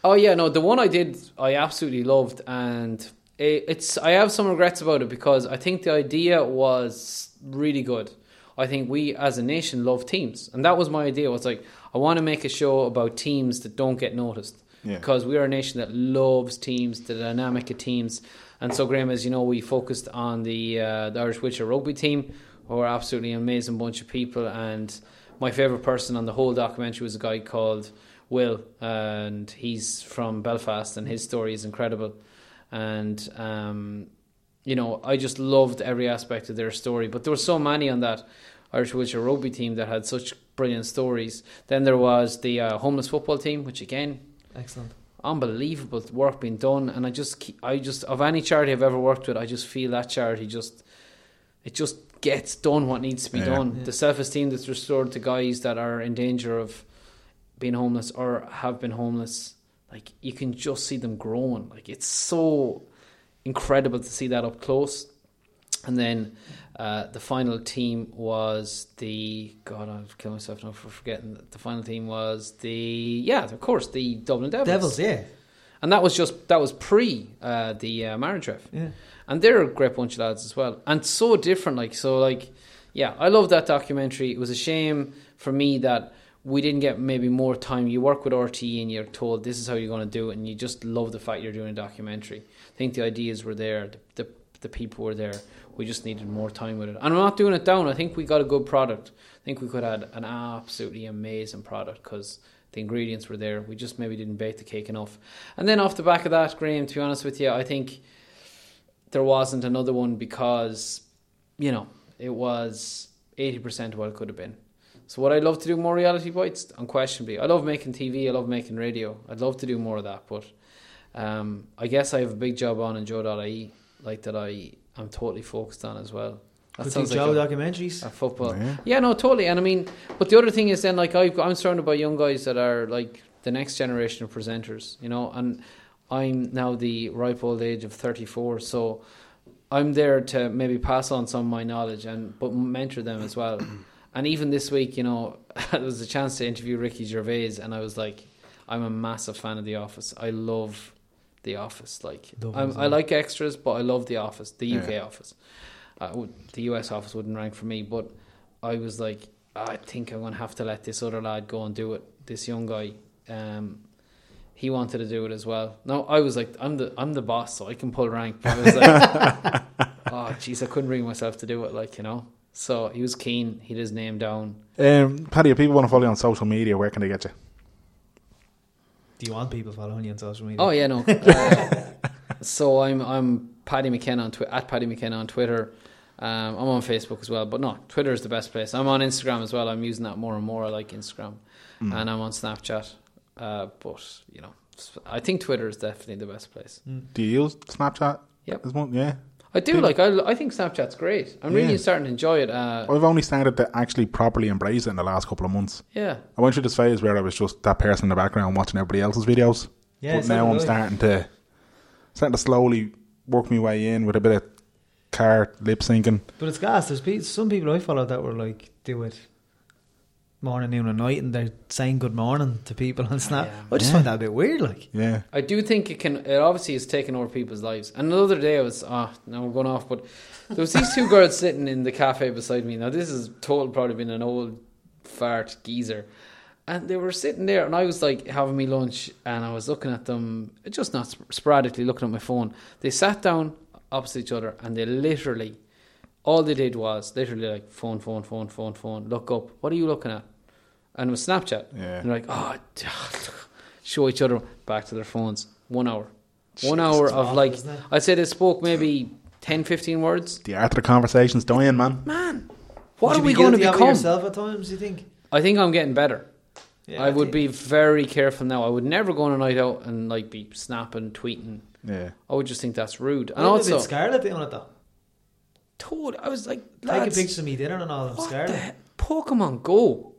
oh yeah, no, the one I did, I absolutely loved, and it, it's I have some regrets about it because I think the idea was really good. I think we as a nation love teams, and that was my idea. Was like I want to make a show about teams that don't get noticed. Yeah. because we are a nation that loves teams, the dynamic of teams. And so, Graham, as you know, we focused on the, uh, the Irish Wheelchair rugby team, who are absolutely an amazing bunch of people. And my favourite person on the whole documentary was a guy called Will, and he's from Belfast, and his story is incredible. And um, you know, I just loved every aspect of their story. But there were so many on that Irish Wheelchair rugby team that had such brilliant stories. Then there was the uh, homeless football team, which again Excellent. unbelievable work being done and I just keep, I just of any charity I've ever worked with I just feel that charity just it just gets done what needs to be Yeah. done Yeah. the self-esteem that's restored to guys that are in danger of being homeless or have been homeless like you can just see them growing like it's so incredible to see that up close and then uh, the final team was the God, I'll kill myself now for forgetting. The final team was the yeah, of course, the Dublin Devils. Devils, yeah. and that was just that was pre uh, the uh, marriage ref, Yeah. and they're a great bunch of lads as well, and so different. Like so, like yeah, I love that documentary. It was a shame for me that we didn't get maybe more time. You work with RTE and you're told this is how you're going to do it, and you just love the fact you're doing a documentary. I think the ideas were there, the the, the people were there. We just needed more time with it, and I'm not doing it down. I think we got a good product. I think we could had an absolutely amazing product because the ingredients were there. We just maybe didn't bake the cake enough. And then off the back of that, Graham, to be honest with you, I think there wasn't another one because, you know, it was 80% of what it could have been. So what I love to do more reality bites? Unquestionably. I love making TV, I love making radio. I'd love to do more of that, but um, I guess I have a big job on in Joe.ie, like that I, I'm totally focused on as well. That Good sounds Joe like a, documentaries. a football. Yeah. Yeah, no, totally. And I mean, but the other thing is then like I've, I'm surrounded by young guys that are like the next generation of presenters, you know, and I'm now the ripe old age of 34, so I'm there to maybe pass on some of my knowledge and but mentor them as well. <clears throat> And even this week, you know, <laughs> there was a chance to interview Ricky Gervais, and I was like, I'm a massive fan of The Office. I love The Office. Like, I'm, I like extras, but I love The Office, the UK Yeah. Office. Uh, the US Office wouldn't rank for me, but I was like, I think I'm going to have to let this other lad go and do it. This young guy, um, he wanted to do it as well. No, I was like, I'm the I'm the boss, so I can pull rank. But I was like, <laughs> oh, jeez, I couldn't bring myself to do it, like you know. So he was keen. He had his name down. Um, Paddy, if people want to follow you on social media, where can they get you? Do you want people following you on social media? Oh yeah, no. <laughs> Uh, so I'm I'm Paddy McKenna on twi- at Paddy McKenna on Twitter. Um, I'm on Facebook as well, but no, Twitter is the best place. I'm on Instagram as well. I'm using that more and more. I like Instagram, Mm. and I'm on Snapchat. Uh, but you know, I think Twitter is definitely the best place. Do you use Snapchat? Yep. As one? Yeah. I do like. I, I think Snapchat's great. I'm really Yeah. starting to enjoy it. Uh, I've only started to actually properly embrace it in the last couple of months. yeah, I went through this phase where I was just that person in the background watching everybody else's videos. Yeah, but so now did I'm I. starting to starting to slowly work my way in with a bit of car lip syncing. But it's gas. There's pe- some people I follow that were like do it morning, noon, and night, and they're saying good morning to people on Snap. yeah. I just Yeah. find that a bit weird. Like, Yeah. I do think it can. It obviously is taking over people's lives. And the other day, I was ah, now we're going off, but there was these two girls sitting in the cafe beside me. Now this is total probably been an old fart geezer, and they were sitting there, and I was like having me lunch, and I was looking at them, just not sporadically looking at my phone. They sat down opposite each other, and they literally, all they did was literally like phone, phone, phone, phone, phone. Look up. What are you looking at? And it was Snapchat. Yeah. And they're like, oh, <laughs> show each other back to their phones. One hour. One hour of awful, like. I'd say they spoke maybe 10, 15 words. The art of the conversation's dying, man. Man, what Would are we be going to guilty of it become? yourself at times? You think? I think I'm getting better. Yeah, I would be very careful now. I would never go on a night out and like be snapping, tweeting. Yeah. I would just think that's rude. And a also, Scarlet doing it though. told I was like, Taking lads, pictures of me dinner and all. I'm the Pokemon Go.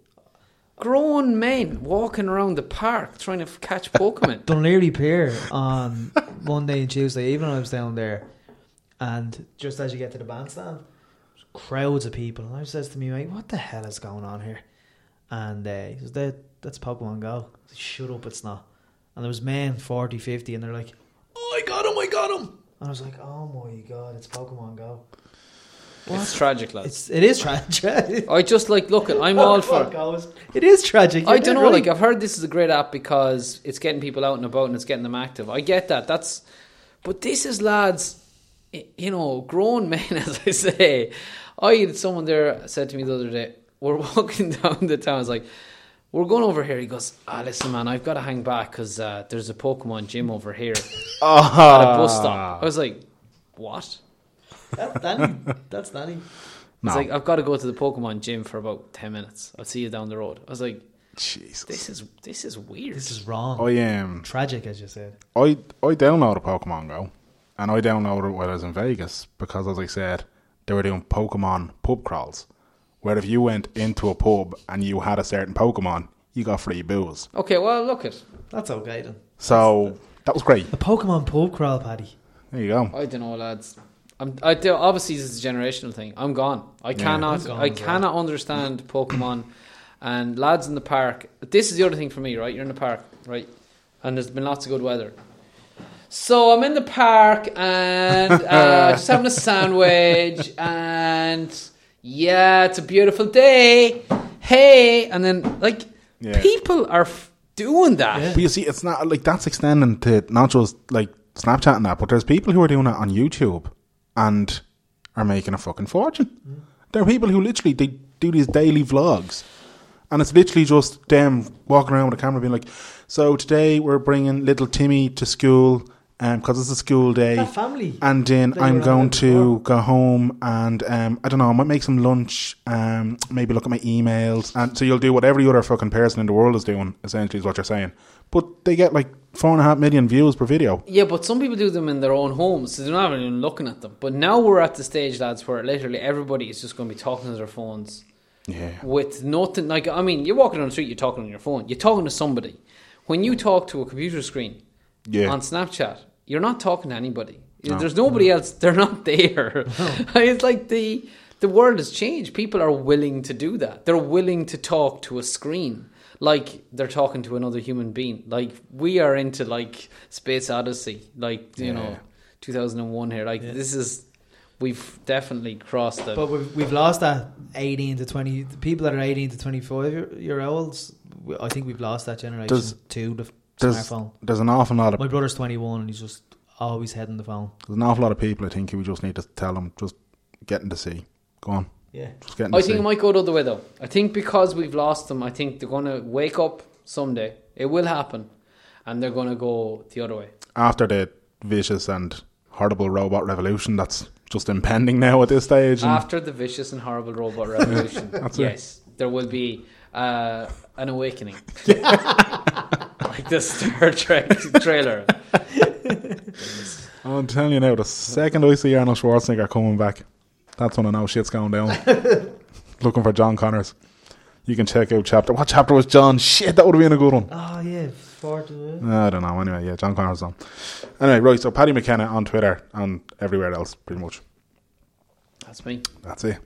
Grown men walking around the park trying to catch <laughs> Pokemon. Dún Laoghaire Pier on Monday and Tuesday evening. I was down there, and just as you get to the bandstand, crowds of people. And I says to me, mate, what the hell is going on here? And uh, he says, that, that's Pokemon Go. Said, Shut up, it's not. And there was men 40, 50, and they're like, oh, I got him, I got him. And I was like, oh my god, it's Pokemon Go. It's tragic, lads. It's it is tragic. I just like look at. I'm <laughs> all for. It. It is tragic. I you're don't dead know. right. Like I've heard this is a great app because it's getting people out and about and it's getting them active. I get that. That's, but this is lads, you know, grown <laughs> men. As I say, I had someone there said to me the other day. We're <laughs> walking down the town. I was like, "We're going over here." He goes, "Ah, listen, man, I've got to hang back because uh, there's a Pokemon gym over here Ah. at a bus stop." I was like, "What?" That's Danny. That's Danny. No. It's like I've got to go to the Pokemon gym for about ten minutes. I'll see you down the road. I was like, Jesus. "This is this is weird." This is wrong. I um, Tragic, as you said. I I downloaded Pokemon Go, and I downloaded it when I was in Vegas because, as I said, they were doing Pokemon pub crawls, where if you went into a pub and you had a certain Pokemon, you got free booze. Okay, well, look at. That's okay then. So that was great. A Pokemon pub crawl, Paddy. There you go. I don't know, lads. I'm, I do, obviously this is a generational thing. I'm gone. I cannot. I'm gone I as well. cannot understand Pokemon. And lads in the park. This is the other thing for me, right? You're in the park, right? And there's been lots of good weather. So I'm in the park and <laughs> uh, just having a sandwich, and yeah, it's a beautiful day. Hey, and then like Yeah. people are f- doing that. But you see, it's not like that's extending to not just like Snapchat and that, but there's people who are doing it on YouTube and are making a fucking fortune. There are people who literally they do these daily vlogs, and it's literally just them walking around with a camera, being like, "So today we're bringing little Timmy to school." Because it's a school day, That family. and then I'm going to before. go home and um, I don't know, I might make some lunch, um, maybe look at my emails, and so you'll do what every other fucking person in the world is doing. Essentially, is what you're saying. But they get like four and a half million views per video. Yeah, but some people do them in their own homes, so they're not even looking at them. But now we're at the stage, lads, where literally everybody is just going to be talking to their phones Yeah, with nothing. Like, I mean, you're walking on the street, you're talking on your phone, you're talking to somebody. When you talk to a computer screen yeah. on Snapchat, you're not talking to anybody. No. There's nobody else. <laughs> They're not there. <laughs> it's like the the world has changed. People are willing to do that. They're willing to talk to a screen like they're talking to another human being. Like we are into like Space Odyssey, like you Yeah. know, 2001 here. Like this is we've definitely crossed the. But we've, we've lost that 18 to 20. The people that are 18 to 25 year, year olds, I think we've lost that generation Does- to the There's smartphone. there's an awful lot of My brother's 21 and he's just always heading the phone. there's an awful lot of people. I think who we just need to tell them just getting to see. Go on, Yeah. just getting. To I see. think it might go the other way though. I think because we've lost them, I think they're going to wake up someday. It will happen, and they're going to go the other way. after the vicious and horrible robot revolution that's just impending now at this stage. And After the vicious and horrible robot revolution, <laughs> That's it. yes, there will be uh, an awakening, <laughs> <laughs> like the Star Trek <laughs> trailer. <laughs> I'm telling you now, the second I see Arnold Schwarzenegger coming back, that's when I know shit's going down. <laughs> Looking for John Connors. You can check out chapter. What chapter was John? Shit, that would have been a good one. Oh, yeah. Fort, uh, I don't know. Anyway, yeah, John Connors on. Anyway, right. So Paddy McKenna on Twitter and everywhere else, pretty much. That's me. That's it.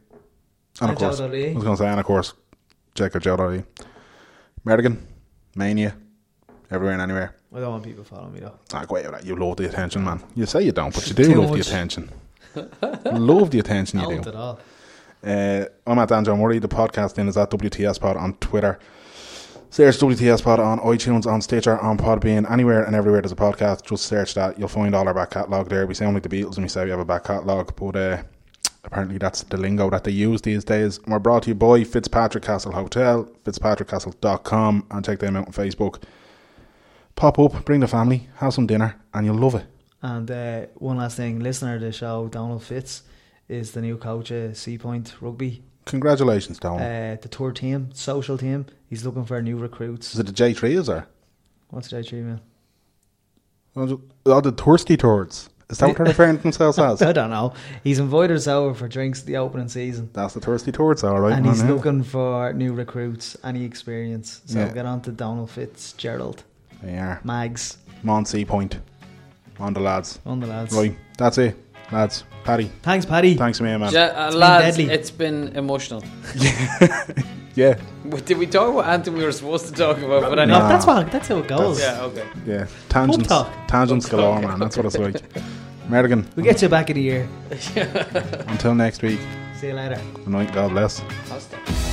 And of course, Joe I Dudley. was going to say, and of course, check out Joe Dudley. Merdigan, Mania, everywhere and anywhere. I don't want people following me though. Ah, go away with. You love the attention, man. You say you don't, but you <laughs> do love much. the attention. love the attention you do. at all. Uh, I'm at Dan John Murray. The podcast name is at WTS Pod on Twitter. Search WTS Pod on iTunes, on Stitcher, on Podbean, anywhere and everywhere there's a podcast. Just search that. You'll find all our back catalogue there. We sound like the Beatles and we say we have a back catalogue, but uh, apparently that's the lingo that they use these days. And we're brought to you by Fitzpatrick Castle Hotel, fitzpatrickcastle.com, and check them out on Facebook. Pop up, bring the family, have some dinner, and you'll love it. And uh, one last thing, listener to the show, Donald Fitz, is the new coach at Seapoint Rugby. Congratulations, Donald. Uh, the tour team, social team. He's looking for new recruits. is it the J3 is there? What's the J3 man? Oh, the thirsty towards. Is that what they're referring to themselves as? <laughs> I don't know. He's invited us over for drinks the opening season. That's the thirsty towards, all right. and he's looking for new recruits, any experience. So Yeah. get on to Donald Fitzgerald. They are. Mags, Monsey Point. On the lads. on the lads. Right, that's it, lads. Paddy, Thanks, Paddy. thanks a million, man. Ja- uh, been lads, deadly. it's been emotional. <laughs> Yeah, Did we talk about Anthem we were supposed to talk about? But No, anyway. Nah. that's what. That's how it goes. Yeah, okay. yeah. Tangents. talk. Tangents Pub galore, talk. man. That's what it's like. Merrigan, We get you back in the year. <laughs> until next week. See you later. Good night, God bless. I'll stop.